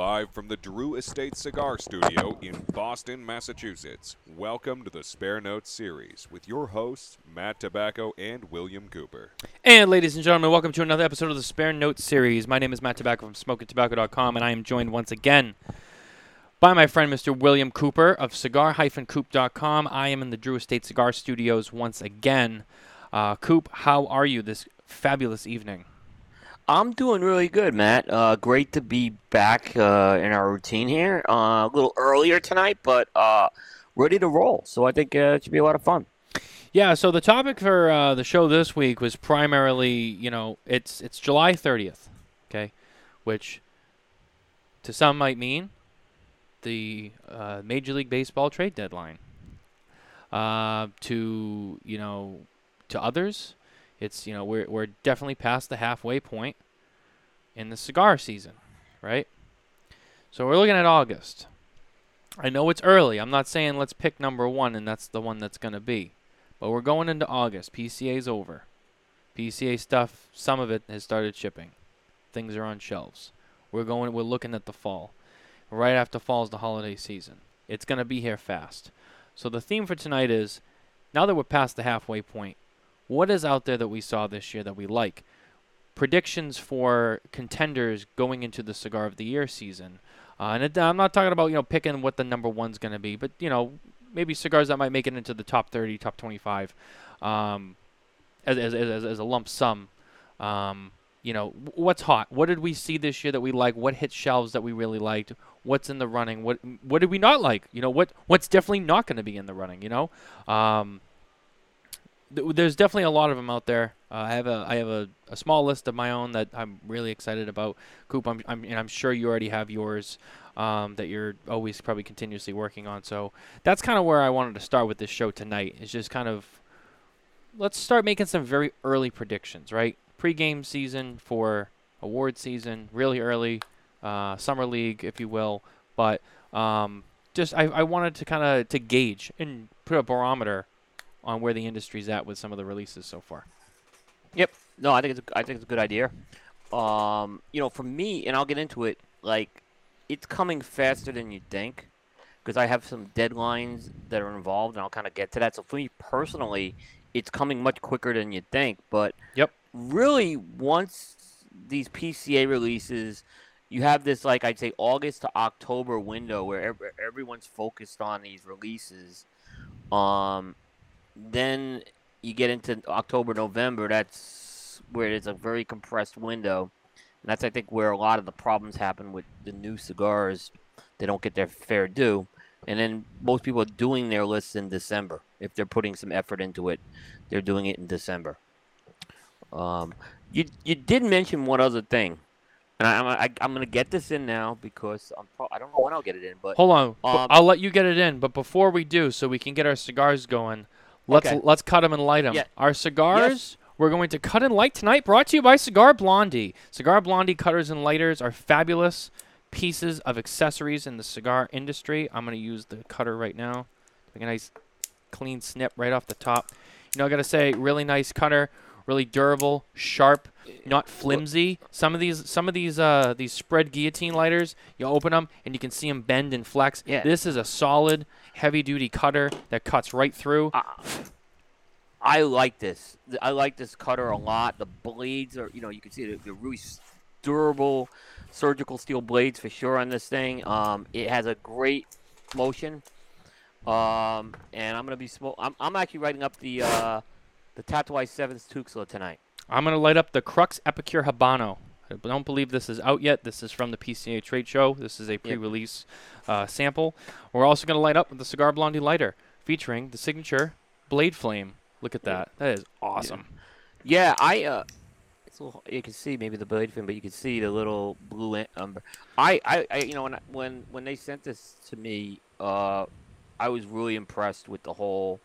live from the Drew Estate Cigar Studio in Boston, Massachusetts. Welcome to the Spare Notes series with your hosts, Matt Tabacco and William Cooper. And ladies and gentlemen, welcome to another episode of the Spare Notes series. My name is Matt Tabacco from SmokinTabacco.com, and I am joined once again by my friend Mr. William Cooper of Cigar-Coop.com. I am in the Drew Estate Cigar Studios once again. Uh, Coop, how are you this fabulous evening? I'm doing really good, Matt. Uh, great to be back uh, in our routine here. Uh, a little earlier tonight, but uh, ready to roll. So I think uh, it should be a lot of fun. Yeah. So the topic for uh, the show this week was primarily, you know, it's it's July 30th, okay, which to some might mean the Major League Baseball trade deadline. to you know, to others, it's you know we're we're definitely past the halfway point in the cigar season, right? So we're looking at August. I know it's early. I'm not saying let's pick number one and that's the one that's going to be. But we're going into August. PCA's over. PCA stuff, some of it has started shipping. Things are on shelves. We're going we're looking at the fall. Right after fall is the holiday season. It's going to be here fast. So the theme for tonight is now that we're past the halfway point, what is out there that we saw this year that we like? Predictions for contenders going into the Cigar of the Year season. Uh, and it, I'm not talking about you know picking what the number one's going to be, but you know maybe cigars that might make it into the top 30, top 25, um, as, as, as, as, a lump sum. Um, you know what's hot? What did we see this year that we like? What hit shelves that we really liked? What's in the running? What what did we not like? You know what what's definitely not going to be in the running? You know. Um, there's definitely a lot of them out there. Uh, I have a I have a, a small list of my own that I'm really excited about. Coop, I'm, I'm and I'm sure you already have yours um, that you're always probably continuously working on. So that's kind of where I wanted to start with this show tonight. Is just kind of let's start making some very early predictions, right? Pre-game season for award season, really early, uh, summer league, if you will. But um, just I, I wanted to kind of to gauge and put a barometer on where the industry's at with some of the releases so far. Yep. No, I think it's a, I think it's a good idea. Um, you know, for me, and I'll get into it. Like, it's coming faster than you think because I have some deadlines that are involved, and I'll kind of get to that. So for me personally, it's coming much quicker than you think. But yep, really, once these PCA releases, you have this like I'd say August to October window where everyone's focused on these releases. Um, then you get into October, November. That's where it's a very compressed window. And that's, I think, where a lot of the problems happen with the new cigars. They don't get their fair due. And then most people are doing their lists in December. If they're putting some effort into it, they're doing it in December. Um, you you did mention one other thing, and I, I, I'm going to get this in now because I'm pro- I don't know when I'll get it in. But hold on, um, I'll let you get it in. But before we do, so we can get our cigars going, Let's okay. let's cut them and light them. Yeah. Our cigars. Yes. We're going to cut and light tonight. Brought to you by Cigar Blondie. Cigar Blondie cutters and lighters are fabulous pieces of accessories in the cigar industry. I'm going to use the cutter right now. Make a nice clean snip right off the top. You know, I got to say, really nice cutter, really durable, sharp, not flimsy. Some of these, some of these, uh, these spread guillotine lighters, you open them and you can see them bend and flex. Yeah. This is a solid, heavy-duty cutter that cuts right through. Uh, I like this. I like this cutter a lot. The blades are, you know, you can see they're really durable, surgical steel blades for sure on this thing. Um, it has a great motion. Um, and I'm gonna be smoke. I'm, I'm actually writing up the uh, the Tatuaje Sevens Tuxla tonight. I'm gonna light up the Crux Epicure Habano. I don't believe this is out yet. This is from the PCA trade show. This is a pre-release uh, sample. We're also gonna light up with the Cigar Blondie lighter, featuring the signature Blade Flame. Look at that. That is awesome. Yeah, I. Uh, little, you can see maybe the blade fin, but you can see the little blue umber. I, I, I, you know, when when when they sent this to me, uh, I was really impressed with the whole,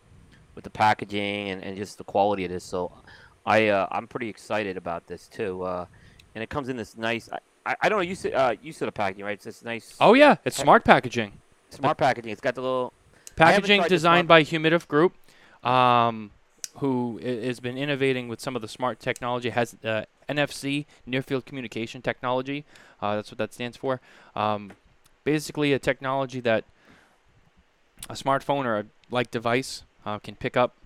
with the packaging and, and just the quality of this. So, I, uh, I'm pretty excited about this too. Uh, and it comes in this nice. I, I don't know. You said uh, you said the packaging, right? It's this nice. Oh yeah, it's smart packaging. Smart packaging. It's got the little packaging designed by Humidiv Group. Um, who has been innovating with some of the smart technology, has uh, NFC, Near Field Communication Technology. Uh, that's what that stands for. Um, basically, a technology that a smartphone or a like device uh, can pick up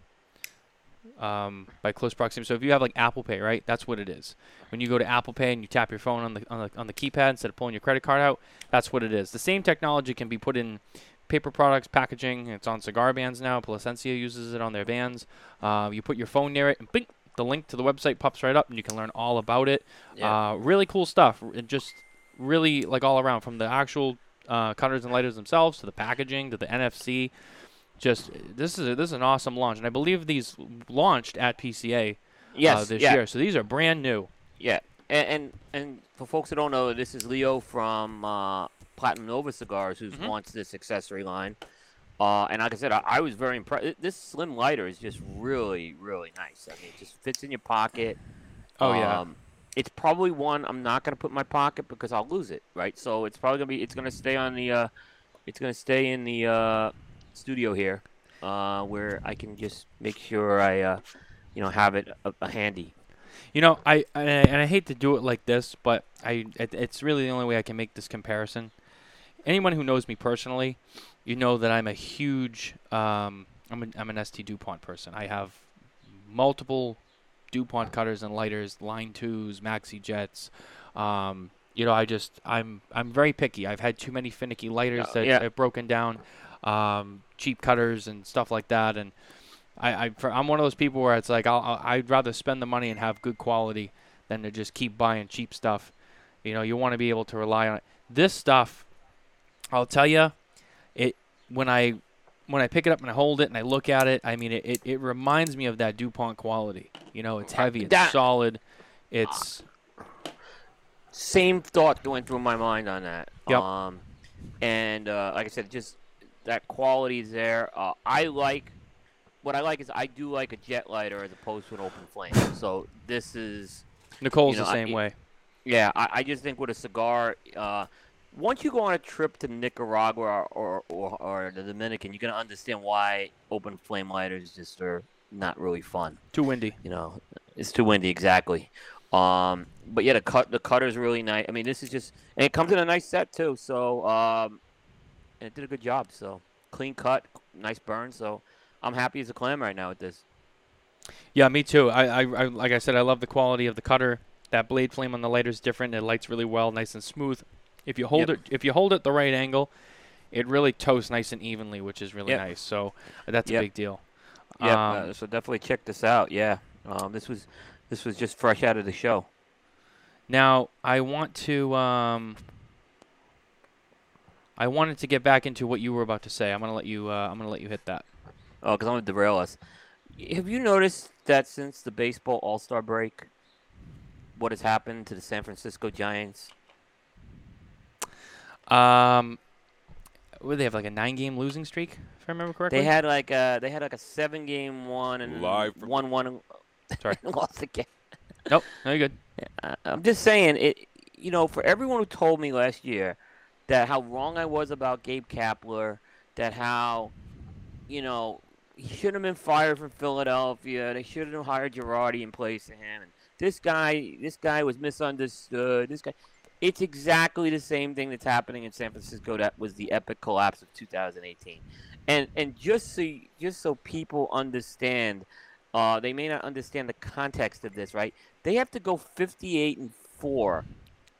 um, by close proximity. So if you have like Apple Pay, right? That's what it is. When you go to Apple Pay and you tap your phone on the on the, on the keypad instead of pulling your credit card out, that's what it is. The same technology can be put in paper products, packaging. It's on cigar bands now. Plasencia uses it on their bands. Uh, you put your phone near it, and bing, the link to the website pops right up, and you can learn all about it. Yeah. Uh, really cool stuff. It just really like all around from the actual uh, cutters and lighters themselves to the packaging to the NFC. Just this is a, this is an awesome launch, and I believe these launched at PCA yes. uh, this yeah. year. So these are brand new. Yeah, and, and and for folks who don't know, this is Leo from uh, Platinum Nova Cigars who's Mhm. launched this accessory line. Uh, and like I said, I, I was very impressed. This slim lighter is just really, really nice. I mean, it just fits in your pocket. Oh yeah. Um, it's probably one I'm not gonna put in my pocket because I'll lose it, right? So it's probably gonna be it's gonna stay on the uh, it's gonna stay in the uh, studio here, uh, where I can just make sure I uh, you know have it uh, uh, handy. You know, I, I and I hate to do it like this, but I it, it's really the only way I can make this comparison. Anyone who knows me personally, you know that I'm a huge um, I'm an, I'm an ST Dupont person. I have multiple Dupont cutters and lighters, line twos, maxi jets. Um, you know, I just I'm I'm very picky. I've had too many finicky lighters that yeah. have broken down, um, cheap cutters and stuff like that, and I, I for, I'm one of those people where it's like I'll, I'll I'd rather spend the money and have good quality than to just keep buying cheap stuff. You know, you want to be able to rely on it. This stuff, I'll tell you, it when I when I pick it up and I hold it and I look at it, I mean it, it, it reminds me of that DuPont quality. You know, it's heavy, it's That- solid, it's Same thought going through my mind on that. Yep. Um, and uh, like I said, just that quality is there. Uh, I like what I like is I do like a jet lighter as opposed to an open flame. So this is Nicole's You know, the I- same way. yeah. I, I just think with a cigar, uh, once you go on a trip to Nicaragua or or, or the Dominican, you're gonna understand why open flame lighters just are not really fun. Too windy. you know, it's too windy exactly. Um, but yeah, the cut the cutter's really nice. I mean, this is just and it comes in a nice set too. So um, and it did a good job. So clean cut, nice burn. So I'm happy as a clam right now with this. Yeah, me too. I, I, I like I said, I love the quality of the cutter. That blade flame on the lighter is different. It lights really well, nice and smooth. If you hold Yep. it, if you hold it the right angle, it really toasts nice and evenly, which is really Yep. nice. So that's a big deal. Yeah, Um, uh, so definitely check this out. Yeah, um, this was this was just fresh out of the show. Now I want to. Um, I wanted to get back into what you were about to say. I'm gonna let you. Uh, I'm gonna let you hit that. Oh, because I'm gonna derail us. Have you noticed that since the baseball All Star break, what has happened to the San Francisco Giants? Um, what, they have like a nine-game losing streak, if I remember correctly. They had like a they had like a seven game one and Live from- one one. Sorry. lost again. Nope, no, you're good. I- I'm just saying it. You know, for everyone who told me last year that how wrong I was about Gabe Kapler, that how, you know, he shouldn't have been fired from Philadelphia. They should have hired Girardi in place of him. And this guy, this guy was misunderstood. This guy. It's exactly the same thing that's happening in San Francisco. That was the epic collapse of 2018. And and just so just so people understand, uh, they may not understand the context of this, right? They have to go 58 and four,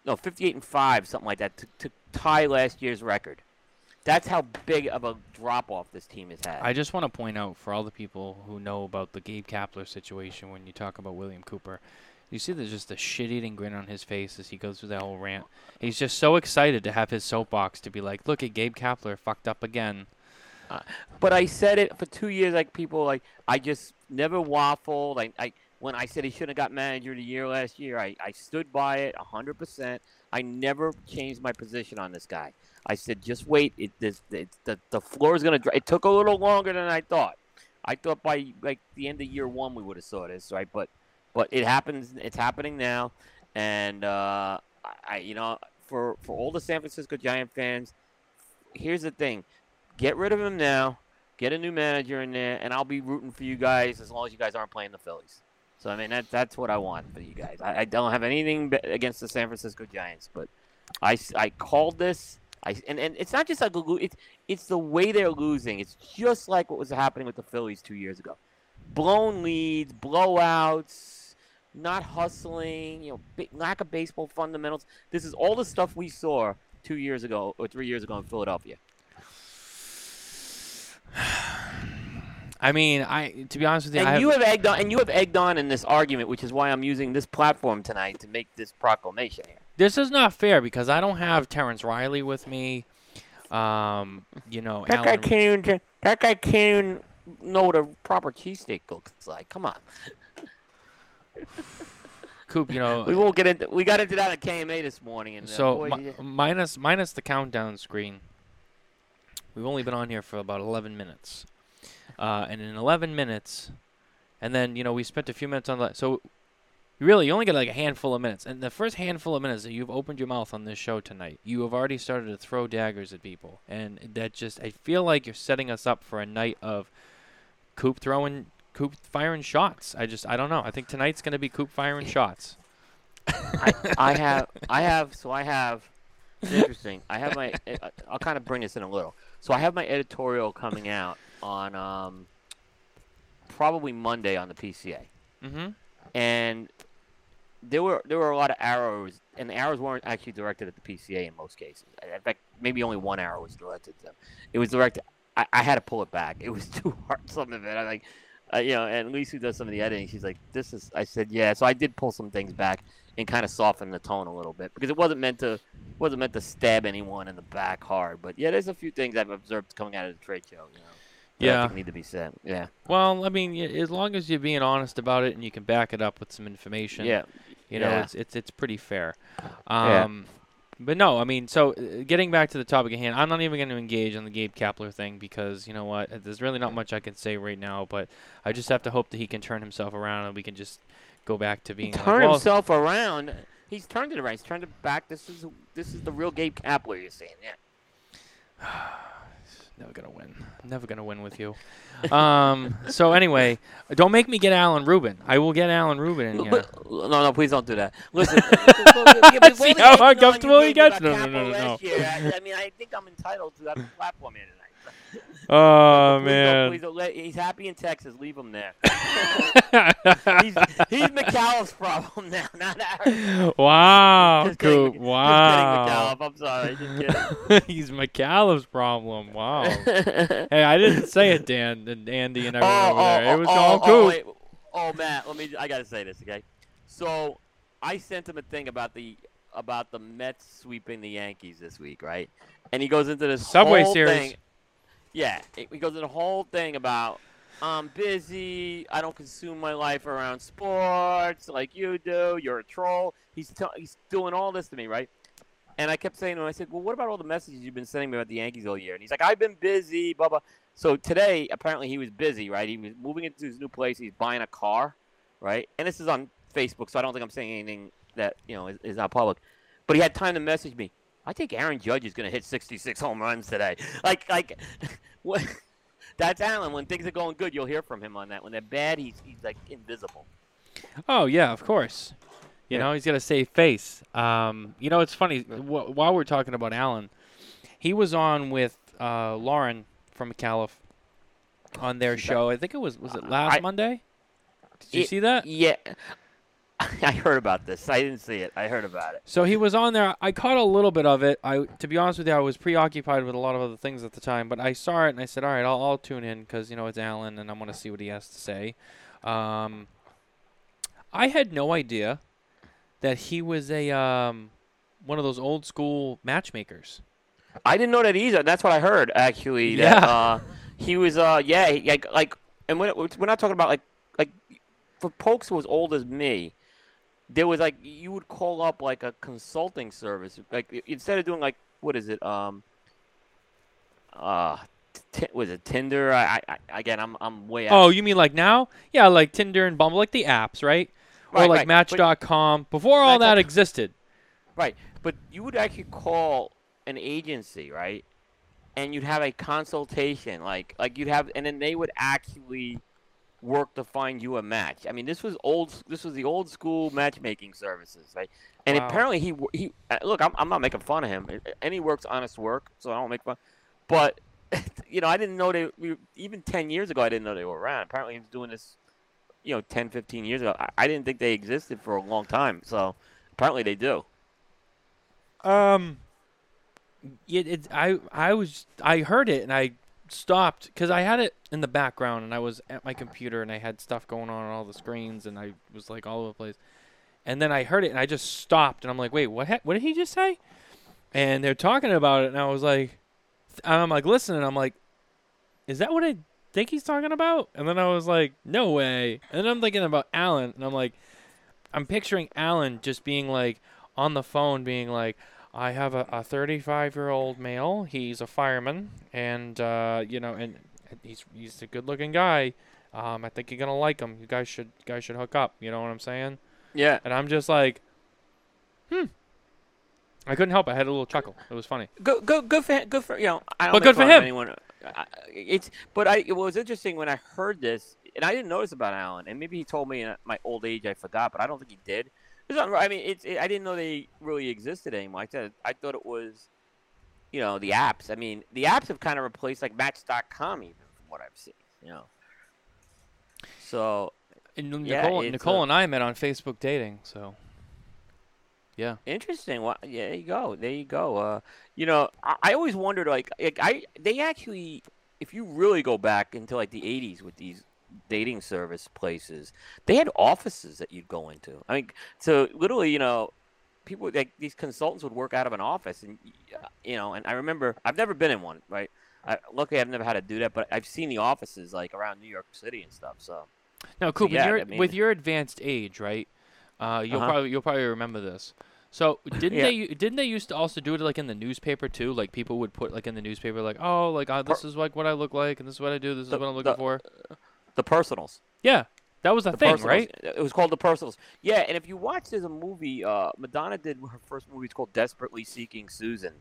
no, 58 and five, something like that, to, to tie last year's record. That's how big of a drop off this team has had. I just want to point out for all the people who know about the Gabe Kapler situation when you talk about William Cooper, you see there's just a shit-eating grin on his face as he goes through that whole rant. He's just so excited to have his soapbox to be like, look at Gabe Kapler fucked up again. Uh, but I said it for two years. Like people, like I just never waffled. Like I, when I said he shouldn't have got manager of the year last year, I, I stood by it hundred percent. I never changed my position on this guy. I said, just wait. It this it, the the floor is gonna. dry. It took a little longer than I thought. I thought by like the end of year one we would have saw this, right? But but it happens. It's happening now, and uh, I you know for for all the San Francisco Giant fans, here's the thing: get rid of him now, get a new manager in there, and I'll be rooting for you guys as long as you guys aren't playing the Phillies. So I mean that that's what I want for you guys. I, I don't have anything against the San Francisco Giants, but I, I called this. I and, and it's not just like it's it's the way they're losing. It's just like what was happening with the Phillies two years ago. Blown leads, blowouts, not hustling, you know, lack of baseball fundamentals. This is all the stuff we saw two years ago or three years ago in Philadelphia. I mean, I to be honest with you, I And have, you have egged on, and you have egged on in this argument, which is why I'm using this platform tonight to make this proclamation here. this is not fair because I don't have Terrence Riley with me. Um, you know, That guy Alan, can't even. That guy can't even know what a proper cheesesteak looks like. Come on, Coop. You know, we won't get into. We got into that at KMA this morning, and uh, So boy, mi- you- minus minus the countdown screen. We've only been on here for about 11 minutes, uh, and in 11 minutes, and then you know we spent a few minutes on that. So really, you only get like a handful of minutes, and the first handful of minutes that you've opened your mouth on this show tonight, you have already started to throw daggers at people, and that just I feel like you're setting us up for a night of Coop throwing. Coop firing shots. I just I don't know. I think tonight's gonna be Coop firing shots. I, I have. I have. So I have. It's interesting. I have my. I'll kind of bring this in a little. So I have my editorial coming out on um, probably Monday on the PCA. Mm-hmm. and there were there were a lot of arrows, and the arrows weren't actually directed at the PCA in most cases. In fact, maybe only one arrow was directed to them. It was directed. I, I had to pull it back. It was too hard. Some of it, I'm like, uh, you know. And Lisa, who does some of the editing, she's like, "This is." I said, "Yeah." So I did pull some things back and kind of soften the tone a little bit because it wasn't meant to wasn't meant to stab anyone in the back hard. But yeah, there's a few things I've observed coming out of the trade show. You know, Yeah. need to be said. Yeah, Well, I mean, as long as you're being honest about it and you can back it up with some information, yeah. you know, yeah. it's it's it's pretty fair. Yeah. Um, but no, I mean, so uh, getting back to the topic at hand, I'm not even going to engage on the Gabe Kapler thing because you know what, Uh, there's really not much I can say right now. But I just have to hope that he can turn himself around and we can just go back to being like, turn well, himself around. He's turned it around. He's turned it back. This is this is the real Gabe Kapler you're seeing. Yeah. Never gonna win. Never gonna win with you. Um. so anyway, don't make me get Alan Rubin. I will get Alan Rubin in here. No, no, please don't do that. Listen, See how uncomfortable he gets? No, no, no, no, year. I, mean, I think I'm entitled to a platform here. Oh Please don't- man. please don't let, he's happy in Texas. Leave him there. he's he's McAuliffe's problem now, not ours. wow, Just kidding, Coop. Wow. Just kidding, McAuliffe. I'm sorry. Just kidding. He's McAuliffe's problem. Wow. hey, I didn't say it, Dan and Andy and oh, everyone over there. Oh, it was oh, all oh, Coop. wait. Oh, Matt, let me. I gotta say this, okay? So, I sent him a thing about the about the Mets sweeping the Yankees this week, right? And he goes into this Subway whole Series. Thing. Yeah, he goes into the whole thing about I'm busy. I don't consume my life around sports like you do. You're a troll. He's t- he's doing all this to me, right? And I kept saying to him, I said, well, what about all the messages you've been sending me about the Yankees all year? And he's like, I've been busy, blah, blah. So today, apparently, he was busy, right? He was moving into his new place. He's buying a car, right? And this is on Facebook, so I don't think I'm saying anything that, you know, is, is not public. But he had time to message me. I think Aaron Judge is going to hit 66 home runs today. Like, like, what? That's Alan. When things are going good, you'll hear from him on that. When they're bad, he's, he's like invisible. Oh yeah, of course. You Yeah. know, he's got a safe face. Um, you know, it's funny. Wh- while we're talking about Alan, he was on with uh, Lauren from McAuliffe on their show. I think it was was it last I- Monday? Did you It- see that? Yeah. I heard about this. I didn't see it. I heard about it. So he was on there. I caught a little bit of it. I, to be honest with you, I was preoccupied with a lot of other things at the time. But I saw it and I said, "All right, I'll, I'll tune in because you know it's Alan and I want to see what he has to say." Um, I had no idea that he was a um, one of those old school matchmakers. I didn't know that either. That's what I heard actually. That, Yeah. Uh, he was. Uh, yeah. He, like, like, and we're, we're not talking about like, like, for folks who was old as me, there was like you would call up like a consulting service. Like instead of doing like what is it? Um. Uh, t- was it Tinder? I, I, I again, I'm, I'm way out. Oh, you mean like now? Yeah, like Tinder and Bumble, like the apps, right? or Right, like right. Match.com before all that existed. Right, but you would actually call an agency, right? And you'd have a consultation, like like you'd have, and then they would actually work to find you a match. I mean, this was old. This was the old school matchmaking services, right? And Wow. apparently he he uh, look. I'm, I'm not making fun of him, and he works honest work, so I don't make fun. But you know, I didn't know they we, even ten years ago. I didn't know they were around. Apparently, he was doing this, you know, 10, 15 years ago. I, I didn't think they existed for a long time. So apparently, they do. Um, it, it I I was I heard it and I stopped because I had it in the background and I was at my computer and I had stuff going on on all the screens and I was like all over the place, and then I heard it and I just stopped and I'm like, wait, what? Ha- what did he just say? And they're talking about it and I was like, I'm like listening. I'm like, is that what I think he's talking about? And then I was like, no way. And then I'm thinking about Alan and I'm like, I'm picturing Alan just being like on the phone, being like, I have a, a 35 year old male. He's a fireman, and uh, you know, and he's he's a good looking guy. Um, I think you're gonna like him. You guys should you guys should hook up. You know what I'm saying? Yeah. And I'm just like, hmm. I couldn't help. it. I had a little chuckle. It was funny. Good, good, good for. Good for you know. I don't But good for him. Anyone. I, it's but I it was interesting when I heard this, and I didn't notice about Alan, and maybe he told me in my old age I forgot, but I don't think he did. It's not, I mean, it's it, I didn't know they really existed anymore. I said I thought it was, you know, the apps. I mean, the apps have kind of replaced like Match.com even from what I've seen. You know. So And Yeah, Nicole, it's, Nicole uh, and I met on Facebook dating. So, yeah. Interesting. Well, yeah, there you go. There you go. Uh, you know, I, I always wondered, like, like, I they actually, if you really go back into like the '80s with these dating service places, they had offices that you'd go into. I mean, so literally, you know, people like these consultants would work out of an office, and you know, and I remember I've never been in one, right? I, luckily, I've never had to do that, but I've seen the offices like around New York City and stuff. So Now, Coop, yeah, you're, I mean- with your advanced age, right? Uh, you'll Uh-huh. probably you'll probably remember this. So didn't Yeah. they didn't they used to also do it like in the newspaper too? Like people would put like in the newspaper like, oh, like uh, this is like what I look like and this is what I do. This is The- what I'm looking the- for. The personals. Yeah, that was a The thing, Personals. right? It was called The Personals. Yeah, and if you watch, there's a movie. Uh, Madonna did her first movie. It's called Desperately Seeking Susan.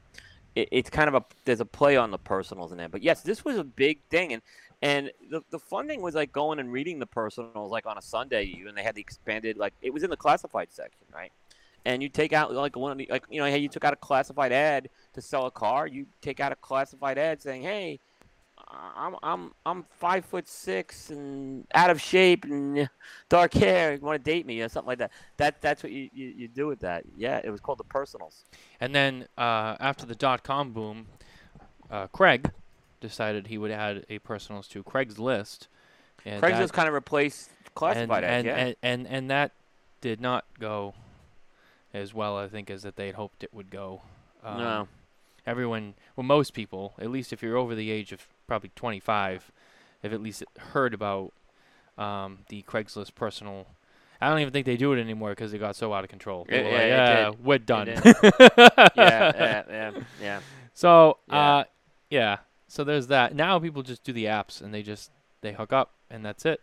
It, it's kind of a there's a play on the personals in there. But yes, this was a big thing, and and the the fun thing was like going and reading the personals like on a Sunday, and they had the expanded like it was in the classified section, right? And you take out like one of the like you know hey you took out a classified ad to sell a car. You take out a classified ad saying, hey. I'm I'm I'm five foot six and out of shape and dark hair. You want to date me or something like that? That that's what you, you, you do with that. Yeah, it was called the personals. And then uh, after the dot com boom, uh, Craig decided he would add a personals to Craigslist. And Craigslist that- kind of replaced and, classified ads. and, yeah. and, and and that did not go as well, I think, as that they'd hoped it would go. Um, no. everyone, well, most people, at least if you're over the age of probably 25, have at least heard about um, the Craigslist personal. I don't even think they do it anymore because it got so out of control. It- yeah, like, yeah, we're done. yeah, yeah, yeah, yeah. So, Yeah. uh, yeah. So there's that. Now people just do the apps and they just they hook up and that's it.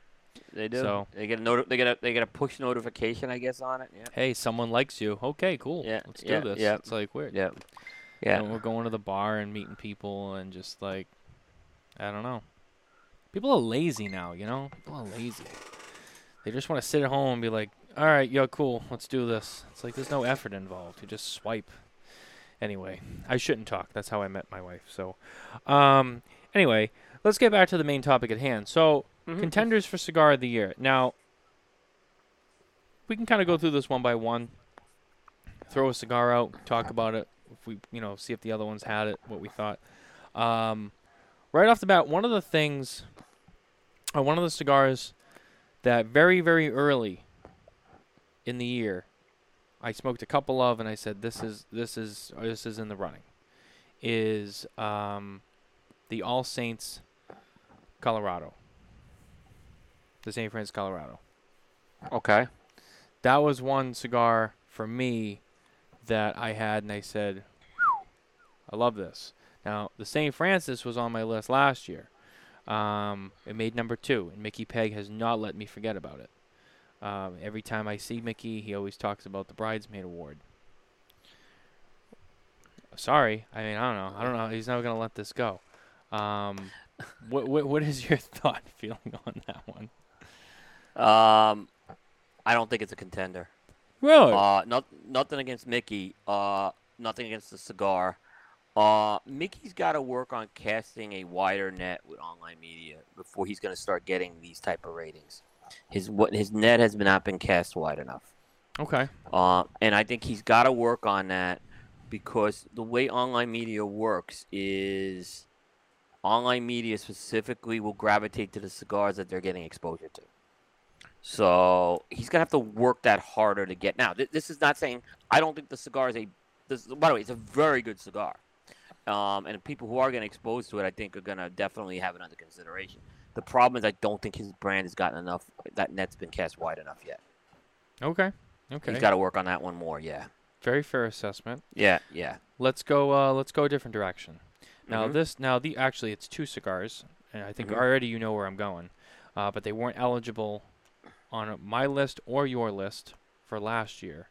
They do. So- they get a noti- they get a they get a push notification, I guess, on it. Yeah. Hey, someone likes you. Okay, cool. Yeah, Let's yeah, do this. yeah. It's like weird. Yeah. You Yeah. know, we're going to the bar and meeting people and just like, I don't know. People are lazy now, you know? People are lazy. They just want to sit at home and be like, all right, yo, cool, let's do this. It's like there's no effort involved. You just swipe. Anyway, I shouldn't talk. That's how I met my wife. So, um, anyway, let's get back to the main topic at hand. So, Mhm. contenders for cigar of the year. Now, we can kind of go through this one by one. Throw a cigar out, talk about it. If we, you know, see if the other ones had it, what we thought. Um, right off the bat, one of the things, or one of the cigars that very, very early in the year, I smoked a couple of, and I said, "This is this is this is in the running." Is um, the All Saints Colorado, the St. Francis Colorado. Okay. That was one cigar for me that I had, and I said, I love this. Now, the St. Francis was on my list last year. Um, it made number two, and Mickey Peg has not let me forget about it. Um, every time I see Mickey, he always talks about the Bridesmaid Award. Sorry, I mean I don't know. I don't know. He's never gonna let this go. Um, what, what what is your thought feeling on that one? Um, I don't think it's a contender. Really? Uh, not nothing against Mickey. Uh, nothing against the cigar. Uh, Mickey's got to work on casting a wider net with online media before he's going to start getting these type of ratings. His what his net has not been cast wide enough. okay. Uh, and I think he's got to work on that because the way online media works is online media specifically will gravitate to the cigars that they're getting exposure to. So he's gonna have to work that harder to get. Now, th- this is not saying I don't think the cigar is a. This, by the way, it's a very good cigar, um, and people who are getting exposed to it, I think, are gonna definitely have it under consideration. The problem is, I don't think his brand has gotten enough. That net's been cast wide enough yet. Okay. Okay. He's got to work on that one more. Yeah. Very fair assessment. Yeah. Yeah. Let's go. Uh, let's go a different direction. Now Mhm. this. Now the actually it's two cigars, and I think Mhm. already you know where I'm going, uh, but they weren't eligible on my list or your list for last year.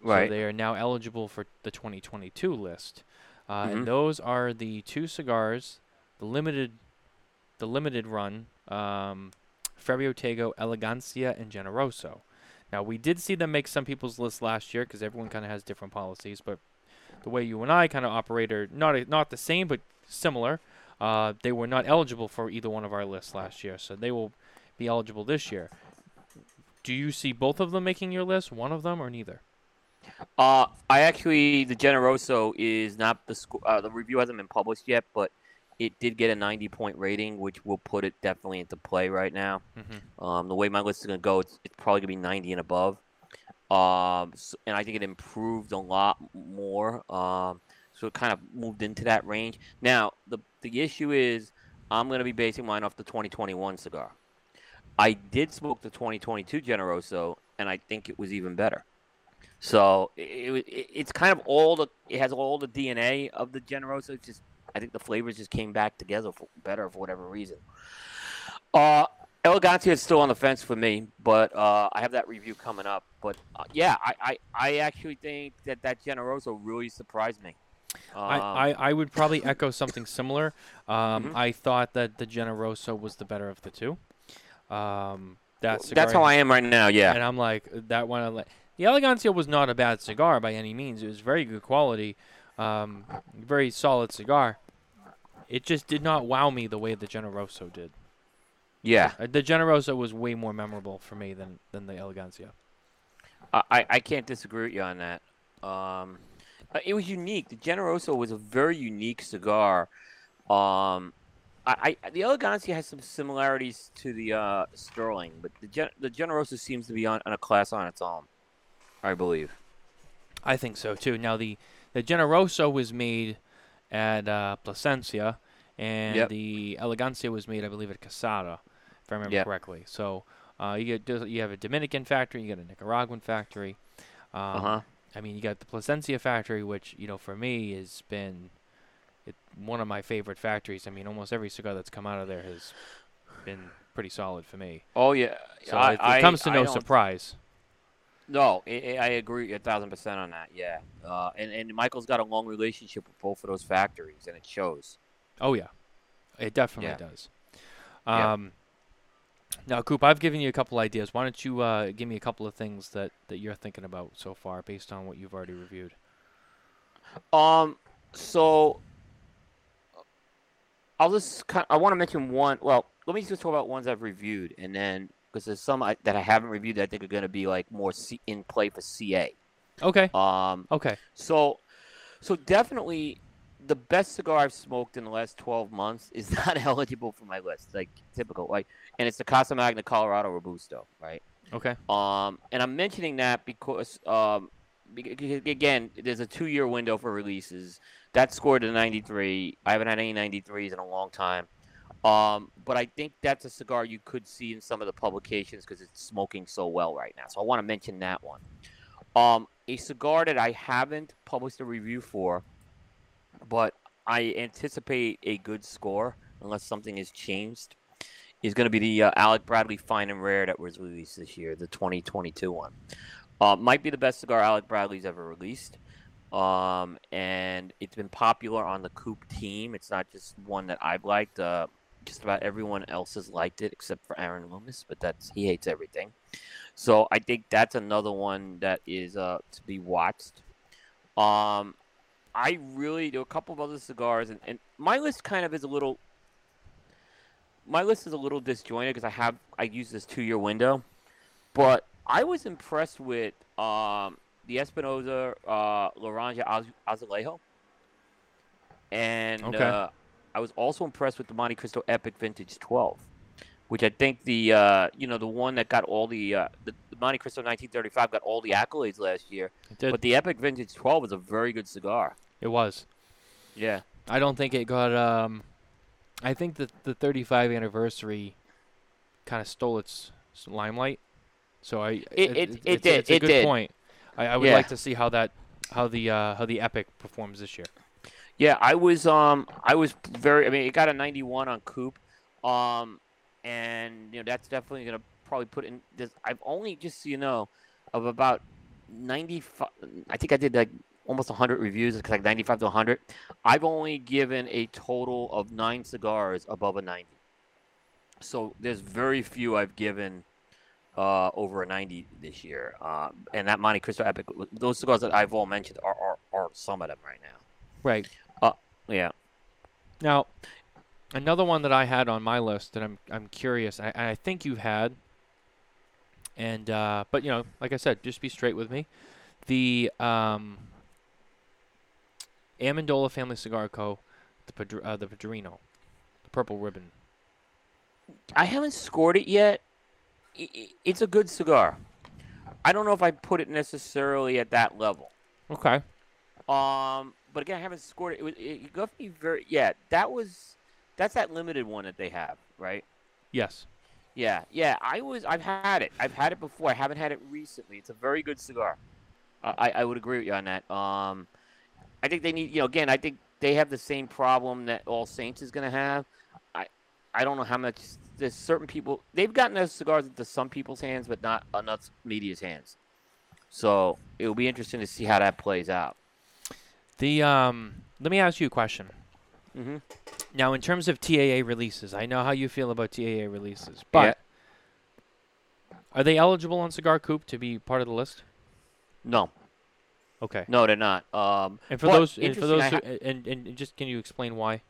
Right. So they are now eligible for the 2022 list, uh, Mhm. and those are the two cigars, the limited, the limited run, um, Tego Elegancia and Generoso. Now we did see them make some people's lists last year because everyone kind of has different policies, but the way you and I kind of operate are not a, not the same but similar. Uh, they were not eligible for either one of our lists last year, so they will be eligible this year. Do you see both of them making your list, one of them, or neither? Uh, I actually the Generoso is not the sco- uh, the review hasn't been published yet, but it did get a 90 point rating, which will put it definitely into play right now. Mm-hmm. Um, the way my list is gonna go, it's, it's probably gonna be 90 and above. Um, s and I think it improved a lot more. Um, so it kind of moved into that range. Now the the issue is I'm gonna be basing mine off the 2021 cigar. I did smoke the 2022 Generoso, and I think it was even better. So it, it, it's kind of all the it has all the DNA of the Generoso. It's just I think the flavors just came back together for, better for whatever reason. Uh, Elegancia is still on the fence for me, but uh, I have that review coming up. But uh, yeah, I, I, I actually think that that Generoso really surprised me. Um, I, I, I would probably echo something similar. Um, Mhm. I thought that the Generoso was the better of the two. Um, that that's how I am right now. Yeah, and I'm like that one. The Elegancia was not a bad cigar by any means. It was very good quality, um, very solid cigar. It just did not wow me the way the Generoso did. yeah. Uh, the Generoso was way more memorable for me than than the Elegancia. I, I- I can't disagree with you on that. Um, uh, it was unique. The Generoso was a very unique cigar. Um, I, I the Elegancia has some similarities to the uh, Sterling, but the Gen- the Generoso seems to be on, on a class on its own. I believe. I think so too. Now the the Generoso was made at uh, Plasencia, and Yep. the Elegancia was made, I believe, at Casada, if I remember Yep. correctly. So uh, you get you have a Dominican factory, you got a Nicaraguan factory. Um, Uh huh. I mean, you got the Plasencia factory, which you know for me has been it, one of my favorite factories. I mean, almost every cigar that's come out of there has been pretty solid for me. Oh yeah. So I, it, it I- comes to I no surprise. No, I, agree a thousand percent on that. Yeah. Uh, and and Michael's got a long relationship with both of those factories, and it shows. Oh yeah, it definitely Yeah. does. Yeah. Um, now, Coop, I've given you a couple ideas. Why don't you uh, give me a couple of things that, that you're thinking about so far, based on what you've already reviewed? Um. So I'll just kind. I want to mention one. Well, let me just talk about ones I've reviewed, and then because there's some I, that I haven't reviewed that I think are going to be like more C, in play for CA. Okay. Um. Okay. So, so definitely the best cigar I've smoked in the last 12 months is not eligible for my list. Like typical, like, and it's the Casa Magna Colorado Robusto, right? Okay. Um, and I'm mentioning that because, um, again, there's a two-year window for releases. That scored a 93. I haven't had any 93s in a long time. Um, but I think that's a cigar you could see in some of the publications because it's smoking so well right now. So I want to mention that one. Um, a cigar that I haven't published a review for, but I anticipate a good score unless something has changed, is going to be the uh, Alec Bradley Fine and Rare that was released this year, the 2022 one. Uh, might be the best cigar Alec Bradley's ever released. Um, and it's been popular on the Coop team. It's not just one that I've liked. Uh, just about everyone else has liked it except for Aaron Loomis, but that's he hates everything. So I think that's another one that is uh, to be watched. Um, I really do a couple of other cigars, and, and my list kind of is a little. My list is a little disjointed because I have I use this two year window, but I was impressed with um, the Espinosa uh, Laranja Az- Azulejo, and Okay. uh, I was also impressed with the Montecristo Epic Vintage 12, which I think the uh, you know the one that got all the, uh, the the Montecristo 1935 got all the accolades last year, but the Epic Vintage 12 was a very good cigar. it was. Yeah. I don't think it got. Um, I think that the 35 anniversary kind of stole its limelight. So I. It- it- it it's, did, It's a it good did. point. I, I would Yeah. like to see how that, how the uh, how the Epic performs this year. Yeah, I was um I was very I mean it got a 91 on Coop. Um and you know that's definitely to probably put in this I've only just so you know of about 95 I think I did like almost 100 reviews like 95 to 100. I've only given a total of 9 cigars above a 90. So there's very few I've given uh, over a 90 this year. Uh, and that Montecristo Epic, those cigars that I've all mentioned are, are, are some of them right now. Right. Yeah. Now, another one that I had on my list that I'm I'm curious. I, I think you've had. And uh, but you know, like I said, just be straight with me. The um, Amendola Family Cigar Co. The Padr- uh, the Padrino, the purple ribbon. I haven't scored it yet. It's a good cigar. I don't know if I put it necessarily at that level. Okay. Um, but again, I haven't scored it. It, was, it got me very. Yeah, that was. That's that limited one that they have, right? Yes. Yeah, yeah. I was. I've had it. I've had it before. I haven't had it recently. It's a very good cigar. Uh, I I would agree with you on that. Um, I think they need. You know, again, I think they have the same problem that All Saints is going to have. I I don't know how much. There's certain people. They've gotten those cigars into some people's hands, but not enough media's hands. So it will be interesting to see how that plays out. The um, let me ask you a question. Mm-hmm. Now, in terms of TAA releases, I know how you feel about TAA releases, but are they eligible on Cigar Coop to be part of the list? No, Okay. no, they're not. Um, And for those, and for those, who, and, and just can you explain why?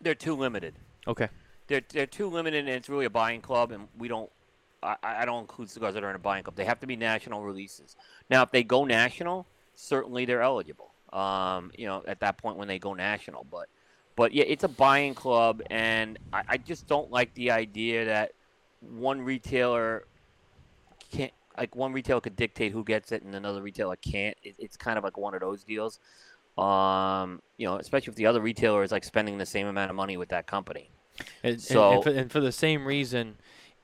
they're too limited. Okay. they're they're too limited, and it's really a buying club, and we don't. I, I don't include cigars that are in a buying club. They have to be national releases. Now, if they go national, certainly they're eligible. Um, you know, at that point when they go national, but but yeah, it's a buying club, and I, I just don't like the idea that one retailer can't like one retailer could dictate who gets it and another retailer can't. It, it's kind of like one of those deals. Um, you know, especially if the other retailer is like spending the same amount of money with that company. And, and- So- and, for, and for the same reason,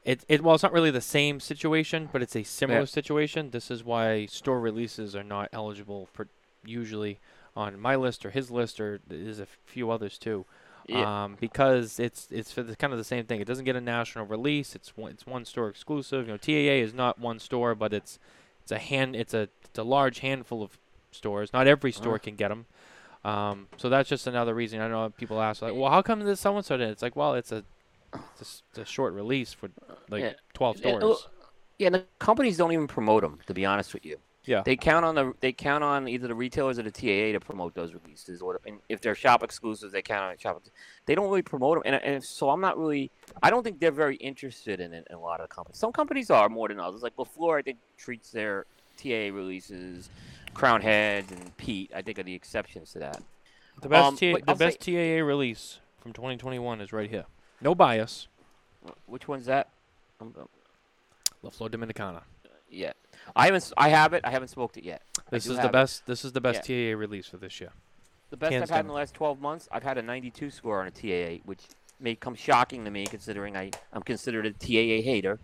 it, it well, it's not really the same situation, but it's a similar Yeah. situation. This is why store releases are not eligible for usually on my list or his list, or there's a few others too. Yeah. Um, because it's it's for the kind of the same thing. It doesn't get a national release. It's one it's one store exclusive. You know, TAA is not one store, but it's it's a hand it's a it's a large handful of stores. Not every store Uh. can get them. Um, so that's just another reason. I know people ask like, well, how come this so and so did? It's like, well, it's a it's a it's a, short release for like Yeah. 12 stores. well, Yeah, the companies don't even promote them. To be honest with you, Yeah. they count on the they count on either the retailers or the TAA to promote those releases, or and if they're shop exclusives, they count on shop. They don't really promote them, and, and so I'm not really. I don't think they're very interested in it. In a lot of companies, some companies are more than others. Like La Flor, I think treats their TAA releases, Crown Heads, and Pete. I think are the exceptions to that. The best Um, TA the I'll say- TAA release from 2021 is right here. No bias. Which one's that? Um, La Flor Dominicana. yeah, I haven't. I have it. I haven't smoked it yet. This is the have it. best. This is the best TAA release for this year. The best Hands I've had in the last 12 months, I've had a 92 score on a TAA, which may come shocking to me considering I, I'm considered a TAA hater,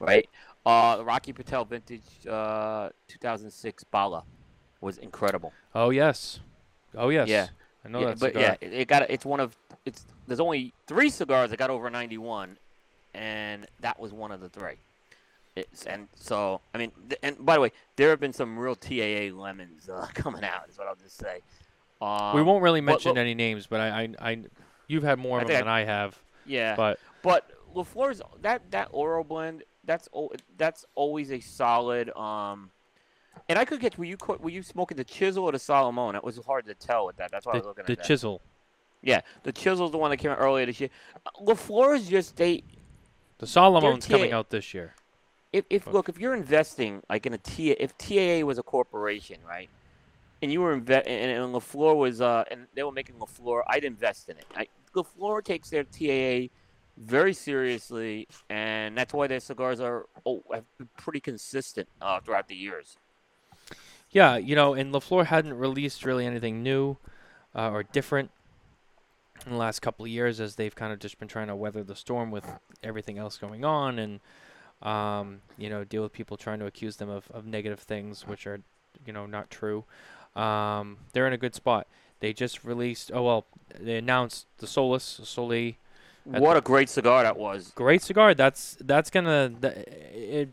right? Uh, the Rocky Patel Vintage uh, 2006 Bala was incredible. Oh yes. Oh yes. Yeah. I know yeah, that but cigar. yeah, it, it got it's one of it's there's only three cigars that got over 91, and that was one of the three. It's, and so I mean, th- and by the way, there have been some real TAA lemons uh, coming out. Is what I'll just say. Um, we won't really mention but- any names, but I, I, I you've had more of them than I have. Yeah. But But La Flor's that that Oro blend, that's that's always a solid. Um, and I could get were you were you smoking the Chisel or the Solomon? It was hard to tell with that. That's why I was looking the at that. The chisel, Yeah, the Chisel's the one that came out earlier this year. Uh, La Flor's just they the Solomon's coming out this year. If, if look if you're investing like in a T if TAA was a corporation right and you were inve- and, and La Flor was uh and they were making La Flor I'd invest in it. I, La Flor takes their TAA very seriously and that's why their cigars are oh have been pretty consistent uh, throughout the years. Yeah, you know, and La Flor hadn't released really anything new uh, or different in the last couple of years, as they've kind of just been trying to weather the storm with everything else going on, and um, you know, deal with people trying to accuse them of, of negative things, which are, you know, not true. Um, they're in a good spot. They just released. Oh well, they announced the Solus Soli. What a great cigar that was Great cigar. That's that's gonna. It,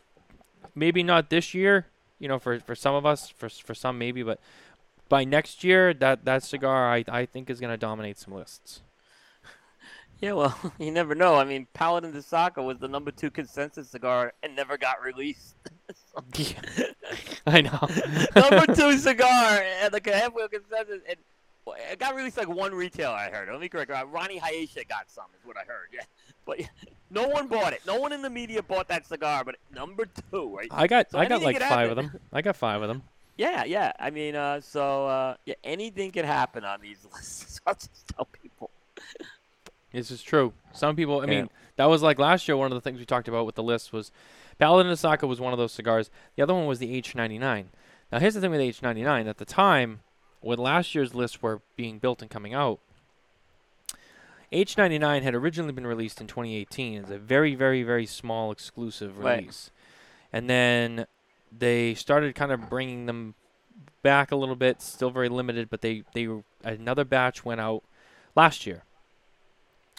maybe not this year. You know, for for some of us, for for some maybe, but by next year, that that cigar I I think is gonna dominate some lists. Yeah well you never know I mean Paladin de Saka was the number two consensus cigar and never got released I know. number two cigar and like a halfway consensus and well, it got released like one retailer I heard. Let me correct. Uh, Ronnie Hayesha got some is what I heard. Yeah, but yeah, no one bought it. No one in the media bought that cigar. But number two, right? I got So I got like five of them. I got five of them. Yeah, yeah. I mean, uh, so uh, yeah, anything can happen on these lists. I'll just tell people. This is true. Some people, I Yeah. mean, that was like last year. One of the things we talked about with the list was Paladin Osaka was one of those cigars. The other one was the H99. Now, here's the thing with the H99. At the time, when last year's lists were being built and coming out, H99 had originally been released in 2018 as a very, very, very small exclusive Right. release. And then they started kind of bringing them back a little bit, still very limited, but they, they another batch went out last year.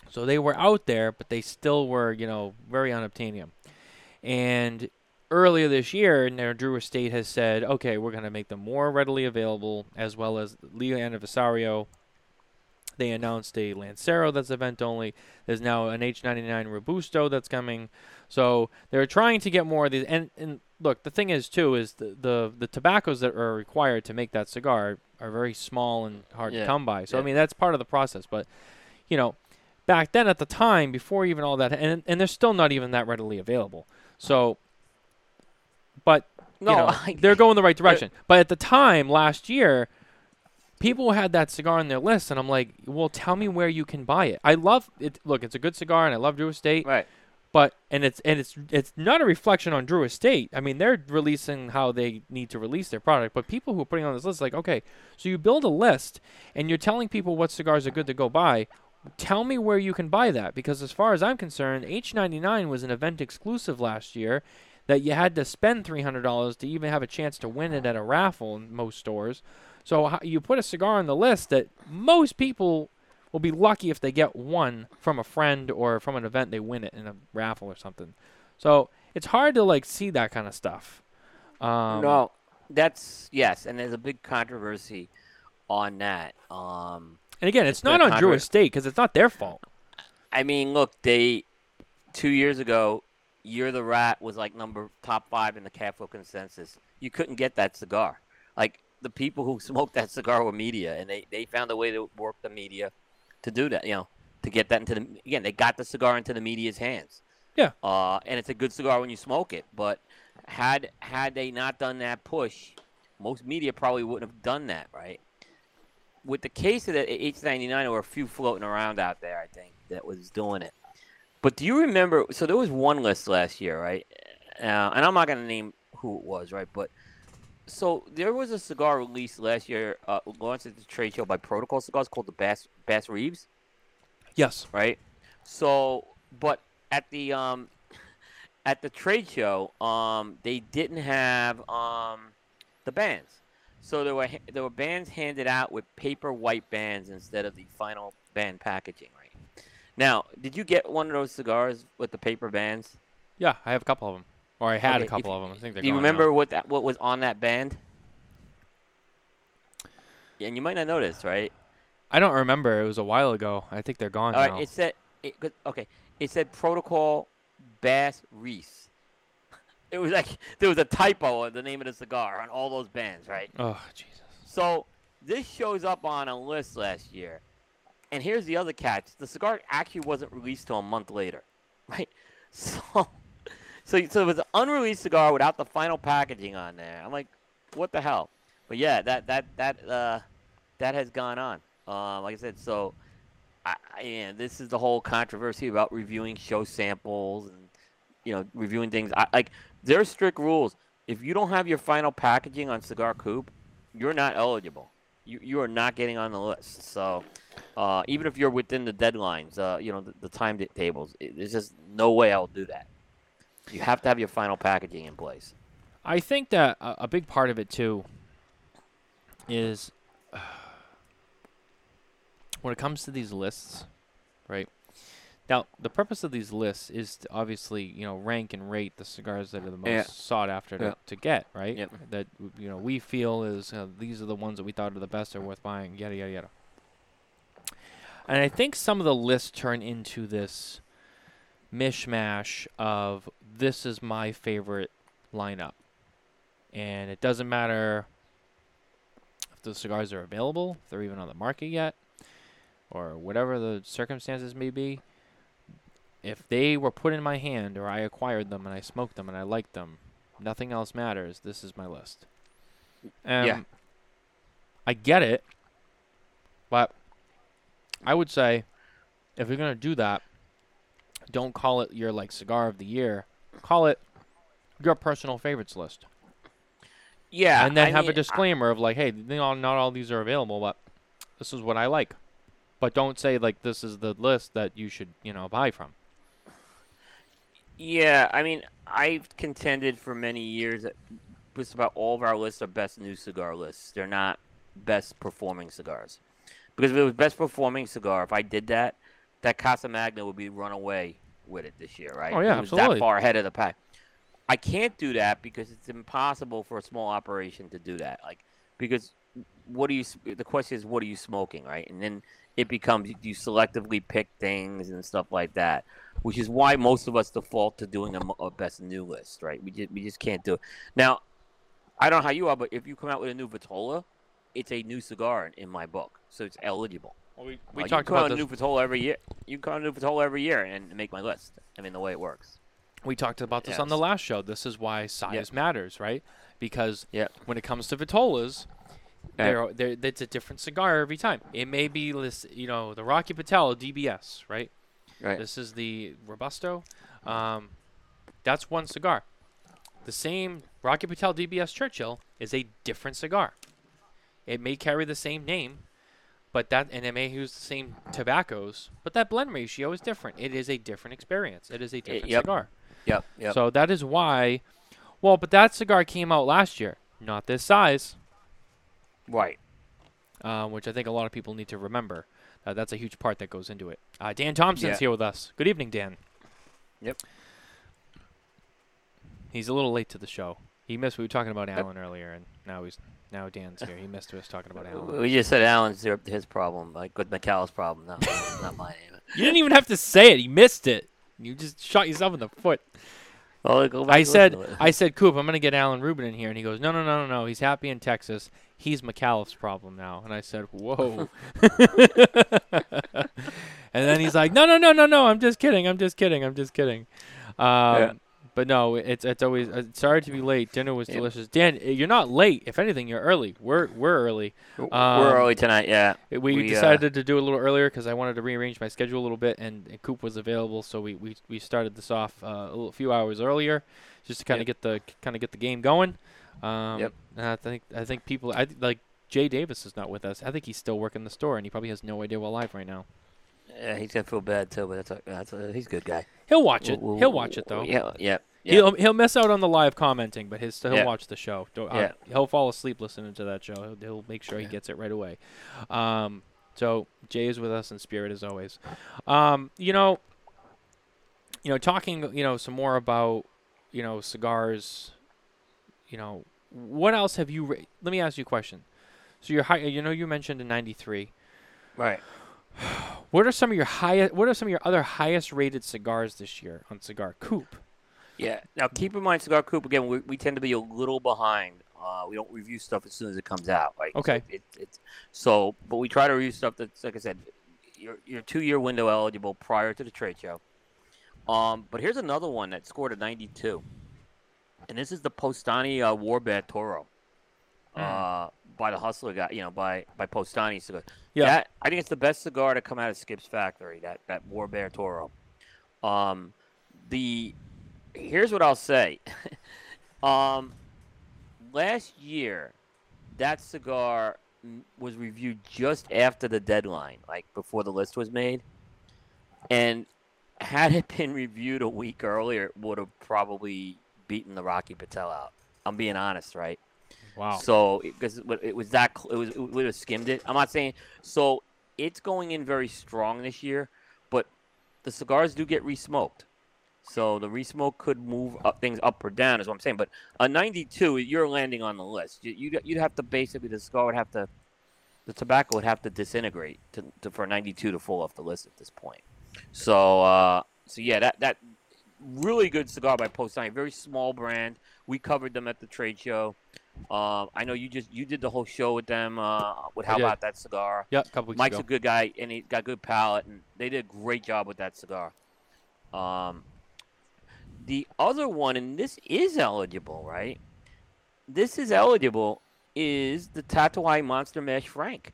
So they were out there, but they still were, you know, very unobtainium. And earlier this year, now Drew Estate has said, okay, we're going to make them more readily available, as well as Leo Anniversario. They announced a Lancero that's event only. There's now an H99 Robusto that's coming. So they're trying to get more of these. And, and look, the thing is, too, is the, the, the tobaccos that are required to make that cigar are very small and hard Yeah. to come by. So, I mean, that's part of the process. But, you know, back then at the time, before even all that, and, and they're still not even that readily available. So, but No, you know, I- they're going the right direction. But at the time last year, people had that cigar on their list, and I'm like, well, tell me where you can buy it. I love it. Look, it's a good cigar, and I love Drew Estate. right. But and it's and it's it's not a reflection on Drew Estate. I mean, they're releasing how they need to release their product. But people who are putting on this list, like, okay, so you build a list, and you're telling people what cigars are good to go buy. Tell me where you can buy that, because as far as I'm concerned, H99 was an event exclusive last year that you had to spend $300 to even have a chance to win it at a raffle in most stores. So you put a cigar on the list that most people will be lucky if they get one from a friend or from an event they win it in a raffle or something. So it's hard to like see that kind of stuff. Um, no, that's yes, and there's a big controversy on that. Um, And again, it's It's not on Drew Estate because it's not their fault. I mean, look, they two years ago, You're the Rat was like number top five in the CAFO consensus. You couldn't get that cigar. Like the people who smoked that cigar were media, and they, they found a way to work the media to do that. You know, to get that into the again, they got the cigar into the media's hands. Yeah. Uh, and it's a good cigar when you smoke it. But had had they not done that push, most media probably wouldn't have done that, right? With the case of the H99, there were a few floating around out there, I think, that was doing it. But do you remember? So there was one list last year, right? Uh, and I'm not going to name who it was, right? But so there was a cigar released last year, uh, launched at the trade show by Protocol Cigars called the Bass Bass Reeves, Yes. right? So, but at the um, at the trade show, um, they didn't have um, the bands. So there were there were bands handed out with paper white bands instead of the final band packaging, right? Now, did you get one of those cigars with the paper bands? Yeah, I have a couple of them, or I had Okay, a if- couple of them. I think they're Do you now. remember what that what was on that band? Yeah, and you might not notice, right? I don't remember. It was a while ago. I think they're gone All now. right, it said it, okay, it said Protocol Bass Reese. It was like there was a typo in the name of the cigar on all those bands, right? Oh Jesus. So this shows up on a list last year. And here's the other catch: the cigar actually wasn't released till a month later, right? So, so, so it was an unreleased cigar without the final packaging on there. I'm like, what the hell? But yeah, that that that uh, that has gone on. Um, like I said, so I, I, yeah, this is the whole controversy about reviewing show samples and you know reviewing things. I, like there are strict rules. If you don't have your final packaging on Cigar Coop, you're not eligible. You you are not getting on the list. So uh, even if you're within the deadlines, uh, you know the, the time tables, it, there's just no way I'll do that. You have to have your final packaging in place. I think that a, a big part of it too is when it comes to these lists, right? Now, the purpose of these lists is to obviously, you know, rank and rate the cigars that are the most Yeah. sought after to, Yeah. to get, right? Yep. That you know we feel is uh, these are the ones that we thought are the best are worth buying, yada yada yada. And I think some of the lists turn into this mishmash of this is my favorite lineup. And it doesn't matter if the cigars are available, if they're even on the market yet, or whatever the circumstances may be. If they were put in my hand or I acquired them and I smoked them and I liked them, nothing else matters. This is my list. Um, Yeah. I get it, but I would say if you're gonna do that, don't call it your like cigar of the year. Call it your personal favorites list, Yeah, and then I have mean, a disclaimer of like, hey, they all, not all these are available, but this is what I like. But don't say like this is the list that you should you know buy from. Yeah, I mean, I've contended for many years that just about all of our lists are best new cigar lists. They're not best performing cigars. Because if it was best performing cigar, if I did that, that Casa Magna would be run away with it this year, right? Oh, yeah, it was absolutely. that far ahead of the pack. I can't do that because it's impossible for a small operation to do that. Like, because what do you? The question is, what are you smoking, right? And then it becomes you- selectively pick things and stuff like that, which is why most of us default to doing a, a best new list, right? We just we just can't do it. Now, I don't know how you are, but if you come out with a new Vitola, it's a new cigar in, my book, so it's eligible. Well, we Like, talked you can about out this. with a new Vitola every year. You can come out a new Vitola every year and make my list. I mean, the way it works. We talked about this on the last show. This is why size matters, right? Because Yeah. when it comes to Vitolas. They're, they're, it's a different cigar every time. It may be this, you know, the Rocky Patel DBS, right? Right. This is the Robusto. Um, that's one cigar. The same Rocky Patel DBS Churchill is a different cigar. It may carry the same name, but that and it may use the same tobaccos, but that blend ratio is different. It is a different experience. It is a different yep. cigar. Yep. Yep. So that is why. Well, but that cigar came out last year, not this size, right. uh, which I think a lot of people need to remember. Uh, that's a huge part that goes into it. Uh, Dan Thompson's Yeah. here with us. Good evening, Dan. Yep. He's a little late to the show. He missed. We were talking about Alan earlier, and now he's now Dan's here. He missed us talking about Alan. We just said Alan's his problem, like with McCall's problem. No, not mine. You didn't even have to say it. He missed it. You just shot yourself in the foot. Well, go back I said, to. I said, Coop, I'm gonna get Alan Rubin in here, and he goes, No, no, no, no, no. He's happy in Texas. He's McAuliffe's problem now. And I said, Whoa. and then he's like, No, no, no, no, no. I'm just kidding. I'm just kidding. I'm just kidding. Um, Yeah. But no, it's it's always. Uh, sorry to be late. Dinner was delicious. Dan, uh, you're not late. If anything, you're early. We're we're early. We're um, early tonight, yeah. We, We, uh, decided to do it a little earlier because I wanted to rearrange my schedule a little bit, and, and Coop was available, so we, we, we started this off uh, a little, few hours earlier, just to kind of get the kind of get the game going. Um, Yep. I think I think people I th- like Jay Davis is not with us. I think he's still working the store, and he probably has no idea we're live right now. Yeah, he's gonna feel bad too, but that's a, that's a, he's a good guy. He'll watch it. We'll- He'll watch it though. Yeah, yeah, yeah. He'll he'll miss out on the live commenting, but his he'll Yeah. watch the show. Don't- uh, Yeah. he'll fall asleep listening to that show. He'll, he'll make sure he gets it right away. Um, so Jay is with us in spirit as always. Um, you know, you know, talking, you know, some more about, you know, cigars. You know, what else have you? Ra- Let me ask you a question. So you're high. You know, you mentioned in '93. Right. What are some of your highest? What are some of your other highest rated cigars this year on Cigar Coop? Yeah. Now keep in mind, Cigar Coop again. We, we tend to be a little behind. Uh, we don't review stuff as soon as it comes out. Right. Okay. So it, it's so, but we try to review stuff that's like I said, your your two year window eligible prior to the trade show. Um, but here's another one that scored a 92, and this is the Postani uh, Warbad Toro. Uh, by the Hustler guy, you know, by by Postani cigar. Yeah. That, I think it's the best cigar to come out of Skip's factory. That that War Bear Toro. Um, the here's what I'll say. um, last year, that cigar was reviewed just after the deadline, like before the list was made, and had it been reviewed a week earlier, it would have probably beaten the Rocky Patel out. I'm being honest, right? Wow. So because it, it was that it was it would have skimmed it. I'm not saying so. It's going in very strong this year, but the cigars do get resmoked. So the resmoke could move up, things up or down, is what I'm saying. But a 92, you're landing on the list. You, you'd, you'd have to basically the cigar would have to, the tobacco would have to disintegrate to, to for 92 to fall off the list at this point. So uh, so yeah, that that really good cigar by Postani, very small brand. We covered them at the trade show. Um, I know you just you did the whole show with them. Uh, with how about that cigar? yeah, a couple weeks Mike's ago. a good guy, and he's got good palate, and they did a great job with that cigar. Um, the other one, and this is eligible, right? This is eligible. Is the Tatuaje Monster Mash Frank?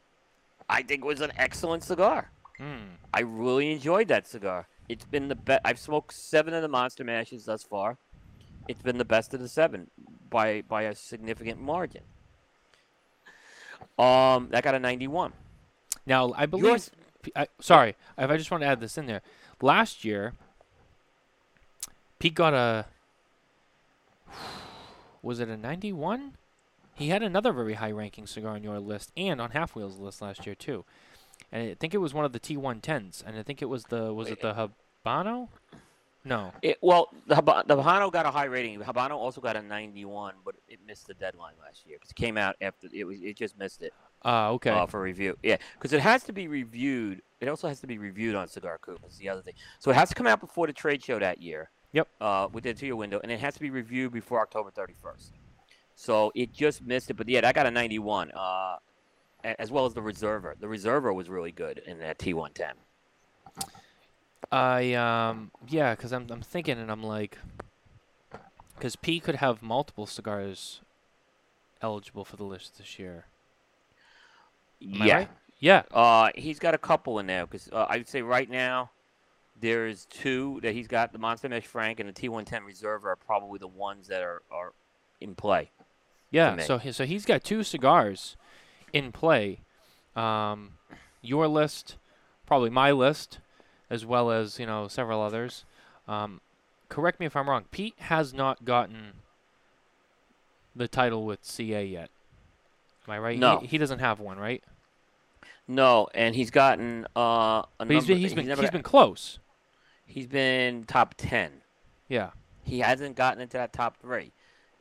I think it was an excellent cigar. Hmm. I really enjoyed that cigar. It's been the best. I've smoked seven of the Monster Mashes thus far. It's been the best of the seven by by a significant margin. Um, that got a 91. Now I believe. Yours- I, sorry, if I just want to add this in there. Last year, Pete got a. Was it a 91? He had another very high-ranking cigar on your list and on Half Wheel's list last year too, and I think it was one of the T110s, and I think it was the was it the Habano? No. It, well, the, the Habano got a high rating. The Habano also got a 91, but it missed the deadline last year because it came out after it was. It just missed it Ah, okay. uh, for review. Yeah, because it has to be reviewed. It also has to be reviewed on Cigar Coop. That's the other thing. So it has to come out before the trade show that year. Yep. Uh, within the two-year window, and it has to be reviewed before October 31st. So it just missed it. But yeah, that got a 91. Uh, as well as the Reserva. The Reserva was really good in that T110. I um yeah, because I'm I'm thinking and I'm like, because P could have multiple cigars eligible for the list this year. Am yeah. right? Yeah. Uh, he's got a couple in there because uh, I'd say right now there's two that he's got. The Monster Mash Frank and the T110 Reserve are probably the ones that are, are in play. Yeah. So he, so he's got two cigars in play. Um, your list, probably my list, as well as you know several others. Um, correct me if I'm wrong. Pete has not gotten the title with CA yet. Am I right? No. He, he doesn't have one, right? No, and he's gotten uh, But he's been he's been never he's been close. he's been top ten. Yeah. He hasn't gotten into that top three,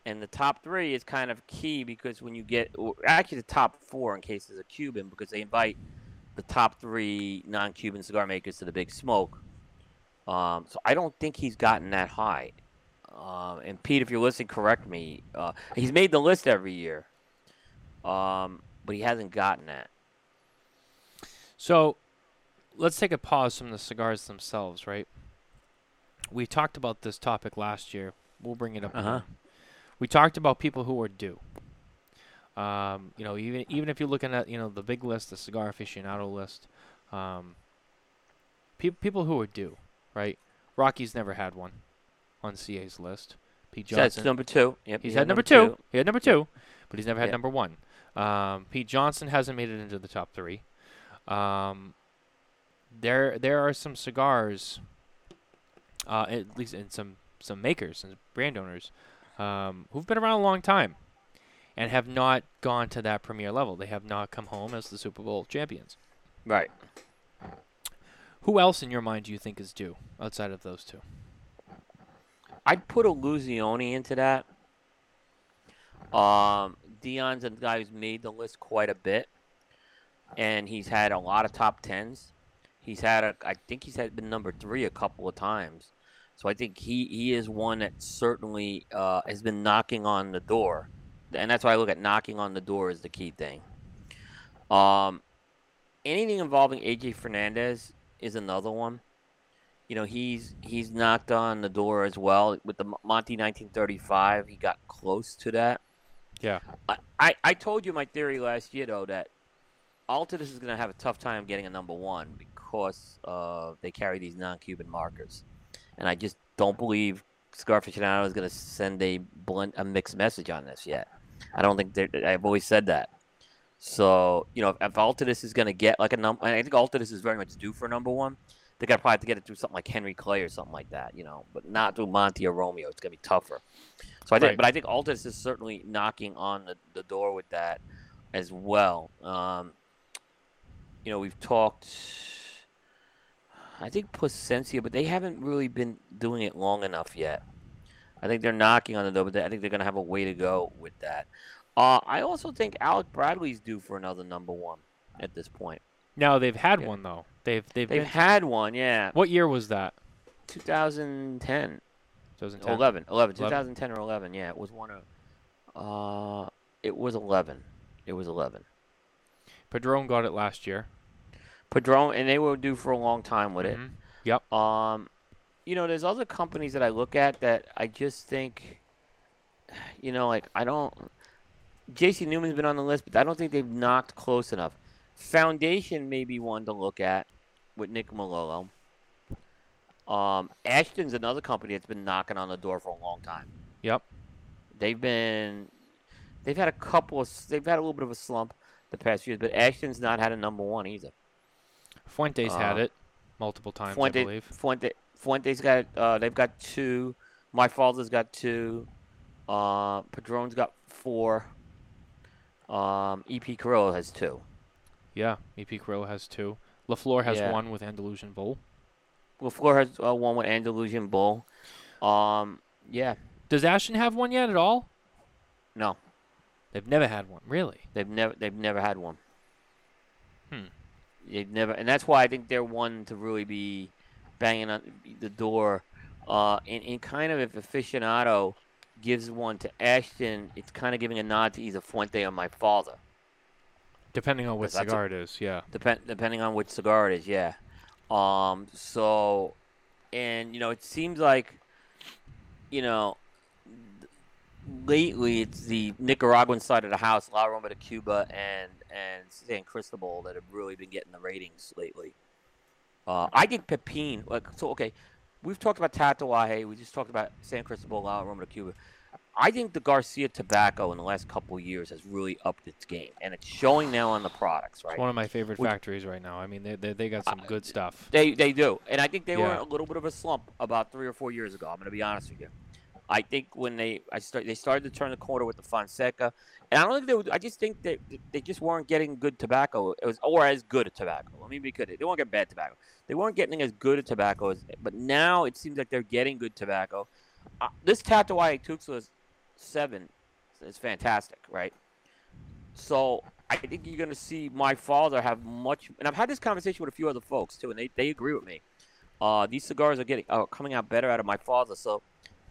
and the top three is kind of key because when you get actually the top four in case there's a Cuban because they invite the top three non-Cuban cigar makers to the Big Smoke. Um, so I don't think he's gotten that high. Um, and Pete, if you're listening, correct me. Uh, he's made the list every year, um, but he hasn't gotten that. So let's take a pause from the cigars themselves, right? We talked about this topic last year. We'll bring it up. Uh-huh. We talked about people who are due. Um, you know, even even if you're looking at you know the big list, the cigar aficionado list, um, pe- people who are due, right? Rocky's never had one on CA's list. Pete That's number two. Yep, he's had number two. He had number two, but he's never had Yeah. number one. Um, Pete Johnson hasn't made it into the top three. Um, there there are some cigars, uh, at least in some some makers and brand owners, um, who've been around a long time, and have not gone to that premier level. They have not come home as the Super Bowl champions. Right. Who else in your mind do you think is due outside of those two? I'd put Illusione into that. Um, Dion's a guy who's made the list quite a bit, and he's had a lot of top tens. He's had a, I think he's had been number three a couple of times. So I think he, he is one that certainly uh, has been knocking on the door, and that's why I look at knocking on the door as the key thing. Um, anything involving AJ Fernandez is another one. You know, he's he's knocked on the door as well with the Monty 1935. He got close to that. Yeah. I, I, I told you my theory last year though that Altadis is going to have a tough time getting a number one because uh, they carry these non-Cuban markers, and I just don't believe Cigar Aficionado is going to send a blunt a mixed message on this yet. I don't think I've always said that. So you know, if, if Altadis is going to get like a number, I think Altadis is very much due for number one. They got to probably have to get it through something like Henry Clay or something like that, you know, but not through Monty or Romeo. It's going to be tougher. So I think, Right. but I think Altadis is certainly knocking on the, the door with that as well. Um, you know, we've talked. I think Plasencia, but they haven't really been doing it long enough yet. I think they're knocking on the door, but I think they're going to have a way to go with that. Uh, I also think Alec Bradley's due for another number one at this point. Now they've had Yeah. one though. They've they've, They've been. had one, yeah. what year was that? 2010, 2010. 11, 11, 11. 2010 or 11, yeah. It was one of, uh, it was 11. It was 11. Padron got it last year. Padron, and they were due for a long time with it. Mhm. Yep. Um, you know, there's other companies that I look at that I just think, you know, like I don't. J.C. Newman's been on the list, but I don't think they've knocked close enough. Foundation may be one to look at with Nick Melillo. Um, Ashton's another company that's been knocking on the door for a long time. Yep. They've been, they've had a couple of, they've had a little bit of a slump the past few years, but Ashton's not had a number one either. Fuentes had Uh, it multiple times, Fuente, I believe. Fuente, Fuente's got uh, they've got two. My father's got two. Uh, Padron's got four. Um, EP Carrillo has two. Yeah, EP Carrillo has two. La Flor has Yeah. one with Andalusian Bull. La Flor has uh, one with Andalusian Bull. Um, yeah, Does Ashton have one yet at all? no, They've never had one. Really? they've never they've never had one. Hmm. They've never, and that's why I think they're one to really be banging on the door. Uh, and, and kind of if aficionado gives one to Ashton, it's kind of giving a nod to either Fuente or my father. Depending on what That's a- cigar it is, yeah. Depend depending on which cigar it is, yeah. Um. So, and you know, it seems like, you know, lately it's the Nicaraguan side of the house, La Aroma de Cuba and and San Cristobal that have really been getting the ratings lately. Uh, I think Pepin, like, so okay, we've talked about Tatuaje, we just talked about San Cristobal, La Aroma de Cuba. I think the Garcia tobacco in the last couple of years has really upped its game, and it's showing now on the products, right? It's one of my favorite Would- factories right now. I mean, they they, they got some good stuff. They they do, and I think they were Yeah. in a little bit of a slump about three or four years ago. I'm going to be honest with you. I think when they I start they started to turn the corner with the Fonseca, and I don't think they would. I just think that they just weren't getting good tobacco. It was or as good a tobacco. Let me be. They weren't getting bad tobacco. They weren't getting as good a tobacco as. But now it seems like they're getting good tobacco. Uh, this Tatuaje Tuxla seven is fantastic, right? So I think you're going to see my father have much, and I've had this conversation with a few other folks too, and they, they agree with me. Uh, these cigars are getting are coming out better out of my father. So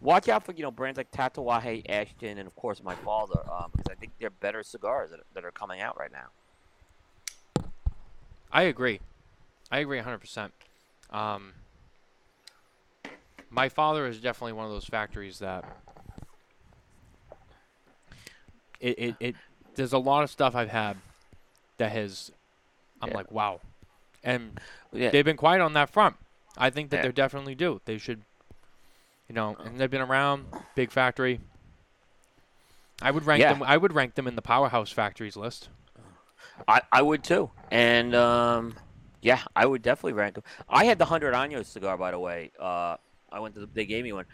watch out for you know brands like Tatuaje, Ashton, and of course my father, um, because I think they're better cigars that, that are coming out right now. I agree. I agree 100%. Um, my father is definitely one of those factories that it, it, it there's a lot of stuff I've had that has I'm Yeah. like wow. And Yeah, they've been quiet on that front. I think that Yeah. they're definitely due. They should you know, and they've been around, big factory. I would rank Yeah. them I would rank them in the powerhouse factories list. I, I would too, and um, yeah, I would definitely rank them. I had the hundred años cigar, by the way. Uh, I went to the, they gave me one,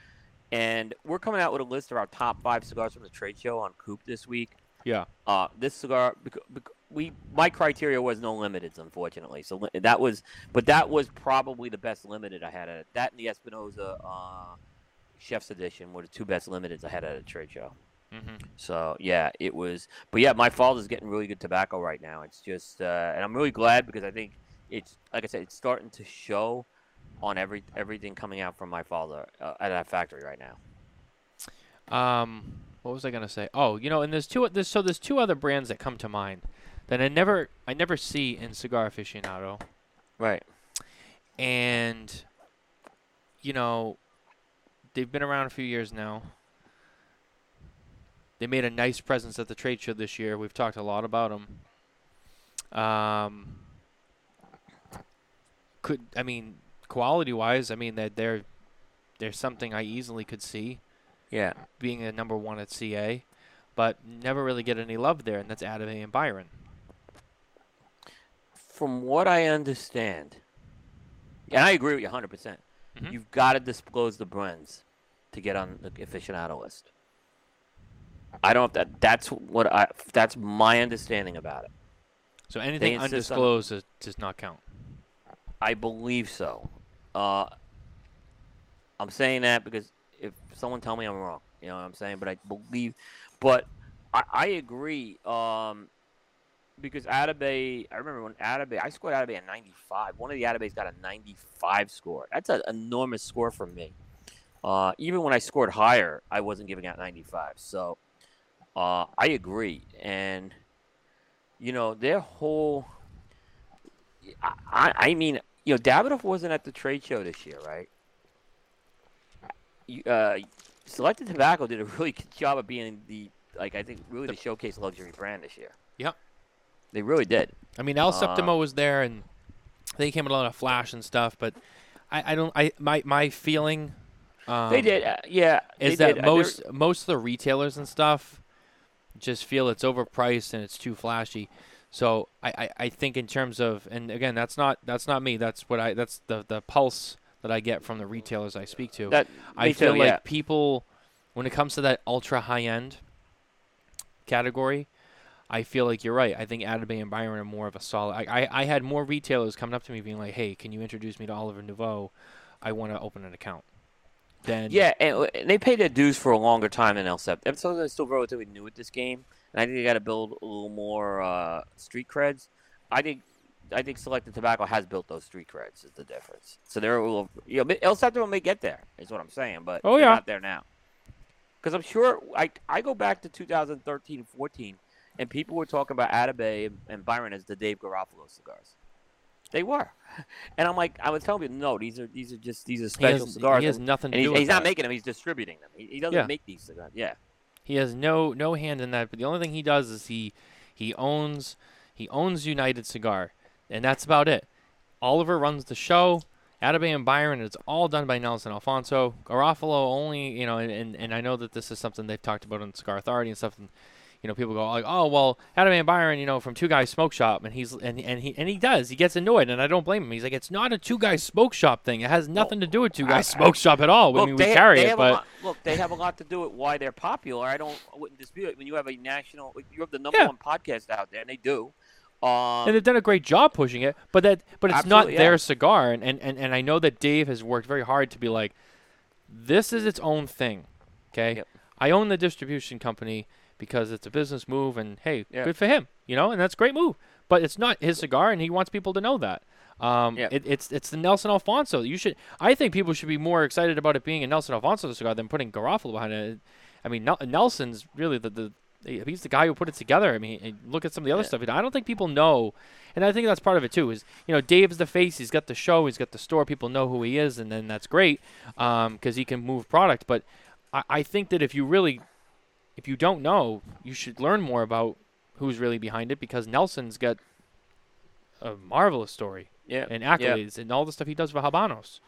and we're coming out with a list of our top five cigars from the trade show on Coop this week. Yeah. Uh, this cigar, we my criteria was no limiteds, unfortunately. So that was, but that was probably the best limited I had at it. That and the Espinosa uh, Chef's Edition were the two best limiteds I had at a trade show. Mhm. So yeah, it was. But yeah, my father's getting really good tobacco right now. It's just, uh, and I'm really glad because I think it's like I said, it's starting to show on every everything coming out from my father uh, at that factory right now. Um, what was I gonna say? Oh, you know, and there's two. There's so there's two other brands that come to mind that I never I never see in cigar aficionado, Right. and you know, they've been around a few years now. They made a nice presence at the trade show this year. We've talked a lot about them. Um, could I mean quality wise? I mean that they're there's something I easily could see Yeah. being a number one at CA, but never really get any love there, and that's Atabey and Byron. From what I understand, and I agree with you 100%. percent Mhm. You've got to disclose the brands to get on the aficionado list. I don't that that's what I that's my understanding about it. So anything insist on- undisclosed does not count. I believe so. Uh, I'm saying that because if someone tell me I'm wrong, you know what I'm saying. But I believe, but I, I agree. Um, because Atabey, I remember when Atabey, I scored Atabey at 95. One of the Atabeys got a 95 score. That's an enormous score for me. Uh, even when I scored higher, I wasn't giving out 95. So uh, I agree. And you know their whole. I, I I mean, you know, Davidoff wasn't at the trade show this year, right? You, uh, Selected Tobacco did a really good job of being the like I think really the showcase luxury brand this year. Yep. They really did. I mean, El Uh, Septimo was there, and they came with a lot of flash and stuff, but I, I don't. I my my feeling. Um, they did, uh, yeah. Is that did. Uh, most most of the retailers and stuff just feel it's overpriced and it's too flashy. So I, I, I think in terms of and again that's not that's not me that's what I that's the the pulse that I get from the retailers I speak to. that, I feel too, like yeah. people, when it comes to that ultra high end category, I feel like you're right. I think Atabey and Byron are more of a solid. I, I, I had more retailers coming up to me being like, "Hey, can you introduce me to Oliver Nouveau? I want to open an account." Then Yeah, and, and they paid their dues for a longer time than El Sept. And so they're still relatively new at this game, and I think they got to build a little more uh, street creds. I think I think Selected Tobacco has built those street creds. Is the difference. So they're a little, you know, El Septimo may get there. Is what I'm saying, but Oh, they're yeah. not there now. Because I'm sure I I go back to 2013 14, and people were talking about Atabey and, Byron as the Dave Garofalo cigars. They were, and I'm like, I was telling people, no, these are these are just these are he special has, cigars. he has nothing to and do he's, he's not making them; he's distributing them. He, he doesn't Yeah. make these cigars. Yeah, He has no no hand in that. But the only thing he does is he he owns he owns United Cigar, and that's about it. Oliver runs the show. Atabey and Byron, it's all done by Nelson Alfonso. Garofalo only, you know, and, and, and I know that this is something they've talked about on Cigar Authority and stuff. And, you know, people go like, "Oh, well, Atabey and Byron, you know, from Two Guys Smoke Shop," and he's and and he and he does. He gets annoyed, and I don't blame him. He's like, "It's not a Two Guys Smoke Shop thing. It has nothing to do with Two Guys Smoke Shop at all. I look, mean, they, we carry they it, but lot, look, they have a lot to do with why they're popular. I don't, I wouldn't dispute it. When you have a national, you have the number Yeah. one podcast out there, and they do. Um, and they've done a great job pushing it. But that, but it's not their yeah. cigar, and, and and and I know that Dave has worked very hard to be like, this is its own thing. Okay, Yep. I own the distribution company because it's a business move, and hey, Yeah. good for him, you know, and that's a great move. But it's not his cigar, and he wants people to know that. Um, Yeah. it, it's it's the Nelson Alfonso. You should. I think people should be more excited about it being a Nelson Alfonso cigar than putting Garofalo behind it. I mean, Nel- Nelson's really the, the he's the guy who put it together. I mean, look at some of the other Yeah. stuff. I don't think people know, and I think that's part of it too. Is you know, Dave's the face. He's got the show. He's got the store. People know who he is, and then that's great because he can move product. But I, I think that if you really, if you don't know, you should learn more about who's really behind it because Nelson's got a marvelous story yeah, and yeah. accolades and all the stuff he does for Habanos.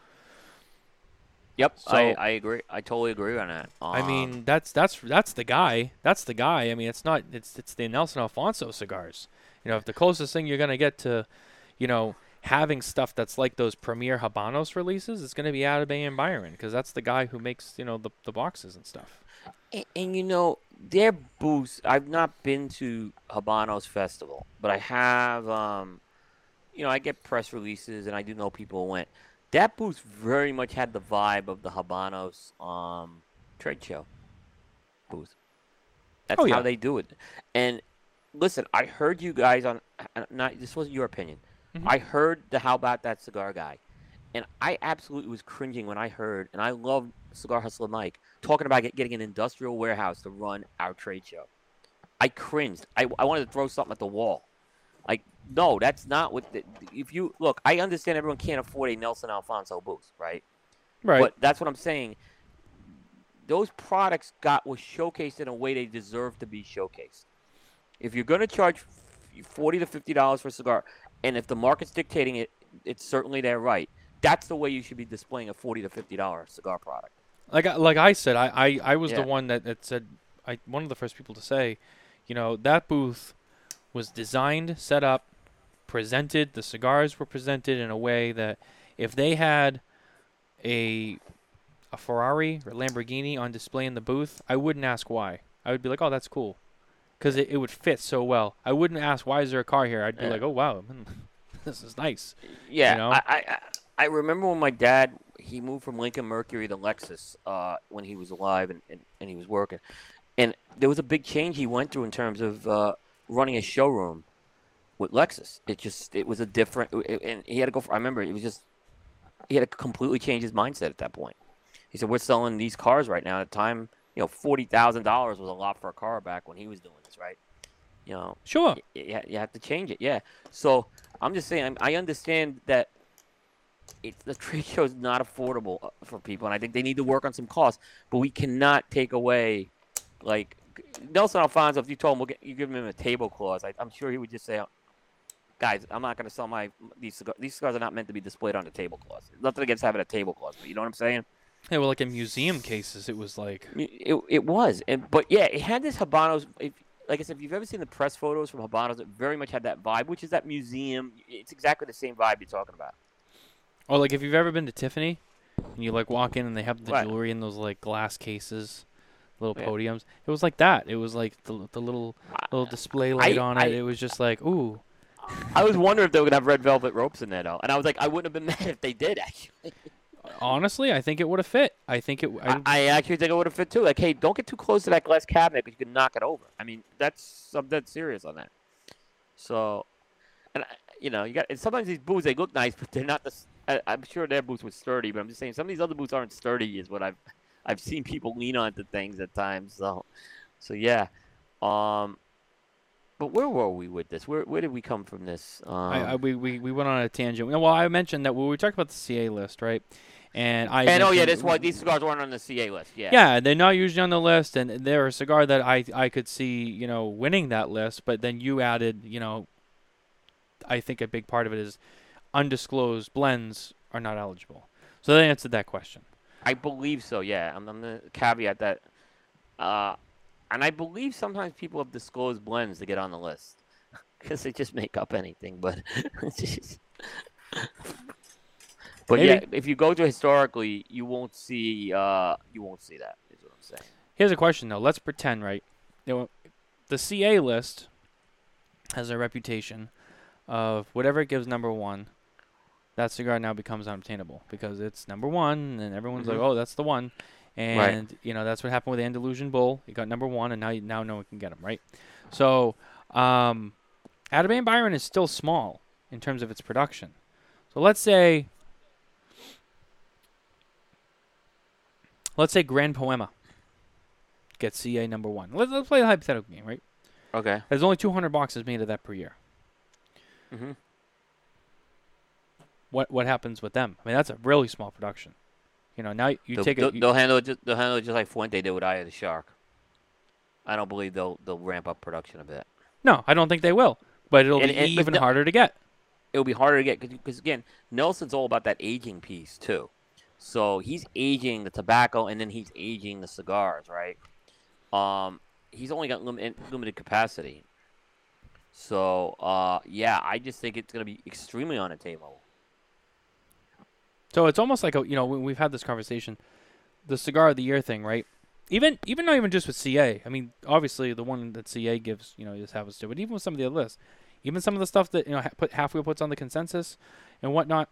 Yep, So- I, I agree. I totally agree on that. I Um, mean, that's that's that's the guy. That's the guy. I mean, it's not. It's it's the Nelson Alfonso cigars. You know, if the closest thing you're gonna get to, you know, having stuff that's like those premier Habanos releases, it's gonna be Atabey and Byron because that's the guy who makes you know the the boxes and stuff. And, and you know, their booths. I've not been to Habanos Festival, but I have. Um, you know, I get press releases, and I do know people went. That booth very much had the vibe of the Habanos um, trade show booth. That's Oh, yeah. how they do it. And listen, I heard you guys on. uh, Not this wasn't your opinion. Mhm. I heard the How About That Cigar guy, and I absolutely was cringing when I heard, and I love Cigar Hustler Mike talking about get, getting an industrial warehouse to run our trade show. I cringed. I, I wanted to throw something at the wall. Like, no, that's not what. The, if you look, I understand everyone can't afford a Nelson Alfonso booth, right? Right. But that's what I'm saying. Those products got was showcased in a way they deserve to be showcased. If you're going to charge forty to fifty dollars for a cigar, and if the market's dictating it, it's certainly their right. That's the way you should be displaying a forty to fifty dollar cigar product. Like I- like I said, I I, I was the one that, that said I one of the first people to say, you know, that booth was designed, set up, presented. The cigars were presented in a way that if they had a a Ferrari or Lamborghini on display in the booth, I wouldn't ask why. I would be like, oh, that's cool, because it, it would fit so well. I wouldn't ask why is there a car here. I'd be Yeah. like, oh wow, this is nice. Yeah, know? I, I I- I remember when my dad he moved from Lincoln Mercury to Lexus uh, when he was alive and, and, and he was working, and there was a big change he went through in terms of uh, running a showroom with Lexus. It just it was a different, it- and he had to go. For, I remember it was just he had to completely change his mindset at that point. He said, "We're selling these cars right now." At the time, you know, forty thousand dollars was a lot for a car back when he was doing this, right? You know, Sure. you, you have to change it. Yeah. So I'm just saying, I understand that it, the trade show is not affordable uh, for people, and I think they need to work on some costs. But we cannot take away, like Nelson Alfonso. If you told him we'll get, you give him a tablecloth, I, I'm sure he would just say, "Guys, I'm not going to sell my these cigars. These cigars are not meant to be displayed on a tablecloth. Nothing against having a table tablecloth, but you know what I'm saying." Yeah, well, like in museum cases, it was like It, it was, and but yeah, it had this Habanos. If, like I said, if you've ever seen the press photos from Habanos, it very much had that vibe, which is that museum. It's exactly the same vibe you're talking about. Or like if you've ever been to Tiffany, and you like walk in and they have the Right. jewelry in those like glass cases, little Yeah. podiums. It was like that. It was like the the little little display light on I- it. It was just like ooh. I was wondering if they were gonna have red velvet ropes in there though, and I was like, I wouldn't have been mad if they did. Actually, Honestly, I think it would have fit. I think it. I, I, I actually think it would have fit too. Like, hey, don't get too close to that glass cabinet because you can knock it over. I mean, that's I'm dead serious on that. So, and I- you know, you got and sometimes these boots they look nice, but they're not the. s- I, am sure their boots were sturdy, but I'm just saying some of these other boots aren't sturdy. Is what I've I've seen people lean onto things at times. So, so yeah. Um, but where were we with this? Where where did we come from this? Um, I, I we, we we went on a tangent. Well, I mentioned that when we talked about the CA list, right? And I. and oh yeah, this why these cigars weren't on the CA list. Yeah. Yeah, they're not usually on the list, and they're a cigar that I I could see you know winning that list. But then you added, you know, I think a big part of it is undisclosed blends are not eligible. So they answered that question. I believe so. Yeah, I'm, I'm gonna caveat that. Uh, and I believe sometimes people have disclosed blends to get on the list because they just make up anything. But, but yeah, if you go to historically, you won't see. Uh, you won't see that. Is what I'm saying. Here's a question though. Let's pretend, right? You know, the CA list has a reputation of whatever it gives number one, that cigar now becomes unobtainable because it's number one, and everyone's like, Mhm. "Oh, that's the one," and you know that's what happened with Andalusian Bull. It got number one, and now now no one can get him, right? So, um, Atabey and Byron is still small in terms of its production. So let's say, let's say Grand Poema gets CA number one. Let's, let's play a hypothetical game, right? Okay. There's only 200 boxes made of that per year. Mm-hmm. What what happens with them? I mean, that's a really small production. You know, now you they'll, take they'll, it. you- they'll handle it. Just, they'll handle it just like Fuente did with Eye of the Shark. I don't believe they'll they'll ramp up production a bit. no, I don't think they will. But it'll And- be and- even no- harder to get. it'll be harder to get because again, Nelson's all about that aging piece too. So he's aging the tobacco and then he's aging the cigars, right? Um, he's only got lim- limited capacity. So uh, yeah, I just think it's gonna be extremely unattainable. So it's almost like a you know we've had this conversation, the cigar of the year thing, right? Even even not even just with CA. I mean, obviously the one that CA gives you know just happens to, but even with some of the other lists, even some of the stuff that you know ha- put half wheel puts on the consensus and whatnot.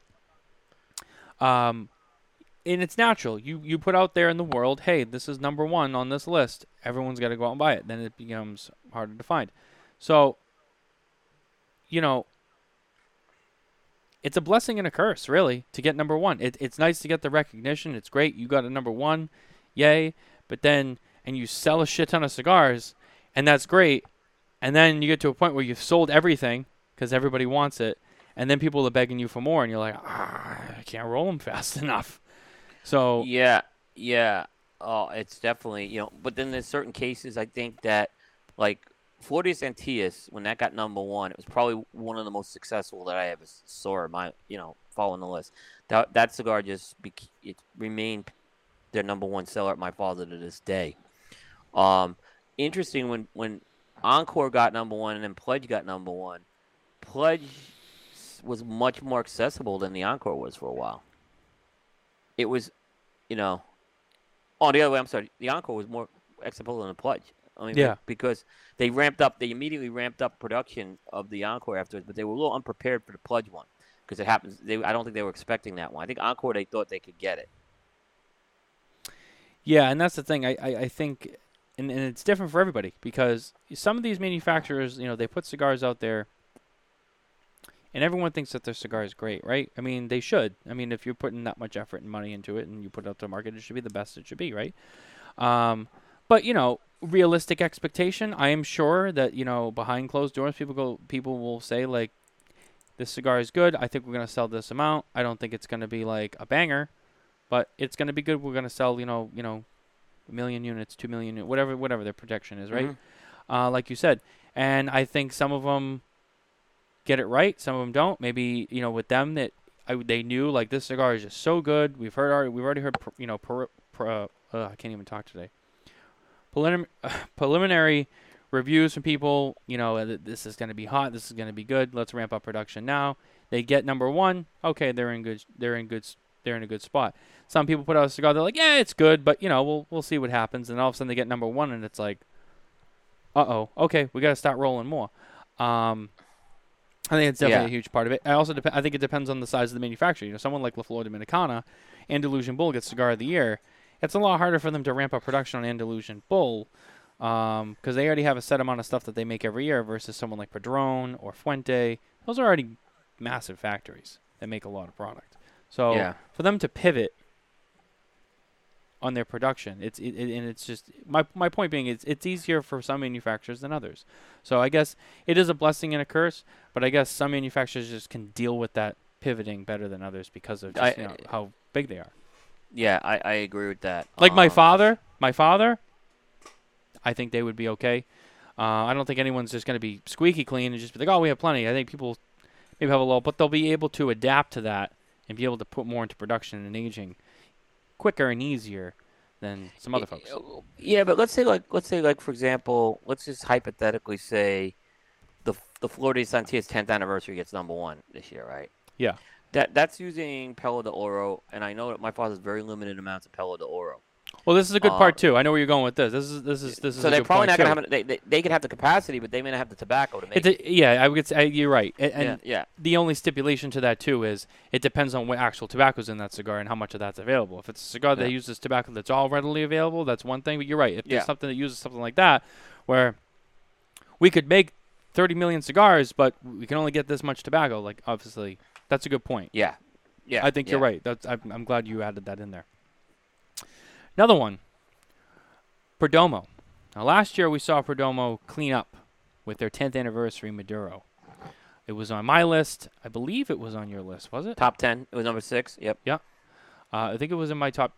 Um, and it's natural. You you put out there in the world, hey, this is number one on this list. Everyone's got to go out and buy it. Then it becomes harder to find. So, you know, it's a blessing and a curse, really, to get number one. It, it's nice to get the recognition. It's great. You got a number one, yay. But then, and you sell a shit ton of cigars, and that's great. And then you get to a point where you've sold everything because everybody wants it, and then people are begging you for more, and you're like, ah, I can't roll them fast enough. So Yeah, yeah. Oh, it's definitely you know. But then there's certain cases I think that, like Flor de las Antillas, when that got number one, it was probably one of the most successful that I ever saw. My you know following the list, that that cigar just it remained their number one seller at my father to this day. Um, interesting when when Encore got number one and then Pledge got number one. Pledge was much more accessible than the Encore was for a while. It was, you know, oh the other way. I'm sorry. The Encore was more accessible than the Pledge. I mean, Yeah. because they ramped up. They immediately ramped up production of the Encore afterwards, but they were a little unprepared for the Pledge one because it happens. They, I don't think they were expecting that one. I think Encore they thought they could get it. Yeah, and that's the thing. I, I, I think, and, and it's different for everybody because some of these manufacturers, you know, they put cigars out there, and everyone thinks that their cigar is great, right? I mean, they should. I mean, if you're putting that much effort and money into it, and you put it out to the market, it should be the best it should be, right? Um, but you know, realistic expectation. I am sure that you know, behind closed doors, people go, people will say like, "This cigar is good. I think we're gonna sell this amount. I don't think it's gonna be like a banger." but it's going to be good. We're going to sell, you know, you know, a million units, two million, whatever, whatever their projection is, right? Mhm. Uh, like you said, and I think some of them get it right, some of them don't. Maybe you know, with them that I, they knew like this cigar is just so good. We've heard already, we've already heard, you know, per, per, uh, I can't even talk today. Prelim- preliminary reviews from people, you know, this is going to be hot, this is going to be good. Let's ramp up production now. They get number one. Okay, they're in good. They're in good. They're in a good spot. Some people put out a cigar. They're like, yeah, it's good, but you know, we'll we'll see what happens. And all of a sudden they get number one, and it's like, uh oh, okay, we got to start rolling more. Um, I think it's definitely Yeah. a huge part of it. I also dep- I think it depends on the size of the manufacturer. You know, someone like La Flor Dominicana, Andalusian Bull gets cigar of the year. It's a lot harder for them to ramp up production on Andalusian Bull um, because they already have a set amount of stuff that they make every year versus someone like Padron or Fuente. Those are already massive factories that make a lot of product. So Yeah. for them to pivot on their production, it's it, it, and it's just my my point being it's it's easier for some manufacturers than others. So I guess it is a blessing and a curse, but I guess some manufacturers just can deal with that pivoting better than others because of just, I- you know, how big they are. Yeah, I, I agree with that. Like my Um, father, my father, I think they would be okay. Uh, I don't think anyone's just going to be squeaky clean and just be like, oh, we have plenty. I think people maybe have a little, but they'll be able to adapt to that and be able to put more into production and aging quicker and easier than some other folks. Yeah, but let's say like let's say like for example, let's just hypothetically say the the Flor de las Antillas 10th anniversary gets number one this year, right? Yeah. That that's using Pelo de Oro, and I know that my father's very limited amounts of Pelo de Oro. Well, this is a good Uh, part too. I know where you're going with this. This is this is this is so they're probably not gonna have they, they they could have the capacity, but they may not have the tobacco to make. A, yeah, I would say you're right. A- And yeah, yeah, the only stipulation to that too is it depends on what actual tobacco's in that cigar and how much of that's available. If it's a cigar that uses tobacco that's all readily available, that's one thing. But you're right. If there's something that uses something like that, where we could make 30 million cigars, but we can only get this much tobacco, like obviously that's a good point. yeah, yeah. I think you're right. That's I'm, I'm glad you added that in there. Another one, Perdomo. Now last year we saw Perdomo clean up with their 10th anniversary Maduro. It was on my list. I believe it was on your list, was it? Top ten. It was number six. Yep. Yeah. Uh, I think it was in my top.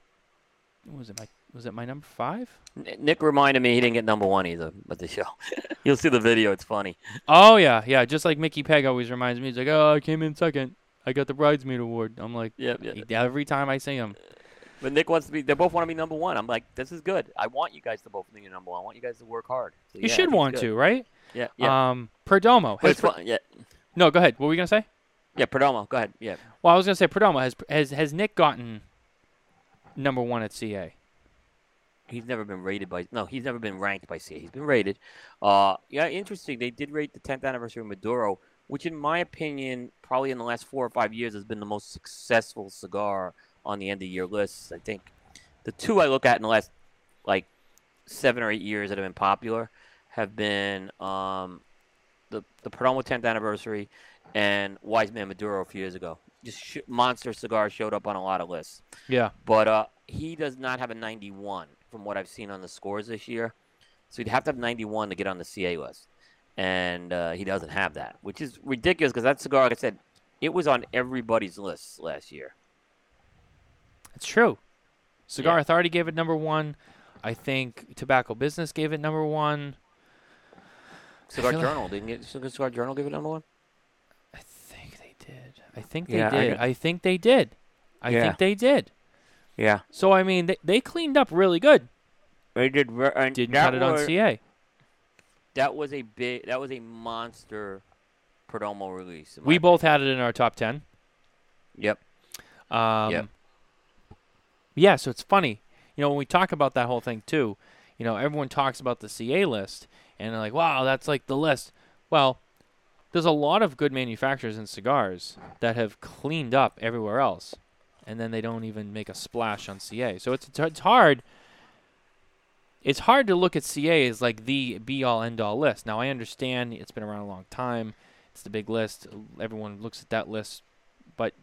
Was it my? Was it my number five? Nick reminded me he didn't get number one either at the show. You'll see the video. It's funny. Oh yeah, yeah. Just like Mickey Peg always reminds me. He's like, "Oh, I came in second. I got the bridesmaid award." I'm like, Yep. yep. every time I see him. But Nick wants to be. They both want to be number one. I'm like, this is good. I want you guys to both be number one. I want you guys to work hard. So, You yeah, should want to, right? Yeah. Yeah. Um, Perdomo. but Has Per-. Yeah. no, go ahead. What were we gonna say? Yeah. Perdomo. Go ahead. Yeah. Well, I was gonna say Perdomo has has has Nick gotten number one at CA? He's never been rated by. No, he's never been ranked by CA. He's been rated. Uh, yeah. Interesting. They did rate the 10th anniversary of Maduro, which, in my opinion, probably in the last four or five years has been the most successful cigar on the end of year lists. I think the two I look at in the last like seven or eight years that have been popular have been um, the the Perdomo 10th anniversary and Wise Man Maduro a few years ago. Just sh- monster cigar showed up on a lot of lists, Yeah. but uh, he does not have a 91 from what I've seen on the scores this year. So he'd have to have 91 to get on the CA list, and uh, he doesn't have that, which is ridiculous because that cigar, like I said, it was on everybody's list last year. That's true. Cigar Yeah. Authority gave it number one. I think Tobacco Business gave it number one. Cigar feel like- Journal didn't get Cigar Journal give it number one. I think they did. I think they Yeah, did. got- I, think they did. I Yeah. think they did. Yeah, So I mean, they, they cleaned up really good. they did. and Didn't cut it on CA. That was a big. That was a monster Perdomo release. We opinion. both had it in our top ten. Yep. Um, Yep. Yeah, so it's funny. You know, when we talk about that whole thing too, you know, everyone talks about the CA list and they're like, wow, that's like the list. Well, there's a lot of good manufacturers in cigars that have cleaned up everywhere else, and then they don't even make a splash on CA. So it's it's hard. It's hard to look at CA as like the be all end all list. Now I understand it's been around a long time. It's the big list. Everyone looks at that list, but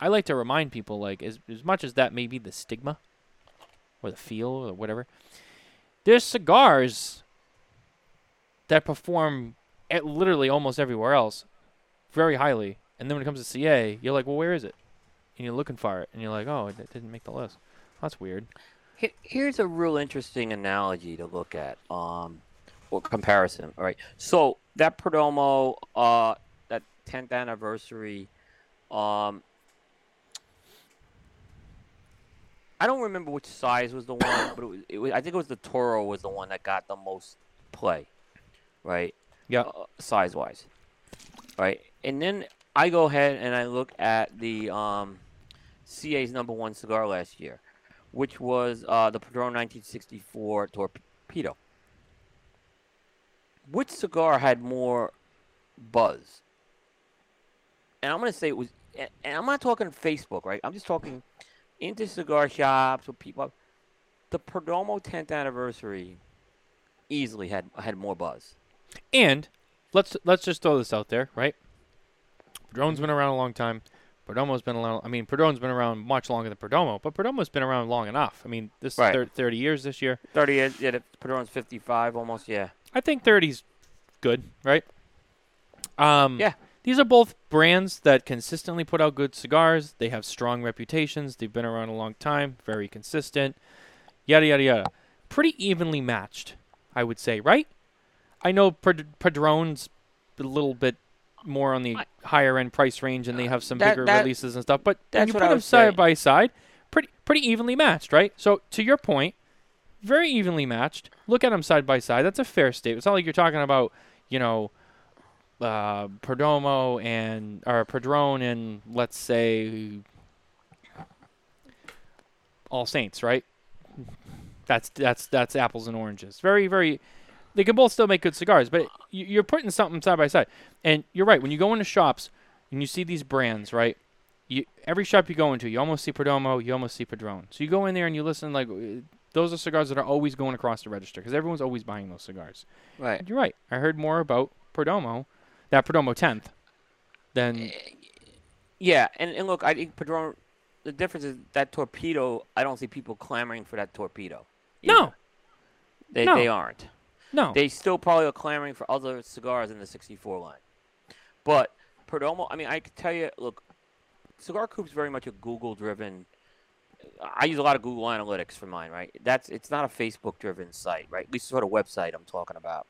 I like to remind people like as as much as that may be the stigma or the feel or whatever, there's cigars that perform at literally almost everywhere else very highly. And then when it comes to CA, you're like, well, where is it? And you're looking for it, and you're like, oh, it it didn't make the list. That's weird. He- Here's a real interesting analogy to look at, um, or comparison. All right, so that Perdomo, uh, that 10th anniversary, um, I don't remember which size was the one, but it was, it was. I think it was the Toro was the one that got the most play, right? Yeah. Uh, size wise, right? And then I go ahead and I look at the um, CA's number one cigar last year which was uh, the Padron 1964 Torpedo. Which cigar had more buzz? And I'm going to say it was, and I'm not talking Facebook, right? I'm just talking into cigar shops with people. The Perdomo 10th anniversary easily had had more buzz. And let's let's just throw this out there, right? Padron's been around a long time. Perdomo's been around. I mean, Perdomo's been around much longer than Perdomo, but Perdomo's been around long enough. I mean, this Right. is thir- 30 years this year. 30 years, yeah, Padron's 55 almost, yeah. I think 30's good, right? Um, Yeah. These are both brands that consistently put out good cigars. They have strong reputations. They've been around a long time, very consistent. Yada yada yada. Pretty evenly matched, I would say, right? I know Pad- Padron's a little bit more on the I- higher end price range, and they have some That- bigger that- releases and stuff. But when you put them side say. by side, pretty pretty evenly matched, right? So to your point, very evenly matched. Look at them side by side. That's a fair statement. It's not like you're talking about, you know, uh, Perdomo and or Padron and let's say All Saints, right? That's that's that's apples and oranges. Very very. They can both still make good cigars, but you- you're putting something side by side. And you're right. When you go into shops and you see these brands, right? You, every shop you go into, you almost see Perdomo, you almost see Padron. So you go in there and you listen, like those are cigars that are always going across the register because everyone's always buying those cigars. Right. You're right. I heard more about Perdomo, that Perdomo 10th, than eh, Yeah, and, and look, I think Padron. The difference is that torpedo. I don't see people clamoring for that torpedo. either. no, they no. they aren't. No. They still probably are clamoring for other cigars in the 64 line. But Perdomo, I mean, I can tell you, look, Cigar Coop's very much a Google-driven. I use a lot of Google Analytics for mine, right? That's it's not a Facebook-driven site, right? At least sort of website I'm talking about.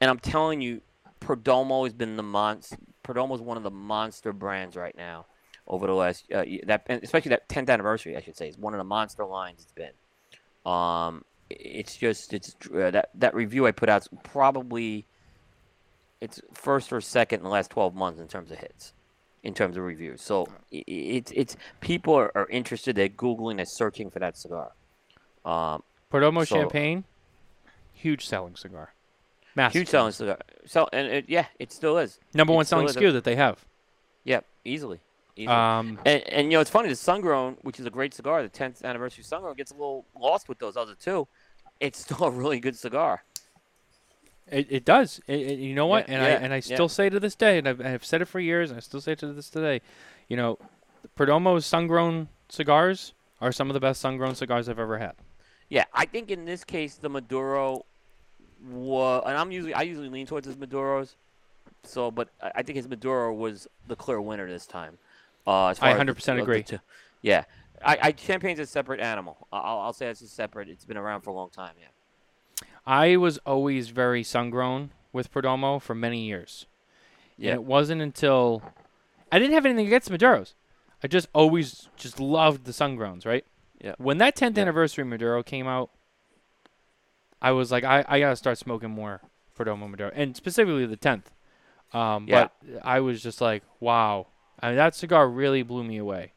And I'm telling you, Perdomo has been the monster. Perdomo is one of the monster brands right now over the last uh, that, especially that 10th anniversary, I should say, is one of the monster lines it's been. Um, it's just it's uh, that that review I put out probably it's first or second in the last 12 months in terms of hits, in terms of reviews. So i- i- it's it's people are, are interested. They're googling, they're searching for that cigar. Um, Perdomo so- Champagne, huge selling cigar. Massive huge selling cigar. So and it, yeah, it still is. Number it one selling SKU that they have. Yep, easily. easily. Um, And, and you know it's funny. The Sungrown, which is a great cigar, the 10th anniversary Sungrown, gets a little lost with those other two. It's still a really good cigar. It, it does. It, it- you know what? Yeah, and yeah, I and I yeah. still say to this day, and I've, I've said it for years, and I still say it to this today. You know, Perdomo's sun-grown cigars are some of the best sun-grown cigars I've ever had. Yeah, I think in this case the Maduro was, and I'm usually I usually lean towards his Maduros. So, but I think his Maduro was the clear winner this time. Uh, I far as 100% two- the agree. Yeah, I, I Champagne's a separate animal. I'll, I'll say it's a separate. It's been around for a long time. Yeah. I was always very sun-grown with Perdomo for many years. Yeah. And it wasn't until I didn't have anything against Maduros. I just always just loved the sun-growns, right? Yeah. When that 10th Yeah. anniversary Maduro came out, I was like, I, I gotta start smoking more Perdomo Maduro, and specifically the 10th. Um, Yeah. But I was just like, wow. I mean, that cigar really blew me away.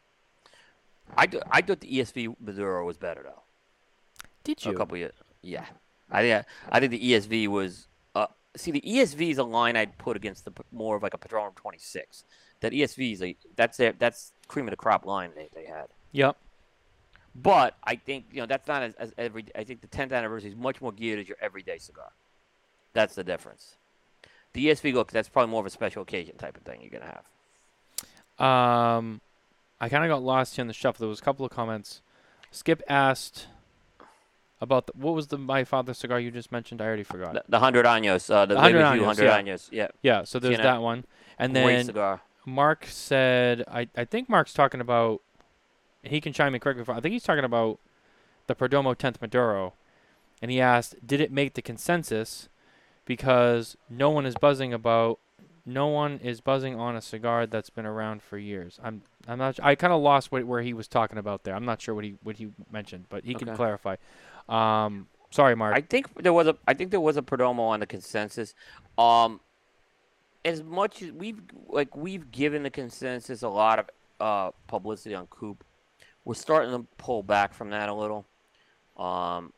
I, do, I thought the ESV Maduro was better though. Did you? A couple years. Yeah. I think I think the ESV was. Uh, see, the ESV is a line I'd put against the more of like a Padron 26. That ESV is a that's their that's cream of the crop line they, they had. Yep. But I think you know that's not as, as every. I think the 10th anniversary is much more geared as your everyday cigar. That's the difference. The ESV look that's probably more of a special occasion type of thing you're gonna have. Um, I kind of got lost here in the shuffle. There was a couple of comments. Skip asked about the, what was the my father's cigar you just mentioned. I already forgot. The, the hundred años, uh, the, The 100 Años, 100 yeah. años, yeah, yeah, so there's that one, and great then cigar. Mark said, I I think Mark's talking about. He can chime in correct me I I think he's talking about the Perdomo 10th Maduro, and he asked, did it make the consensus? Because no one is buzzing about. No one is buzzing on a cigar that's been around for years. I'm I'm not. I kind of lost what, where he was talking about there. I'm not sure what he what he mentioned, but he can clarify. Um, sorry, Mark. I think there was a I think there was a Perdomo on the consensus. Um, as much as we've like we've given the consensus a lot of uh, publicity on Coop, we're starting to pull back from that a little. Um,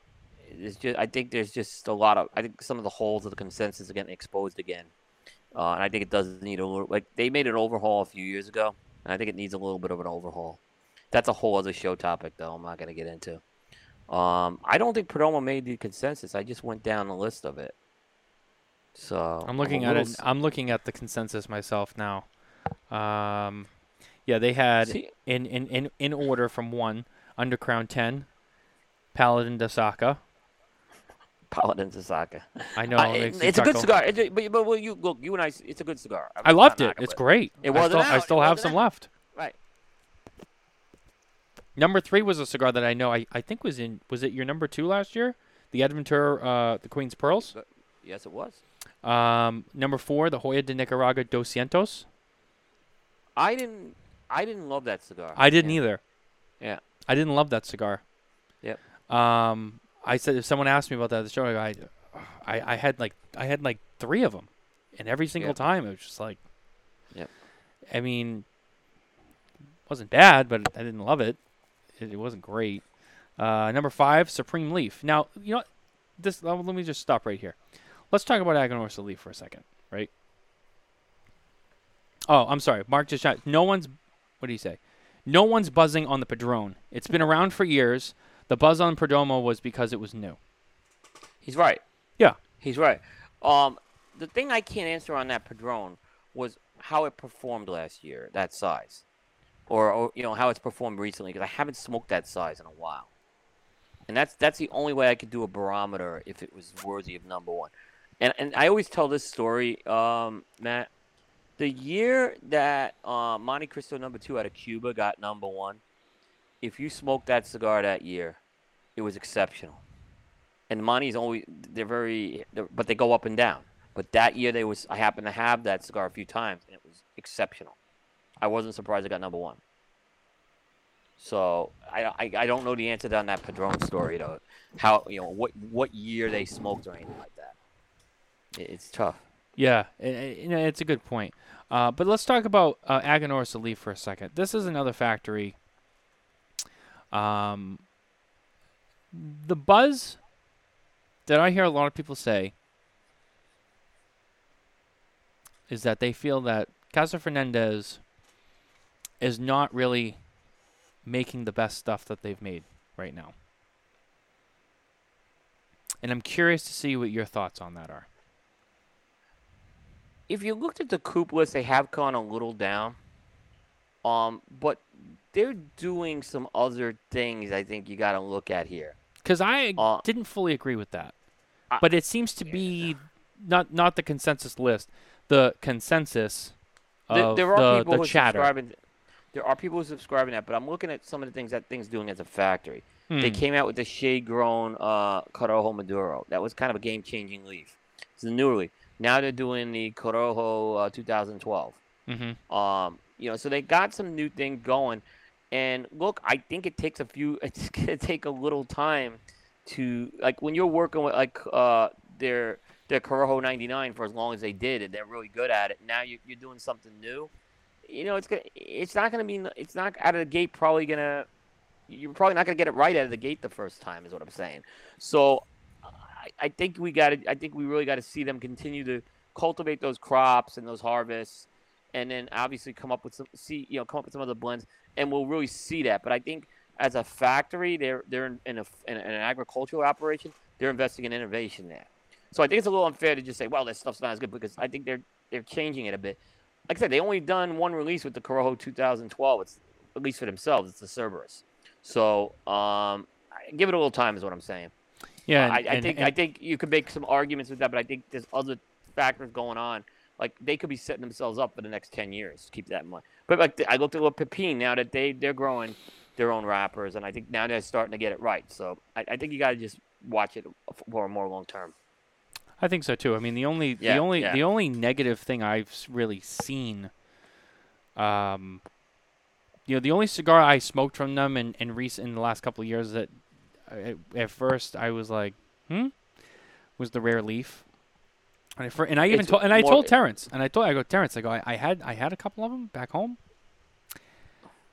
it's just I think there's just a lot of I think some of the holes of the consensus are getting exposed again, uh, and I think it does need a little like they made an overhaul a few years ago, and I think it needs a little bit of an overhaul. That's a whole other show topic though. I'm not gonna get into. Um, I don't think Perdomo made the consensus. I just went down the list of it. So I'm looking a at it. I'm looking at the consensus myself now. Um, yeah, they had See- in, in, in, in order from one Undercrown 10, Paladin Dasaka. Paladin Sasaka. I know I- it it's a good cigar. It's a- but, but well, you look, you and I, it's a good cigar. I'm I loved it. It's it. great. It wasn't still, I still have some out. left. Right. Number three was a cigar that I know. I, I think was in. Was it your number two last year? The Adventura, uh, the Queen's Pearls. Yes, it was. Um, number four, the Joya de Nicaragua Doscientos. I didn't. I didn't love that cigar. I didn't Yeah. either. Yeah. I didn't love that cigar. Yep. Um, I said if someone asked me about that at the show, I, I, I had like I had like three of them, and every single Yep. time it was just like. Yep. I mean, wasn't bad, but I didn't love it. It, it wasn't great. Uh, number five, Supreme Leaf. Now you know, this. Let me just stop right here. Let's talk about Aganorsa Leaf for a second, right? Oh, I'm sorry. Mark just shot. No one's. What do you say? No one's buzzing on the Padron. It's been around for years. The buzz on Perdomo was because it was new. He's right. Yeah. He's right. Um, the thing I can't answer on that Padron was how it performed last year, that size, or, or you know how it's performed recently, because I haven't smoked that size in a while, and that's that's the only way I could do a barometer if it was worthy of number one. And and I always tell this story, um, Matt. The year that uh, Montecristo number two out of Cuba got number one, if you smoked that cigar that year, it was exceptional and Monty's always they're very they're, but they go up and down. But that year they was I happened to have that cigar a few times and it was exceptional. I wasn't surprised I got number one. So I, I, I don't know the answer on that Padron story though. How you know what what year they smoked or anything like that. It, it's tough. Yeah, i- i- you know, it's a good point. Uh, but let's talk about uh, Aganorsa Leaf for a second. This is another factory. Um, the buzz that I hear a lot of people say is that they feel that Casa Fernandez is not really making the best stuff that they've made right now. And I'm curious to see what your thoughts on that are. if you looked at the coop list, they have gone a little down. Um, but they're doing some other things. I think you got to look at here. Because I Uh, didn't fully agree with that, I- but it seems to be not not the consensus list, the consensus There, of there are the, people the who chatter. subscribing. There are people who are subscribing that, but I'm looking at some of the things that thing's doing as a factory. They Hmm. came out with the shade grown uh, Corojo Maduro. That was kind of a game changing leaf. It's a newer leaf. Now they're doing the Corojo uh, 2012. Mhm. Um, you know, so they got some new thing going. And look, I think it takes a few. It's gonna take a little time to like when you're working with like uh their their Corojo 99 for as long as they did, and they're really good at it. Now you, you're doing something new. You know, it's gonna. It's not gonna be. It's not out of the gate. Probably gonna. You're probably not gonna get it right out of the gate the first time. Is what I'm saying. So, I, I think we got to. I think we really got to see them continue to cultivate those crops and those harvests, and then obviously come up with some. See, you know, come up with some other blends, and we'll really see that. But I think as a factory, they're they're in, in, a, in an agricultural operation. They're investing in innovation there. So I think it's a little unfair to just say, well, this stuff's not as good because I think they're they're changing it a bit. Like I said, they only done one release with the Corojo 2012. It's at least for themselves. It's the Cerberus. So um, give it a little time, is what I'm saying. Yeah, I, and- I and- think and- I think you could make some arguments with that, but I think there's other factors going on. Like they could be setting themselves up for the next ten years. Keep that in mind. But like I looked at little Pepin now that they they're growing their own wrappers, and I think now they're starting to get it right. So I, I think you got to just watch it for a more long term. I think so too. I mean, the only Yeah, the only yeah. the only negative thing I've really seen, um, you know, the only cigar I smoked from them in in recent in the last couple of years that, I, at first I was like, hmm, was the rare leaf. And I, fir- and I even It's told and I told Terrence and I told I go Terrence I go I, I had I had a couple of them back home.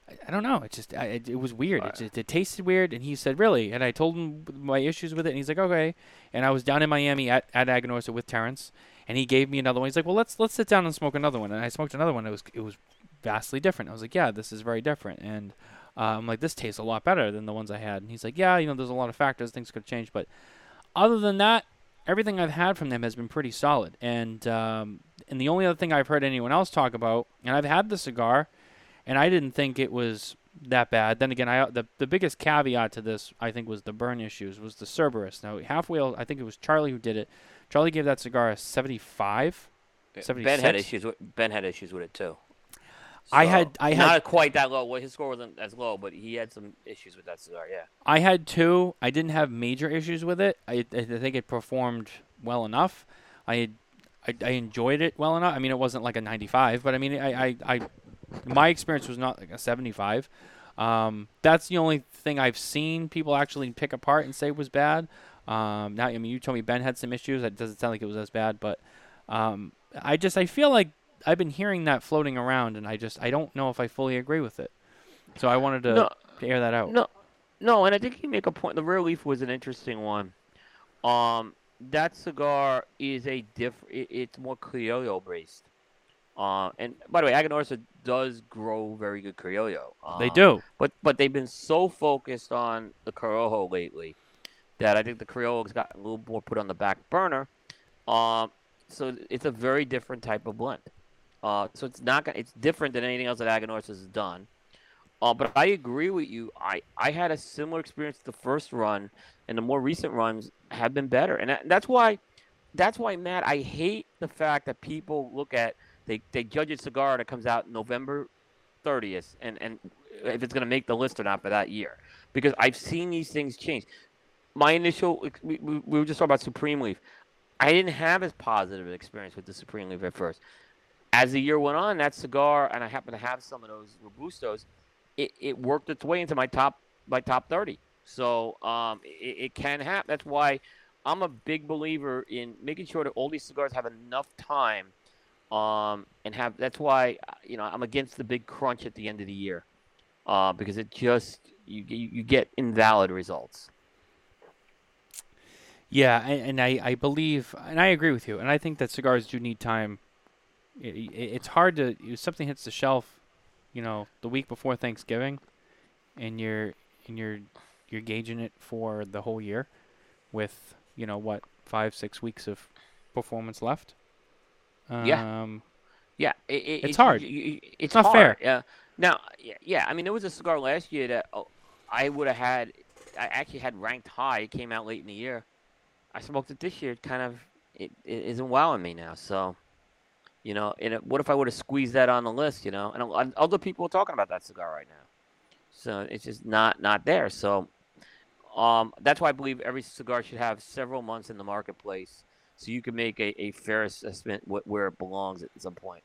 I, I don't know. It just I, it, it was weird. It, just, it tasted weird, and he said, "Really?" And I told him my issues with it, and he's like, "Okay." And I was down in Miami at at Aganorsa with Terrence, and he gave me another one. He's like, "Well, let's let's sit down and smoke another one." And I smoked another one. It was it was vastly different. I was like, "Yeah, this is very different." And uh, I'm like, "This tastes a lot better than the ones I had." And he's like, "Yeah, you know, there's a lot of factors. Things could change, but other than that, everything I've had from them has been pretty solid." And um, and the only other thing I've heard anyone else talk about, and I've had the cigar, and I didn't think it was that bad. Then again, I the the biggest caveat to this, I think, was the burn issues. Was the Cerberus. Now Half Wheel, I think it was Charlie who did it. Charlie gave that cigar a 75. Ben had issues. With, ben had issues with it too. I had- I not had- quite that low. Well, his score wasn't as low, but he had some issues with that cigar. Yeah. I had two. I didn't have major issues with it. I, I think it performed well enough. I, had, I I enjoyed it well enough. I mean, it wasn't like a 95, but I mean, I I, I my experience was not like a 75. Um, that's the only thing I've seen people actually pick apart and say was bad. Um, now, I mean, you told me Ben had some issues. That doesn't sound like it was as bad, but um, I just I feel like I've been hearing that floating around, and I just I don't know if I fully agree with it. So I wanted to, No, to air that out. No, no, and I think you make a point. The Rare Leaf was an interesting one. Um, that cigar is a different. It, it's more Criollo based. Uh, and by the way, Aganorsa does grow very good Criollo. They Uh, do. but but they've been so focused on the Corojo lately that I think the Criollo's got a little more put on the back burner. Um, so it's a very different type of blend. Uh, so it's not it's different than anything else that Aganorsa has done. Uh, but I agree with you. I, I had a similar experience the first run, and the more recent runs have been better. And that, that's why, that's why, Matt, I hate the fact that people look at they, they judge a cigar that comes out November 30th, and, and if it's going to make the list or not for that year, because I've seen these things change. My initial, we, we were just talking about Supreme Leaf. I didn't have as positive an experience with the Supreme Leaf at first. As the year went on, that cigar, and I happen to have some of those Robustos, it, it worked its way into my top my top 30. So um, it, it can happen. That's why I'm a big believer in making sure that all these cigars have enough time, um, and have. That's why you know I'm against the big crunch at the end of the year, uh, because it just you you get invalid results. Yeah, and, and I, I believe, and I agree with you, and I think that cigars do need time. It's hard to if something hits the shelf, you know, the week before Thanksgiving, and you're and you're you're gauging it for the whole year, with you know what five six weeks of performance left. Yeah. Um, Yeah, it, it, It's hard. you- it's not hard. fair. Yeah. Now, yeah, yeah. I mean, there was a cigar last year that oh, I would have had. I actually had ranked high. It came out late in the year. I smoked it this year. It kind of it, it isn't wowing me now. So, you know, and it, what if I would have squeezed that on the list? You know, and other people are talking about that cigar right now. So it's just not not there. So, um, that's why I believe every cigar should have several months in the marketplace, so you can make a, a fair assessment wh- where it belongs at some point.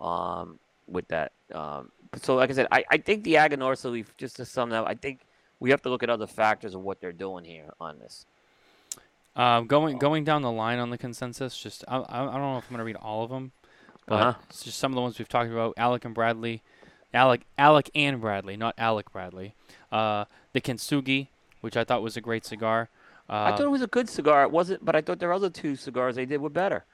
Um, with that, um, so like I said, I, I think the Aganorsa leaf. Just to sum that up, I think we have to look at other factors of what they're doing here on this. um, going going down the line on the consensus, just I, I, I don't know if I'm gonna read all of them, but Uh-huh. it's just some of the ones we've talked about. Alec and Bradley, Alec Alec and Bradley, not Alec Bradley. Uh, the Kintsugi, which I thought was a great cigar. Uh, I thought it was a good cigar. It wasn't, but I thought their other two cigars they did were better.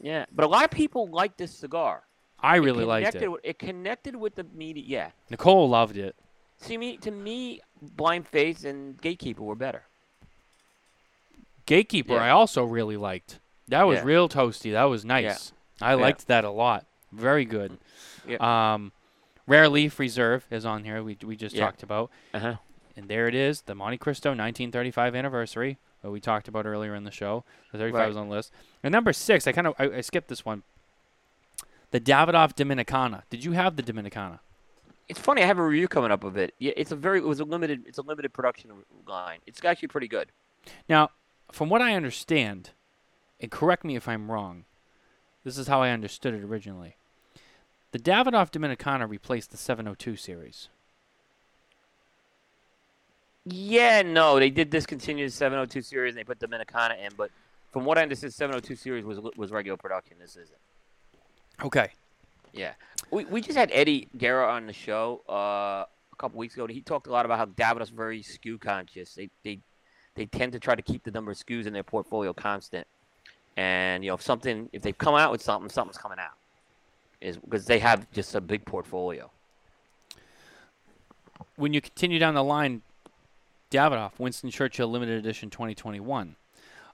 Yeah, but a lot of people like this cigar. I It really liked it. With, it connected with the media. Yeah. Nicole loved it. See me to me, Blind Faith and Gatekeeper were better. Gatekeeper, Yeah. I also really liked. That was Yeah. real toasty. That was nice. I Yeah. liked that a lot. Very good. Um, Rare Leaf Reserve is on here. We we just Yeah. talked about, Uh huh. and there it is, the Montecristo 1935 anniversary that we talked about earlier in the show. The 35 Right. was on the list. And number six, I kind of I, I skipped this one. The Davidoff Dominicana. Did you have the Dominicana? It's funny. I have a review coming up of it. Yeah, it's a very. It was a limited. It's a limited production line. It's actually pretty good. Now, from what I understand, and correct me if I'm wrong, this is how I understood it originally. The Davidoff Dominicana replaced the 702 series. Yeah, no, they did discontinue the 702 series and they put Dominicana in, but from what I understood, 702 series was was regular production. This isn't. Okay. Yeah, we, we just had Eddie Guerra on the show uh, a couple weeks ago. He talked a lot about how Davidoff's very SKU conscious. They they they tend to try to keep the number of SKUs in their portfolio constant, and you know if something if they've come out with something, something's coming out, is because they have just a big portfolio. When you continue down the line, Davidoff, Winston Churchill Limited Edition 2021,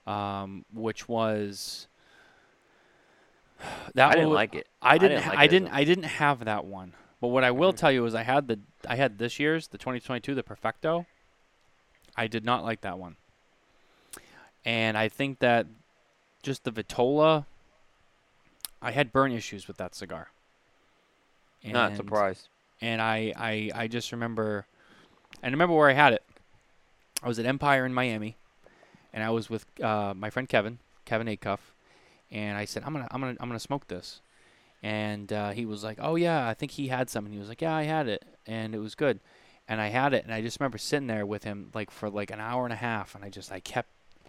um, which was that I didn't like it. I didn't. didn't like I didn't. I didn't have that one. But what I will Mhm. tell you is, I had the. I had this year's, the 2022, the Perfecto. I did not like that one. And I think that just the Vitola. I had burn issues with that cigar. Not surprised. and I, I I just remember I remember where I had it. I was at Empire in Miami, and I was with uh, my friend Kevin, Kevin Acuff, and I said I'm gonna I'm gonna I'm gonna smoke this, and uh, he was like, oh yeah, I think he had some, and he was like, yeah, I had it, and it was good, and I had it, and I just remember sitting there with him like for like an hour and a half, and I just I kept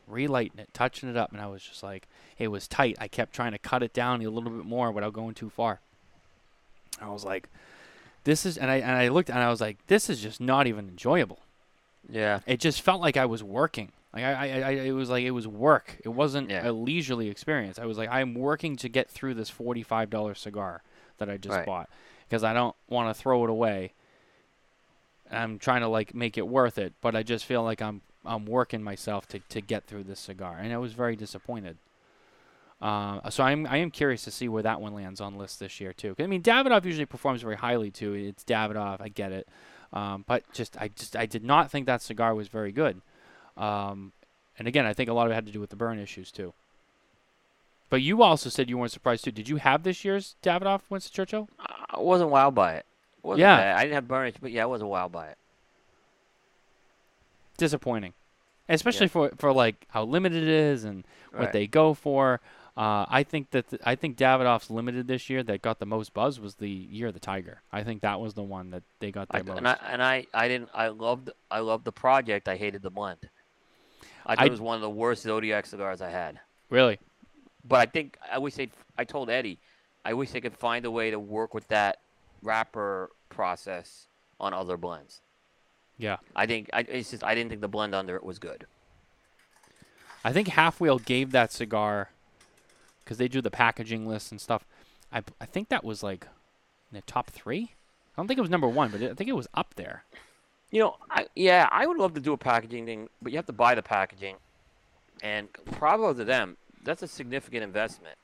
relighting it, touching it up, and I was just like, it was tight. I kept trying to cut it down a little bit more without going too far. I was like, this is, and I and I looked and I was like, this is just not even enjoyable. Yeah. It just felt like I was working. Like I, I, I it was like it was work. It wasn't Yeah. a leisurely experience. I was like, I'm working to get through this forty-five dollar cigar that I just Right. bought because I don't want to throw it away. I'm trying to like make it worth it, but I just feel like I'm I'm working myself to, to get through this cigar, and I was very disappointed. Uh, so I'm I am curious to see where that one lands on list this year too. 'Cause, I mean, Davidoff usually performs very highly too. It's Davidoff, I get it, um, but just I just I did not think that cigar was very good. Um, and again, I think a lot of it had to do with the burn issues too. But you also said you weren't surprised too. Did you have this year's Davidoff Winston Churchill? I wasn't wowed by it. Wasn't Yeah. bad. I didn't have burnish, but yeah, I wasn't wowed by it. Disappointing, especially for for like how limited it is and what Right. they go for. Uh, I think that th- I think Davidoff's limited this year that got the most buzz was the Year of the Tiger. I think that was the one that they got the most. and I and I I didn't I loved I loved the project. I hated the blend. I thought I- it was one of the worst Zodiac cigars I had. really, But I think I wish they I told Eddie, I wish they could find a way to work with that wrapper process on other blends. Yeah. I think I it's just I didn't think the blend under it was good. I think Half Wheel gave that cigar because they do the packaging lists and stuff. I I think that was like in the top three. I don't think it was number one, but I think it was up there. You know, I yeah, I would love to do a packaging thing, but you have to buy the packaging. And probably to them. That's a significant investment.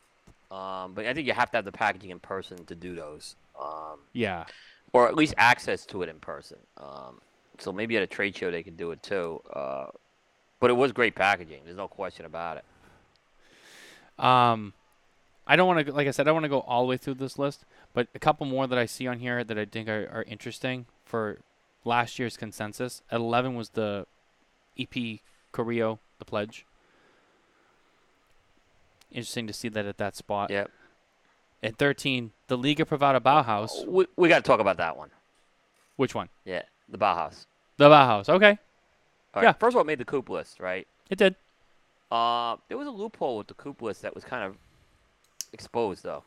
Um, but I think you have to have the packaging in person to do those, um, Yeah. or at least access to it in person. Um, so maybe at a trade show they could do it too. Uh, but it was great packaging. There's no question about it. Um, I don't want to, like I said, I want to go all the way through this list, but a couple more that I see on here that I think are, are interesting for last year's consensus. At 11 was the EP Carrillo, the pledge. Interesting to see that at that spot. Yep. At 13, the Liga Privada Bauhaus. We, we got to talk about that one. Which one? Yeah, the Bauhaus. The Bauhaus. Okay, All right. Yeah. First of all, it made the coop list, right? it did. Uh, there was a loophole with the coop list that was kind of exposed, though.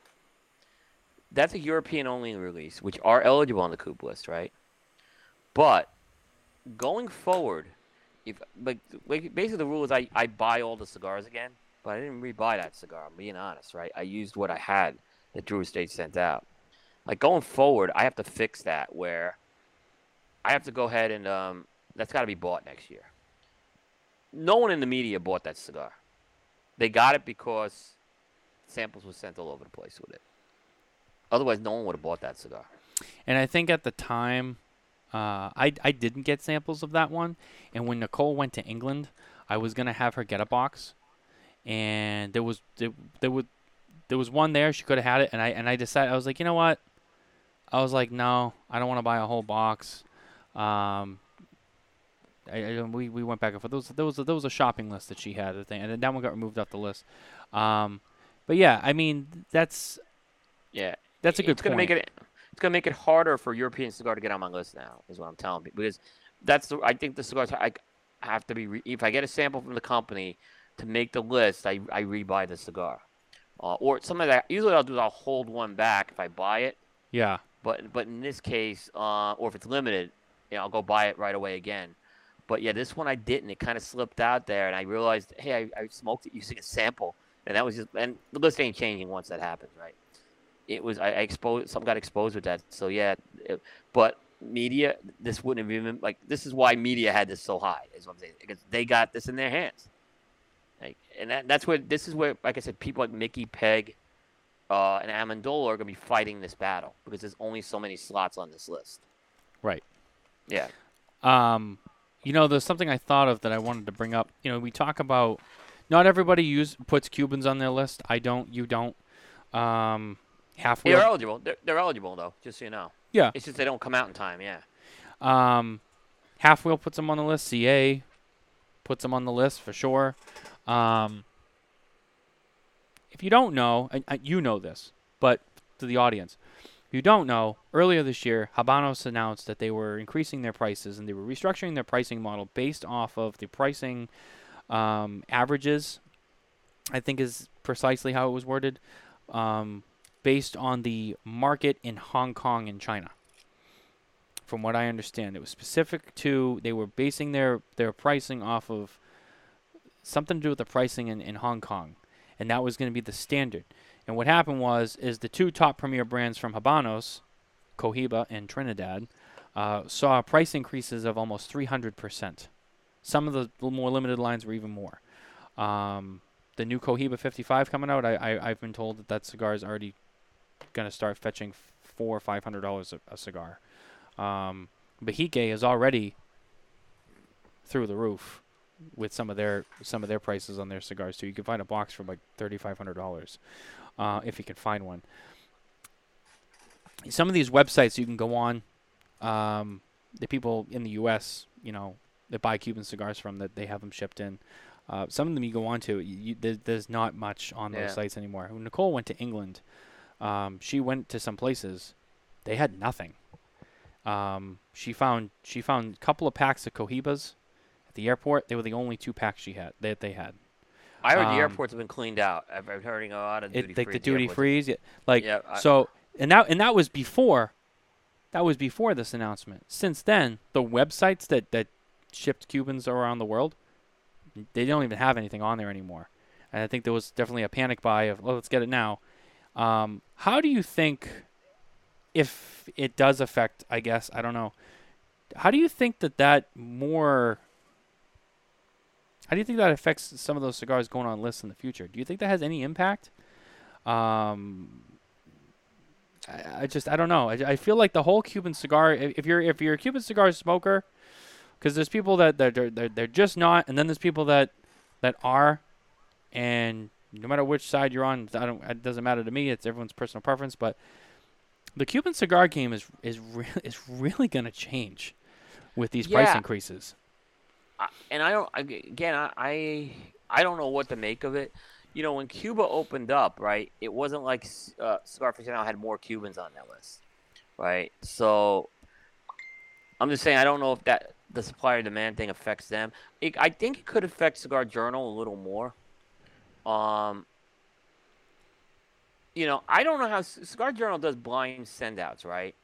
That's a European only release, which are eligible on the coop list, right? But going forward, if like like, basically the rule is I, I buy all the cigars again, but I didn't rebuy that cigar. I'm being honest, right? I used what I had that Drew Estate sent out. Like going forward, I have to fix that where I have to go ahead and um, that's got to be bought next year no one in the media bought that cigar. They got it because samples were sent all over the place with it. Otherwise, no one would have bought that cigar. And I think at the time, uh, I I didn't get samples of that one. And when Nicole went to England, I was gonna have her get a box, and there was there, there was there was one there. She could have had it, and I and I decided I was like, you know what? I was like, no, I don't want to buy a whole box. Um, I, I, we we went back and forth. There was there was a, there was a shopping list that she had, I think, and then that one got removed off the list. Um, but yeah, I mean that's Yeah, that's a good It's gonna point. make it. It's gonna make it harder for European cigar to get on my list now. Is what I'm telling you because that's the. I think the cigars I have to be. Re, if I get a sample from the company to make the list, I I rebuy the cigar. Uh, or something that usually I'll do is I'll hold one back if I buy it. yeah. But but in this case, uh, or if it's limited, you know, I'll go buy it right away again. But yeah, this one I didn't. It kind of slipped out there, and I realized, hey, I, I smoked it using a sample, and that was just. And the list ain't changing once that happens, right? It was I, I exposed something got exposed with that. So yeah, it, but media, this wouldn't have even like this is why media had this so high. Is what I'm saying because they got this in their hands. Like, and that, that's where this is where, like I said, people like Mickey Peg, uh, and Amendola are gonna be fighting this battle because there's only so many slots on this list. Right. Yeah. Um, you know, there's something I thought of that I wanted to bring up. You know, we talk about not everybody use puts Cubans on their list. I don't. You don't. Um, Half Wheel. They're eligible. They're, they're eligible though, just so you know. Yeah. It's just they don't come out in time. Yeah. Um, Half Wheel puts them on the list. CA puts them on the list for sure. Um, if you don't know, and, and you know this, but to the audience, if you don't know, earlier this year, Habanos announced that they were increasing their prices and they were restructuring their pricing model based off of the pricing um, averages. I think is precisely how it was worded, um, based on the market in Hong Kong and China from what I understand. It was specific to they were basing their their pricing off of something to do with the pricing in, in Hong Kong, and that was going to be the standard. And what happened was is the two top premier brands from Habanos, Cohiba and Trinidad, uh, saw price increases of almost 300 percent. Some of the more limited lines were even more. Um, the new Cohiba 55 coming out, I, I I've been told that that cigar is already going to start fetching four or five hundred dollars a, cigar. Um, Behike is already through the roof with some of their some of their prices on their cigars too. You can find a box for like thirty five hundred dollars uh, if you can find one. Some of these websites you can go on, um, the people in the U.S. you know that buy Cuban cigars from that they have them shipped in. Uh, some of them you go on to, you, you, there's not much on those sites anymore. When Nicole went to England, um, she went to some places, they had nothing. Um, she found she found a couple of packs of Cohibas at the airport. They were the only two packs she had that they had. I heard Um, the airports have been cleaned out. I've, I've heard a lot of duty It, like the duty frees, yeah, like Yeah, I- so, and that and that was before, that was before this announcement. Since then, the websites that that shipped Cubans around the world, they don't even have anything on there anymore. And I think there was definitely a panic buy of, well, let's get it now. Um, how do you think, if it does affect, I guess I don't know, how do you think that that more how do you think that affects some of those cigars going on lists in the future? Do you think that has any impact? Um, I, I just I don't know. I, I feel like the whole Cuban cigar. If you're if you're a Cuban cigar smoker, because there's people that that they're, they're they're just not, and then there's people that that are, and no matter which side you're on, I don't. It doesn't matter to me. It's everyone's personal preference, but the Cuban cigar game is is re- is really going to change with these price increases. And I don't again I, I don't know what to make of it. You know, when Cuba opened up, right? It wasn't like uh, Cigar Aficionado had more Cubans on that list, right? So I'm just saying I don't know if that the supplier demand thing affects them. It, I think it could affect Cigar Journal a little more. Um, you know, I don't know how Cigar Journal does blind sendouts, right?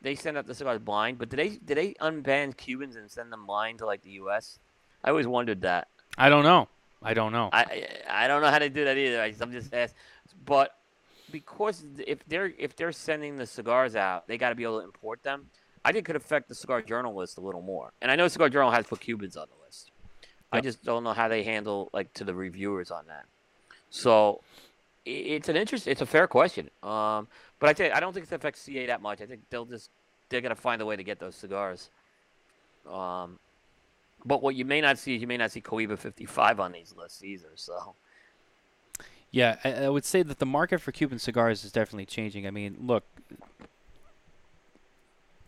They send out the cigars blind, but did they did they unban Cubans and send them blind to like the U.S.? I always wondered that. I don't know. I don't know. I I don't know how to do that either. I, I'm just asking, but because if they're if they're sending the cigars out, they got to be able to import them. I think it could affect the cigar journal list a little more. And I know Cigar Journal has put Cubans on the list. I just don't know how they handle like to the reviewers on that. So it's an interest. It's a fair question. Um, but I tell you, I don't think it affects CA that much. I think they'll just they're gonna find a way to get those cigars. Um, but what you may not see is you may not see Cohiba 55 on these lists either. So Yeah, I, I would say that the market for Cuban cigars is definitely changing. I mean, look,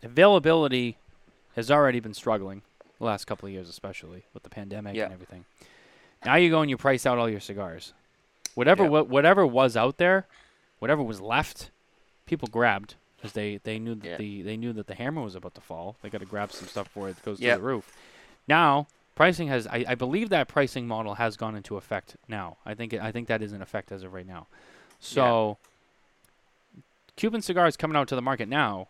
availability has already been struggling the last couple of years, especially with the pandemic Yeah. and everything. Now you go and you price out all your cigars. Whatever Yeah. wha- whatever was out there, whatever was left, people grabbed because they, they knew that Yeah. the they knew that the hammer was about to fall. They got to grab some stuff before it goes Yeah. to the roof. Now pricing has I, I believe that pricing model has gone into effect now. I think it, I think that is in effect as of right now. So Cuban cigars coming out to the market now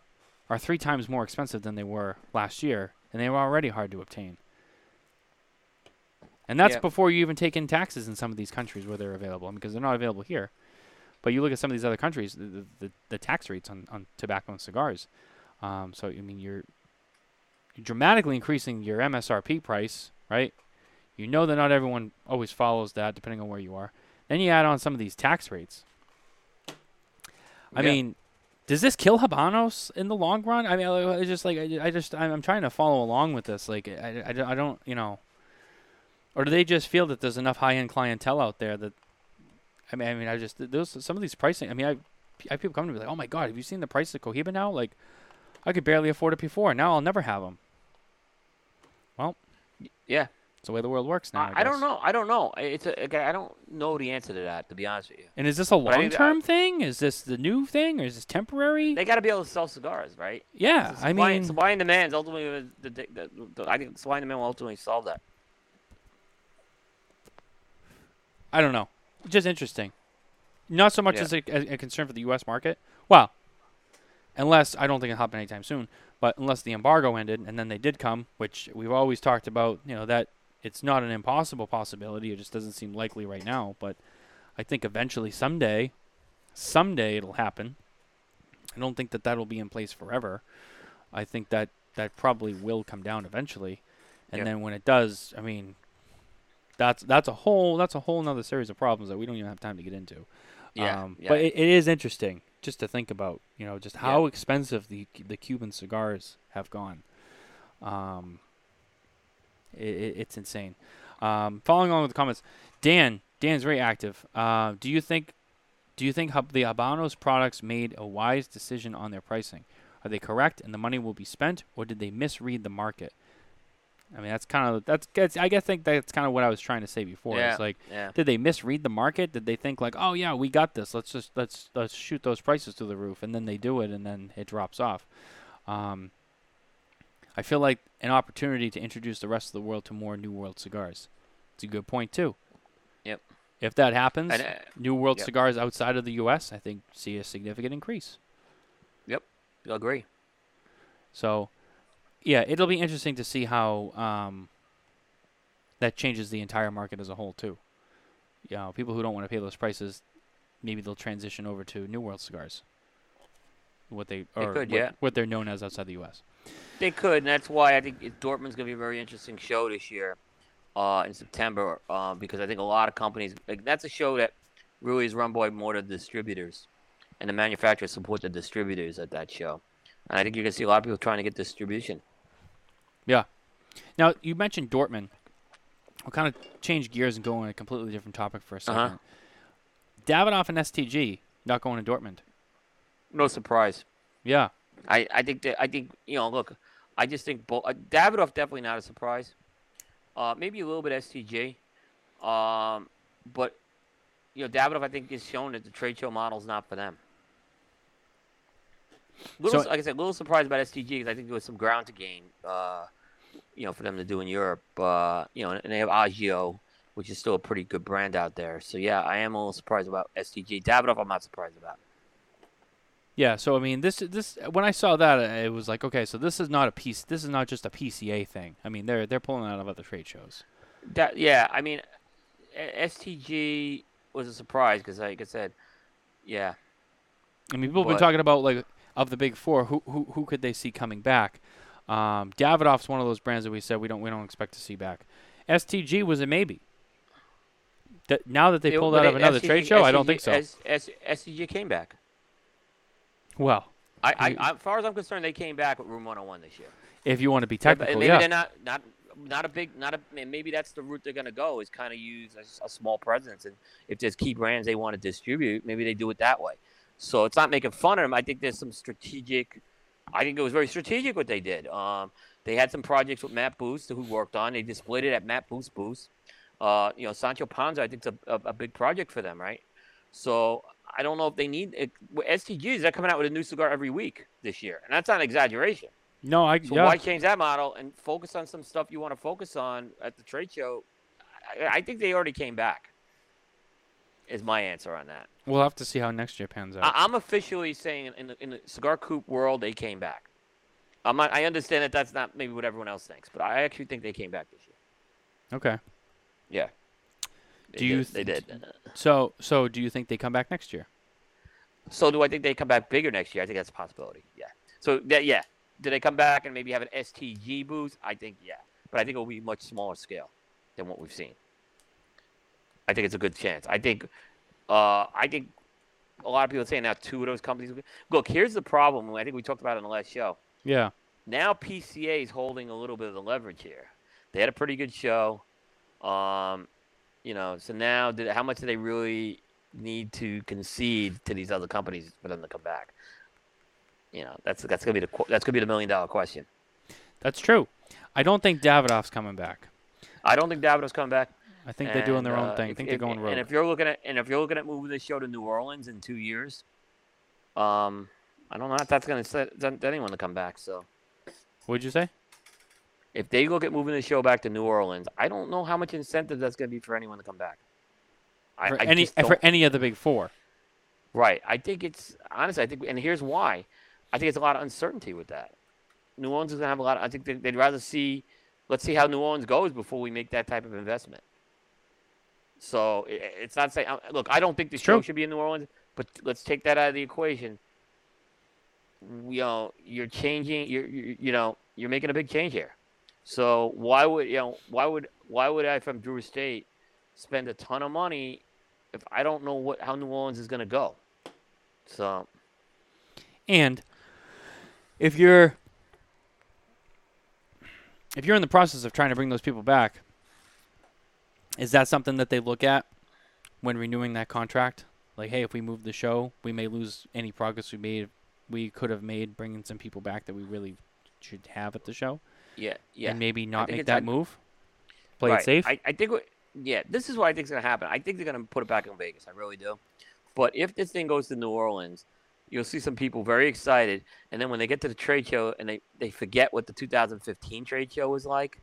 are three times more expensive than they were last year, and they were already hard to obtain. And that's Yeah. before you even take in taxes in some of these countries where they're available, because they're not available here. But you look at some of these other countries, the, the, the, the tax rates on, on tobacco and cigars. Um, so I mean, you're you're dramatically increasing your MSRP price, right? You know that not everyone always follows that, depending on where you are. Then you add on some of these tax rates. I Yeah. mean, does this kill Habanos in the long run? I mean, I I just like I, I just I'm, I'm trying to follow along with this. Like I, I, I don't you know, or do they just feel that there's enough high end clientele out there that I mean I mean I just those some of these pricing. I mean I I have people come to me like, oh my god, have you seen the price of Cohiba now? Like I could barely afford it before. Now I'll never have them. Well, yeah, It's the way the world works now. I, I, don't know. I don't know. It's a, again, I don't know the answer to that. To be honest with you, And is this a long term thing? Is this the new thing, or is this temporary? they got to be able to sell cigars, right? yeah, So I mean, supply and demand is ultimately the, the, the, the, I think supply and demand will ultimately solve that. I don't know. Just interesting. Not so much Yeah. as a, a, concern for the U.S. market. Well, unless I don't think it'll happen anytime soon. But unless the embargo ended and then they did come, which we've always talked about, you know that it's not an impossible possibility. It just doesn't seem likely right now. But I think eventually, someday, someday it'll happen. I don't think that that'll be in place forever. I think that that probably will come down eventually, and Yeah. then when it does, I mean, that's that's a whole that's a whole nother series of problems that we don't even have time to get into. um, yeah. But it, it is interesting just to think about, you know, just how expensive the the Cuban cigars have gone. Um, it, it, it's insane. Um, following along with the comments, Dan Dan's very active. Uh, do you think do you think the Habanos products made a wise decision on their pricing? Are they correct and the money will be spent, or did they misread the market? I mean, that's kind of that's, that's I guess think that's kind of what I was trying to say before. Yeah. It's like yeah. did they misread the market? Did they think like, oh yeah, we got this. Let's just let's let's shoot those prices to the roof, and then they do it, and then it drops off. Um, I feel like an opportunity to introduce the rest of the world to more New World cigars. It's a good point too. Yep. If that happens, And, uh, New World yep. cigars outside of the U.S. I think see a significant increase. Yep, I agree. So, yeah, it'll be interesting to see how um, that changes the entire market as a whole too. You know, people who don't want to pay those prices, maybe they'll transition over to New World cigars. What they They or could, what, yeah. what they're known as outside the U.S. They could, and that's why I think Dortmund's going to be a very interesting show this year, uh, in September, uh, because I think a lot of companies like that's a show that really is run by more the distributors, and the manufacturers support the distributors at that show. And I think you're gonna see a lot of people trying to get distribution. Now you mentioned Dortmund. We'll kind of change gears and go on a completely different topic for a 2nd Uh-huh. Davidoff and STG not going to Dortmund. No surprise. Yeah. I, I think that I think you know look, I just think both uh, Davidoff definitely not a surprise. Uh, maybe a little bit STG, um, but you know Davidoff I think has shown that the trade show model is not for them. Little, So- like I said, a little surprised about STG because I think there was some ground to gain, uh, you know, for them to do in Europe. Uh, you know, and they have Agio, which is still a pretty good brand out there. So yeah, I am a little surprised about STG. Davidoff, I'm not surprised about. Yeah, so I mean, this this when I saw that, it was like, okay, so this is not a piece. This is not just a PCA thing. I mean, they're they're pulling out of other trade shows. That yeah, I mean, STG was a surprise because, like I said, yeah, I mean, people have been talking about like of the big four, who who who could they see coming back? Um, Davidoff's one of those brands that we said we don't we don't expect to see back. STG was a maybe. Now that they It- pulled out of another trade show, I don't think so. S, S, STG came back. well, I, I, as far as I'm concerned, they came back with Room 101 this year. if you want to be Yeah, technical, maybe yeah. they're not not not a big not a maybe that's the route they're gonna go is kind of use a small presence and if there's key brands they want to distribute, maybe they do it that way. So it's not making fun of them. I think there's some strategic. I think it was very strategic what they did. Um, they had some projects with Matt Booth who worked on. They displayed it at Matt Booth Boost. Uh, you know, Sancho Panza, I think, is a, a, a big project for them, right? So I don't know if they need it. with STGs. They're coming out with a new cigar every week this year, and that's not an exaggeration. no, I So yeah. why change that model and focus on some stuff you want to focus on at the trade show? I, I think they already came back. Is my answer on that. We'll have to see how next year pans out. I, I'm officially saying in the, in the cigar coop world they came back. I'm not, I understand that that's not maybe what everyone else thinks, but I actually think they came back this year. okay. Yeah. They Do you did, they did. So so do you think they come back next year? So do I think they come back bigger next year? I think that's a possibility. Yeah. So that yeah, do they come back and maybe have an STG booth? I think yeah, but I think it will be much smaller scale than what we've seen. I think it's a good chance. I think, uh, I think a lot of people are saying now two of those companies. Look, here's the problem. I think we talked about it in the last show. Yeah. Now PCA is holding a little bit of the leverage here. They had a pretty good show. Um, you know, so now did, how much do they really need to concede to these other companies for them to come back? You know, that's that's gonna be the that's gonna be the million dollar question. That's true. I don't think Davidoff's coming back. I don't think Davidoff's coming back. I think they're doing their And, own uh, thing. I think if- they're going rogue. And if you're looking at and if you're looking at moving the show to New Orleans in two years, um, I don't know if that's gonna set set anyone to come back. So What'd you say? if they look at moving the show back to New Orleans, I don't know how much incentive that's gonna be for anyone to come back. I, For I any for any of the big four. Right. I think it's honestly. I think, and here's why. I think it's a lot of uncertainty with that. New Orleans is gonna have a lot. Of, I think they'd rather see. Let's see how New Orleans goes before we make that type of investment. So it's not saying. Look, I don't think the show should be in New Orleans, but let's take that out of the equation. You know, you're changing. You're, you you know, you're making a big change here. So why would you know? Why would why would I, from Drew Estate, spend a ton of money if I don't know what how New Orleans is gonna go? So And if you're if you're in the process of trying to bring those people back, is that something that they look at when renewing that contract? Like, hey, if we move the show, we may lose any progress we made. We could have made bringing some people back that we really should have at the show, yeah, yeah. and maybe not make that move. Play right. it safe. I, I think yeah, this is what I think is gonna happen. I think they're gonna put it back in Vegas. I really do. But if this thing goes to New Orleans, you'll see some people very excited, and then when they get to the trade show and they, they forget what the 2015 trade show was like,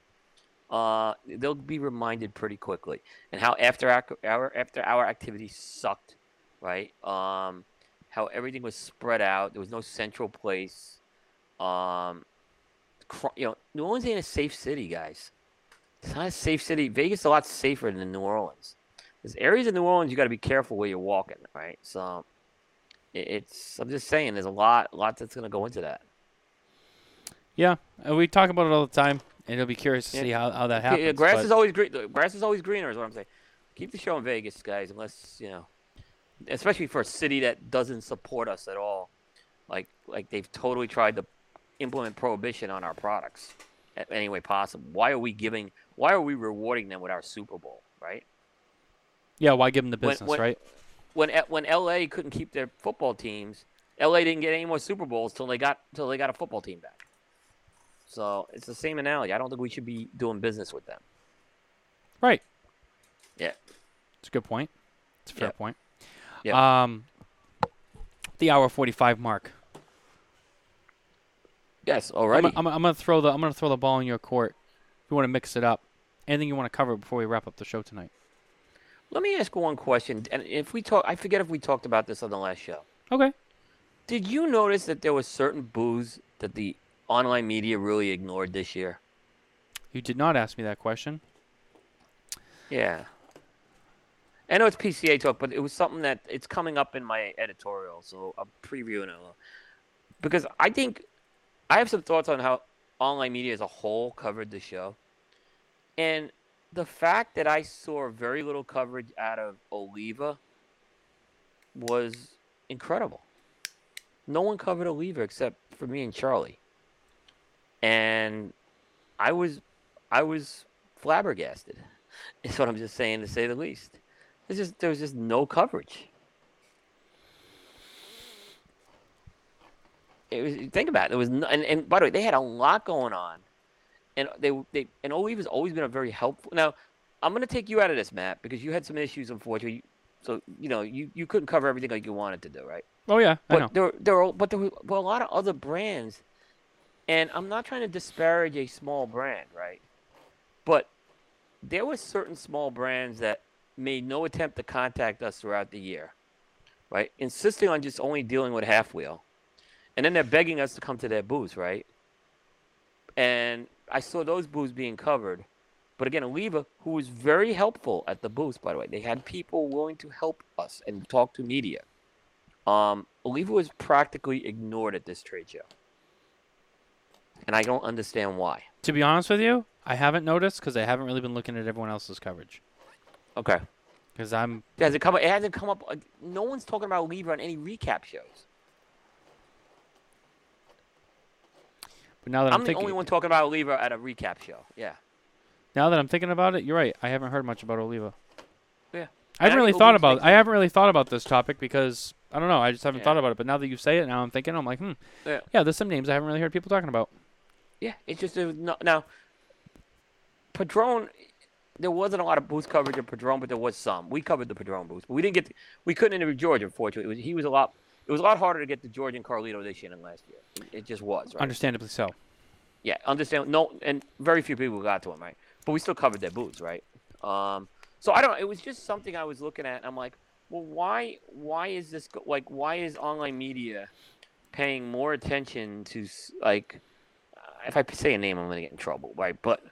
uh, they'll be reminded pretty quickly, and how after our, after our activity sucked, right? Um, how everything was spread out. There was no central place. Um, you know, New Orleans ain't a safe city, guys. It's not a safe city. Vegas is a lot safer than New Orleans. There's areas in New Orleans you got to be careful where you're walking, right? So it's. I'm just saying, there's a lot, lot that's gonna go into that. Yeah, we talk about it all the time, and it'll be curious to Yeah. see how, how that happens. yeah, grass is always green. Grass is always greener, is what I'm saying. Keep the show in Vegas, guys, unless you know especially for a city that doesn't support us at all. Like like they've totally tried to implement prohibition on our products any way possible. Why are we giving? Why are we rewarding them with our Super Bowl? Right? Yeah, why give them the business, when- right? When when LA couldn't keep their football teams, LA didn't get any more Super Bowls till they got till they got a football team back. So it's the same analogy. I don't think we should be doing business with them. Right. Yeah. It's a good point. It's a fair Yep. point. Yep. Um, the hour forty-five mark. Yes, I'm, I'm, gonna- I'm gonna throw the I'm gonna throw the ball in your court. If you want to mix it up, anything you want to cover before we wrap up the show tonight? Let me ask one question. And if we talk, I forget if we talked about this on the last show. Okay. Did you notice that there was certain booze that the online media really ignored this year? You did not ask me that question. Yeah. I know it's PCA talk, but it was something that it's coming up in my editorial, so I'm previewing it. a little. Because I think I have some thoughts on how online media as a whole covered the show. And the fact that I saw very little coverage out of Oliva was incredible. No one covered Oliva except for me and Charlie. And I was I was flabbergasted. Is what I'm just saying to say the least. There's just there was just no coverage. It was think about it. There was no, and, and by the way, they had a lot going on, and they they and Olive has always been a very helpful. Now, I'm gonna take you out of this, Matt, because you had some issues, unfortunately. So you know you, you couldn't cover everything like you wanted to do, right? Oh yeah, I But know. there, there were, but there were, were a lot of other brands, and I'm not trying to disparage a small brand, right? But there were certain small brands that made no attempt to contact us throughout the year, right? Insisting on just only dealing with half wheel, and then they're begging us to come to their booths, right? And I saw those booths being covered. But again, Oliva, who was very helpful at the booths, by the way, they had people willing to help us and talk to media. Um, Oliva was practically ignored at this trade show, and I don't understand why. To be honest with you, I haven't noticed because I haven't really been looking at everyone else's coverage. Okay, Because I'm it hasn't come. It hasn't come up. like, No one's talking about Oliva on any recap shows. but now that I'm, I'm the thinking only one talking about Oliva at a recap show. Yeah, now that I'm thinking about it, you're right. I haven't heard much about Oliva. Yeah. I haven't I really thought about. I haven't really thought about this topic because I don't know. I just haven't Yeah. thought about it. But now that you say it, now I'm thinking. I'm like, hmm. Yeah. Yeah, there's some names I haven't really heard people talking about. Yeah. It's just there was no, now. Padron, there wasn't a lot of booth coverage of Padron, but there was some. We covered the Padron booth, but we didn't get. To, we couldn't interview George, unfortunately. It was, he was a lot. It was a lot harder to get to George and Carlito this year than last year. It, it just was. Right? Understandably so. Yeah, understand. No, and very few people got to him, right? But we still covered their booths, right? Um, so I don't. It was just something I was looking at. And I'm like, well, why? Why is this like? Why is online media paying more attention to like? If I say a name, I'm gonna get in trouble, right? But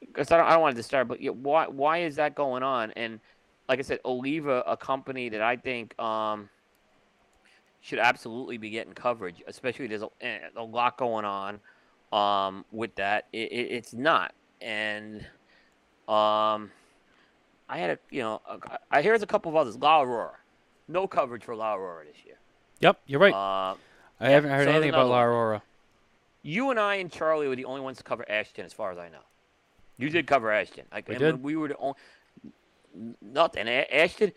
because I don't, I don't want to disturb. But yeah, why? Why is that going on? And like I said, Oliva, a company that I think um, should absolutely be getting coverage, especially there's a, eh, a lot going on um, with that. It, it, it's not, and um, I had a you know a, I here's a couple of others. La Aurora, no coverage for La Aurora this year. Yep, you're right. Uh, I yeah, haven't heard so anything about La. Aurora. You and I and Charlie were the only ones to cover Ashton, as far as I know. You did cover Ashton. Like, We did. We were the only nothing. Ashton,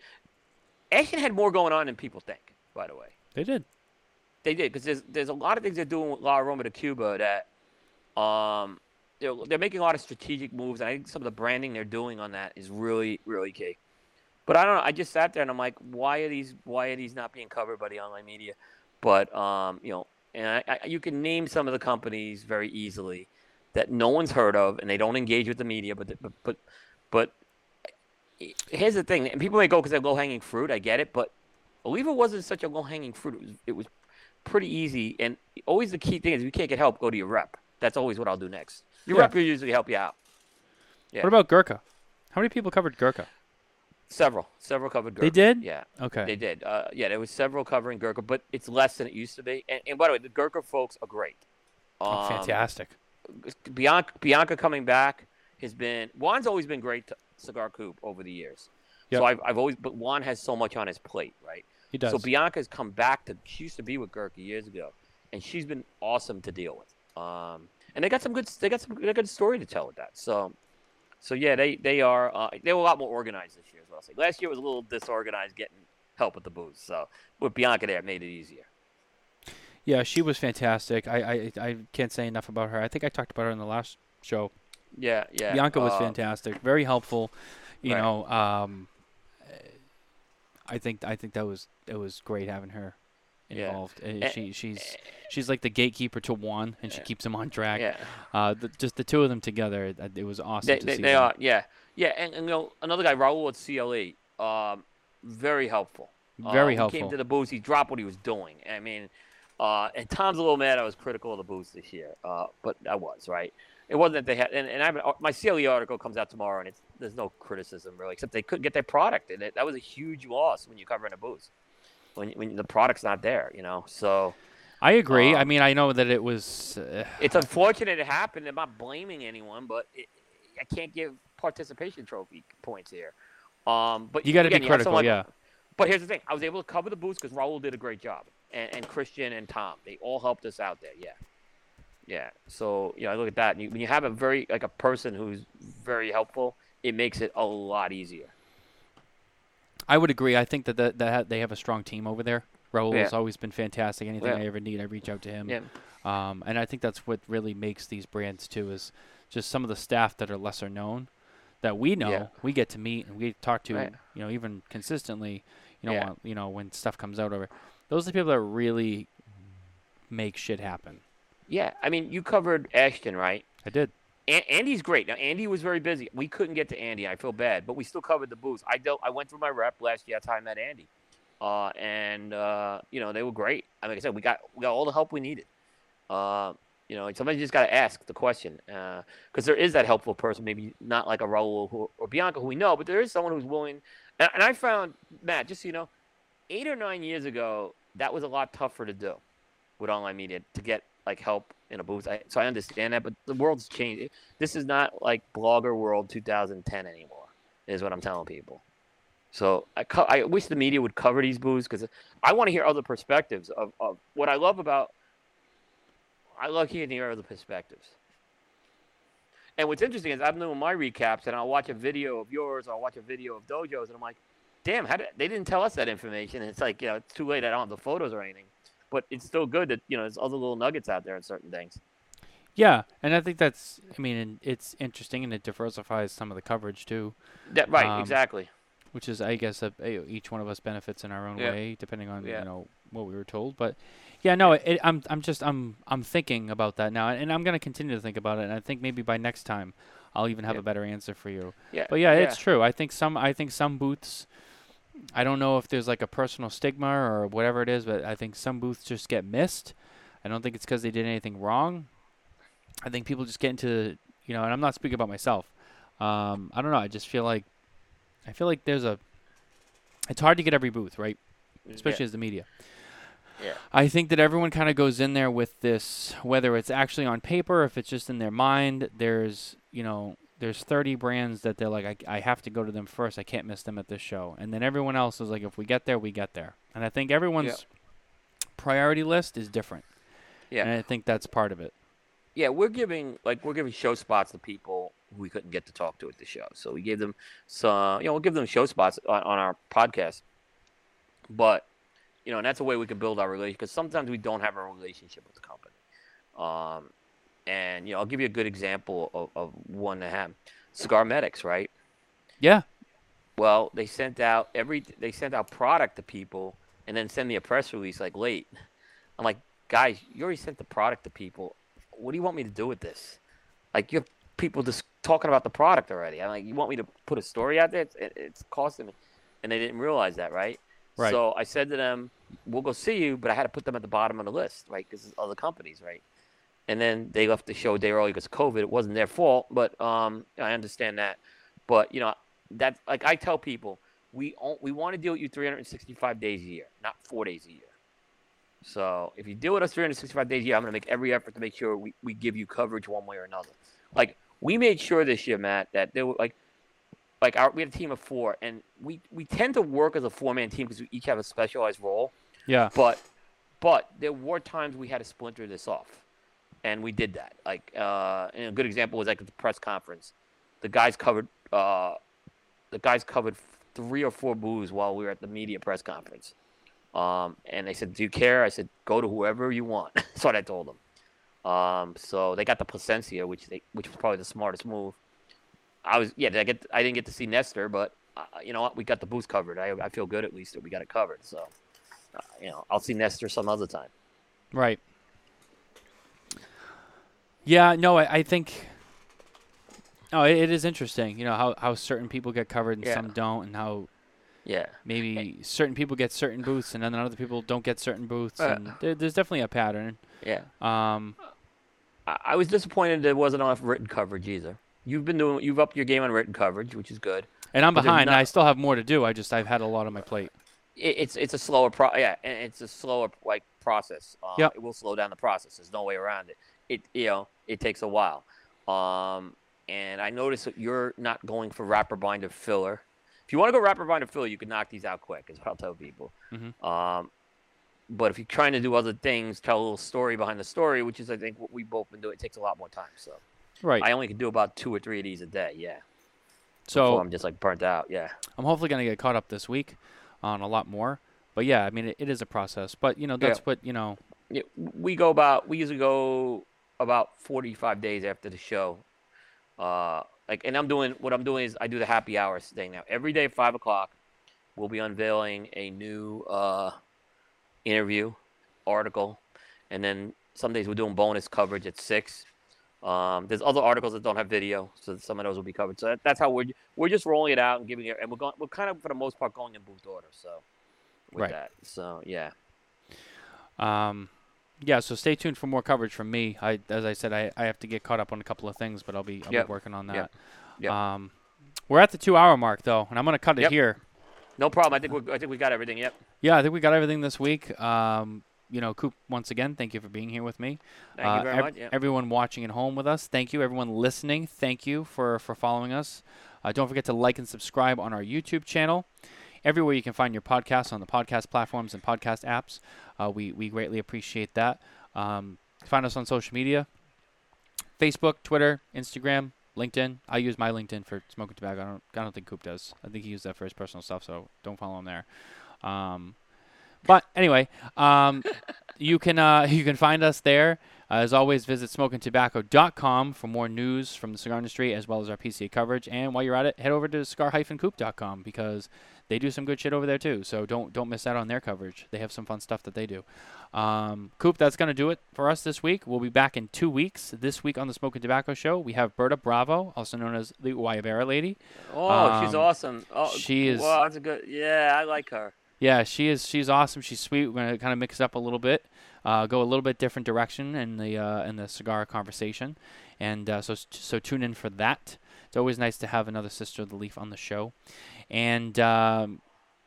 Ashton had more going on than people think. By the way. They did. They did because there's there's a lot of things they're doing with La Aroma de Cuba that um they're, they're making a lot of strategic moves. And I think some of the branding they're doing on that is really really key. But I don't know. I just sat there and I'm like, why are these why are these not being covered by the online media? But um you know, and I, I, you can name some of the companies very easily that no one's heard of and they don't engage with the media. But but but but here's the thing: and people may go because they're low hanging fruit. I get it, but Oliva wasn't such a low hanging fruit. It was, it was pretty easy. And always the key thing is if you can't get help, go to your rep. That's always what I'll do next. Your Yeah. rep will usually help you out. Yeah. What about Gurkha? How many people covered Gurkha? Several, several covered Gurkha. They did? Yeah, Okay. they did. Uh, yeah, there was several covering Gurkha, but it's less than it used to be. And, and by the way, the Gurkha folks are great. oh, Um, fantastic. Bianca, Bianca coming back has been Juan's always been great to Cigar Coop over the years, Yep. So I've, I've always, but Juan has so much on his plate, right? He does. So Bianca's come back to. She used to be with Gurkha years ago, and she's been awesome to deal with. Um, and they got some good. They got some. They got a good story to tell with that. So, so yeah, they they are. Uh, they were a lot more organized this year. as say. Last year was a little disorganized getting help with the booze. So with Bianca there, it made it easier. yeah, she was fantastic. I, I I can't say enough about her. I think I talked about her in the last show. Yeah, yeah. Bianca was uh, fantastic, very helpful. You Right. know, um, I think I think that was it was great having her Yeah. Uh, Eh, she she's she's like the gatekeeper to Juan, and she Yeah. keeps him on track. Yeah. Uh, the, just the two of them together, it, it was awesome They, to they, see. they are, yeah, yeah, and, and you know another guy, Raul at CLE, um, very helpful. Very uh, when he. Came to the booth, he dropped what he was doing. I mean, uh, and Tom's a little mad. I was critical of the booth this year, uh, but I was right. It wasn't that they had, and, and I haven't- my CLE article comes out tomorrow, and it's there's no criticism really, except they couldn't get their product, and it, that was a huge loss when you're covering a booth, when when the product's not there, you know. So I agree. I uh, mean, I know that it was. Uh, it's unfortunate it happened. I'm not blaming anyone, but it, I can't give participation trophy points here. Um, but you got to be critical, someone- yeah. But here's the thing: I was able to cover the booths because Raul did a great job, and, and Christian and Tom, they all helped us out there. Yeah, yeah. So you know, I look at that, and you, when you have a very like a person who's very helpful, it makes it a lot easier. I would agree. I think that that, that they have a strong team over there. Raul Yeah. has always been fantastic. Anything Yeah. I ever need, I reach out to him. Yeah, Um, and I think that's what really makes these brands too is just some of the staff that are lesser known that we know Yeah. we get to meet and we talk to Right. you know even consistently you know Yeah. you know when stuff comes out over those are the people that really make shit happen. yeah. I mean, you covered Ashton, right? I did. An- Andy's great. Now Andy was very busy. We couldn't get to Andy. I feel bad, but we still covered the booths. I dealt. I went through my rep last year. That's how I met Andy, uh, and uh, you know they were great. I mean, like I said, we got we got all the help we needed. Uh, you know, somebody just got to ask the question because there is that helpful person. Maybe not like a Raul who, or Bianca who we know, but there is someone who's willing. And, and I found Matt, just so you know, eight or nine years ago, that was a lot tougher to do with online media to get like help in a booth. I, so I understand that, but the world's changed. This is not like blogger world 2010 anymore. Is what I'm telling people. So I, co- I wish the media would cover these booths because I want to hear other perspectives of, of what I love about. I love hearing other perspectives. And what's interesting is I'm doing my recaps and I'll watch a video of yours or I'll watch a video of Dojo's and I'm like, damn, how did, they didn't tell us that information. And it's like, you know, it's too late. I don't have the photos or anything. But it's still good that, you know, there's other little nuggets out there in certain things. Yeah, and I think that's I mean it's interesting and it diversifies some of the coverage too, That, right, Um, exactly. which is I guess a, a- each one of us benefits in our own Yeah. way depending on Yeah. you know what we were told. But yeah, no, it, I'm I'm just I'm I'm thinking about that now, and I'm gonna continue to think about it. And I think maybe by next time, I'll even have Yeah. a better answer for you. Yeah. But yeah, it's true. I think some I think some booths. I don't know if there's like a personal stigma or whatever it is, but I think some booths just get missed. I don't think it's because they did anything wrong. I think people just get into you know, and I'm not speaking about myself. Um, I don't know. I just feel like I feel like there's a. It's hard to get every booth right, especially as the media. Yeah. I think that everyone kind of goes in there with this, whether it's actually on paper, or if it's just in their mind. There's, you know, there's 30 brands that they're like, I, I have to go to them first. I can't miss them at this show. And then everyone else is like, if we get there, we get there. And I think everyone's priority list is different. Yeah. And I think that's part of it. yeah, we're giving like we're giving show spots to people who we couldn't get to talk to at the show. So we gave them some, you know, we'll give them show spots on, on our podcast. But you know, and that's a way we can build our relationship because sometimes we don't have a relationship with the company. Um, and you know, I'll give you a good example of, of one that happened. Cigar Medics, right? Yeah. Well, they sent out every they sent out product to people and then send me a press release like late. I'm like, guys, you already sent the product to people. What do you want me to do with this? Like you have people just talking about the product already. I'm like, you want me to put a story out there? It's, it's costing me, and they didn't realize that, right? Right. So I said to them, "We'll go see you," but I had to put them at the bottom of the list, right? Because it's other companies, right? And then they left the show a day early because of COVID. It wasn't their fault, but um, I understand that. But you know, that like I tell people, we we want to deal with you 365 days a year, not four days a year. So if you deal with us 365 days a year, I'm going to make every effort to make sure we, we give you coverage one way or another. Like we made sure this year, Matt, that there were like like our we had a team of four, and we we tend to work as a four man team because we each have a specialized role. Yeah. But but there were times we had to splinter this off, and we did that. Like uh, a good example was like at the press conference, the guys covered uh, the guys covered three or four booths while we were at the media press conference. Um, and they said, "Do you care?" I said, "Go to whoever you want." That's what I told them. Um, so they got the Plasencia, which they which was probably the smartest move. I was yeah, I get I didn't get to see Nestor, but uh, you know what? We got the booth covered. I I feel good at least that we got it covered. So uh, you know, I'll see Nestor some other time. Right. Yeah, no, I, I think. Oh, it, it is interesting. You know how, how certain people get covered and Yeah. some don't, and how Yeah. maybe certain people get certain booths and then other people don't get certain booths. Uh, and there, there's definitely a pattern. Yeah. Um, I, I was disappointed there wasn't enough written coverage either. You've been doing you've upped your game on written coverage, which is good. and I'm behind. and I still have more to do. I just I've had a lot on my plate. It, it's it's a slower pro yeah, and it's a slower like process. Yep. It will slow down the process. There's no way around it. It you know it takes a while. Um, and I noticed that you're not going for wrapper binder filler. If you want to go wrapper binder filler, you can knock these out quick. Is what I'll tell people. Mhm. Um, but if you're trying to do other things, tell a little story behind the story, which is I think what we've both been doing, it takes a lot more time. So Right. I only can do about two or three of these a day. Yeah. so before I'm just like burnt out. Yeah. I'm hopefully going to get caught up this week on a lot more. But yeah, I mean, it, it is a process. But, you know, that's Yeah. what, you know, yeah. We go about. We usually go about 45 days after the show. Uh, like, and I'm doing what I'm doing is I do the happy hours thing now. Every day at five o'clock, we'll be unveiling a new uh, interview, article, and then some days we're doing bonus coverage at six. Um, there's other articles that don't have video, so some of those will be covered. So that, that's how we're we're just rolling it out and giving it, and we're going we're kind of for the most part going in booth order. So with Right. that, so yeah, Um, yeah, so stay tuned for more coverage from me. I, as I said, I, I have to get caught up on a couple of things, but I'll be I'll Yep. be working on that. Yep. Yep. Um, we're at the two hour mark though, and I'm gonna cut it here. no problem. I think we I think we got everything. Yep. Yeah, I think we got everything this week. Um, you know, Coop, once again, thank you for being here with me. Thank Uh, you very ev- much. Yeah. Everyone watching at home with us, thank you. Everyone listening, thank you for for following us. Uh, don't forget to like and subscribe on our YouTube channel. Everywhere you can find your podcast on the podcast platforms and podcast apps, uh, we we greatly appreciate that. Um, find us on social media: Facebook, Twitter, Instagram, LinkedIn. I use my LinkedIn for Smokin' Tabacco. I don't I don't think Coop does. I think he uses that for his personal stuff, so don't follow him there. Um, but anyway, um, you can uh, you can find us there. Uh, as always, visit SmokinTabacco.com for more news from the cigar industry as well as our PCA coverage. And while you're at it, head over to cigar-coop.com because they do some good shit over there too. So don't don't miss out on their coverage. They have some fun stuff that they do. Um, Coop, that's gonna do it for us this week. We'll be back in two weeks. This week on the Smokin' Tabacco Show, we have Berta Bravo, also known as the Guayabera Lady. Oh, she's um, awesome. Oh, she is- Wow, that's a good. Yeah, I like her. Yeah, she is. She's awesome. She's sweet. We're gonna kind of mix it up a little bit, uh, go a little bit different direction in the uh, in the cigar conversation, and uh, so so tune in for that. It's always nice to have another sister of the leaf on the show, and um,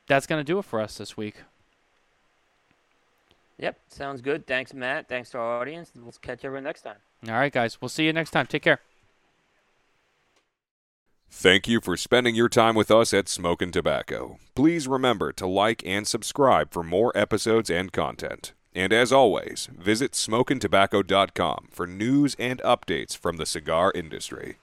that's gonna do it for us this week. Yep, sounds good. Thanks, Matt. Thanks to our audience. We'll catch everyone next time. All right, guys. We'll see you next time. Take care. Thank you for spending your time with us at Smokin' Tabacco. Please remember to like and subscribe for more episodes and content. And as always, visit SmokinTabacco.com for news and updates from the cigar industry.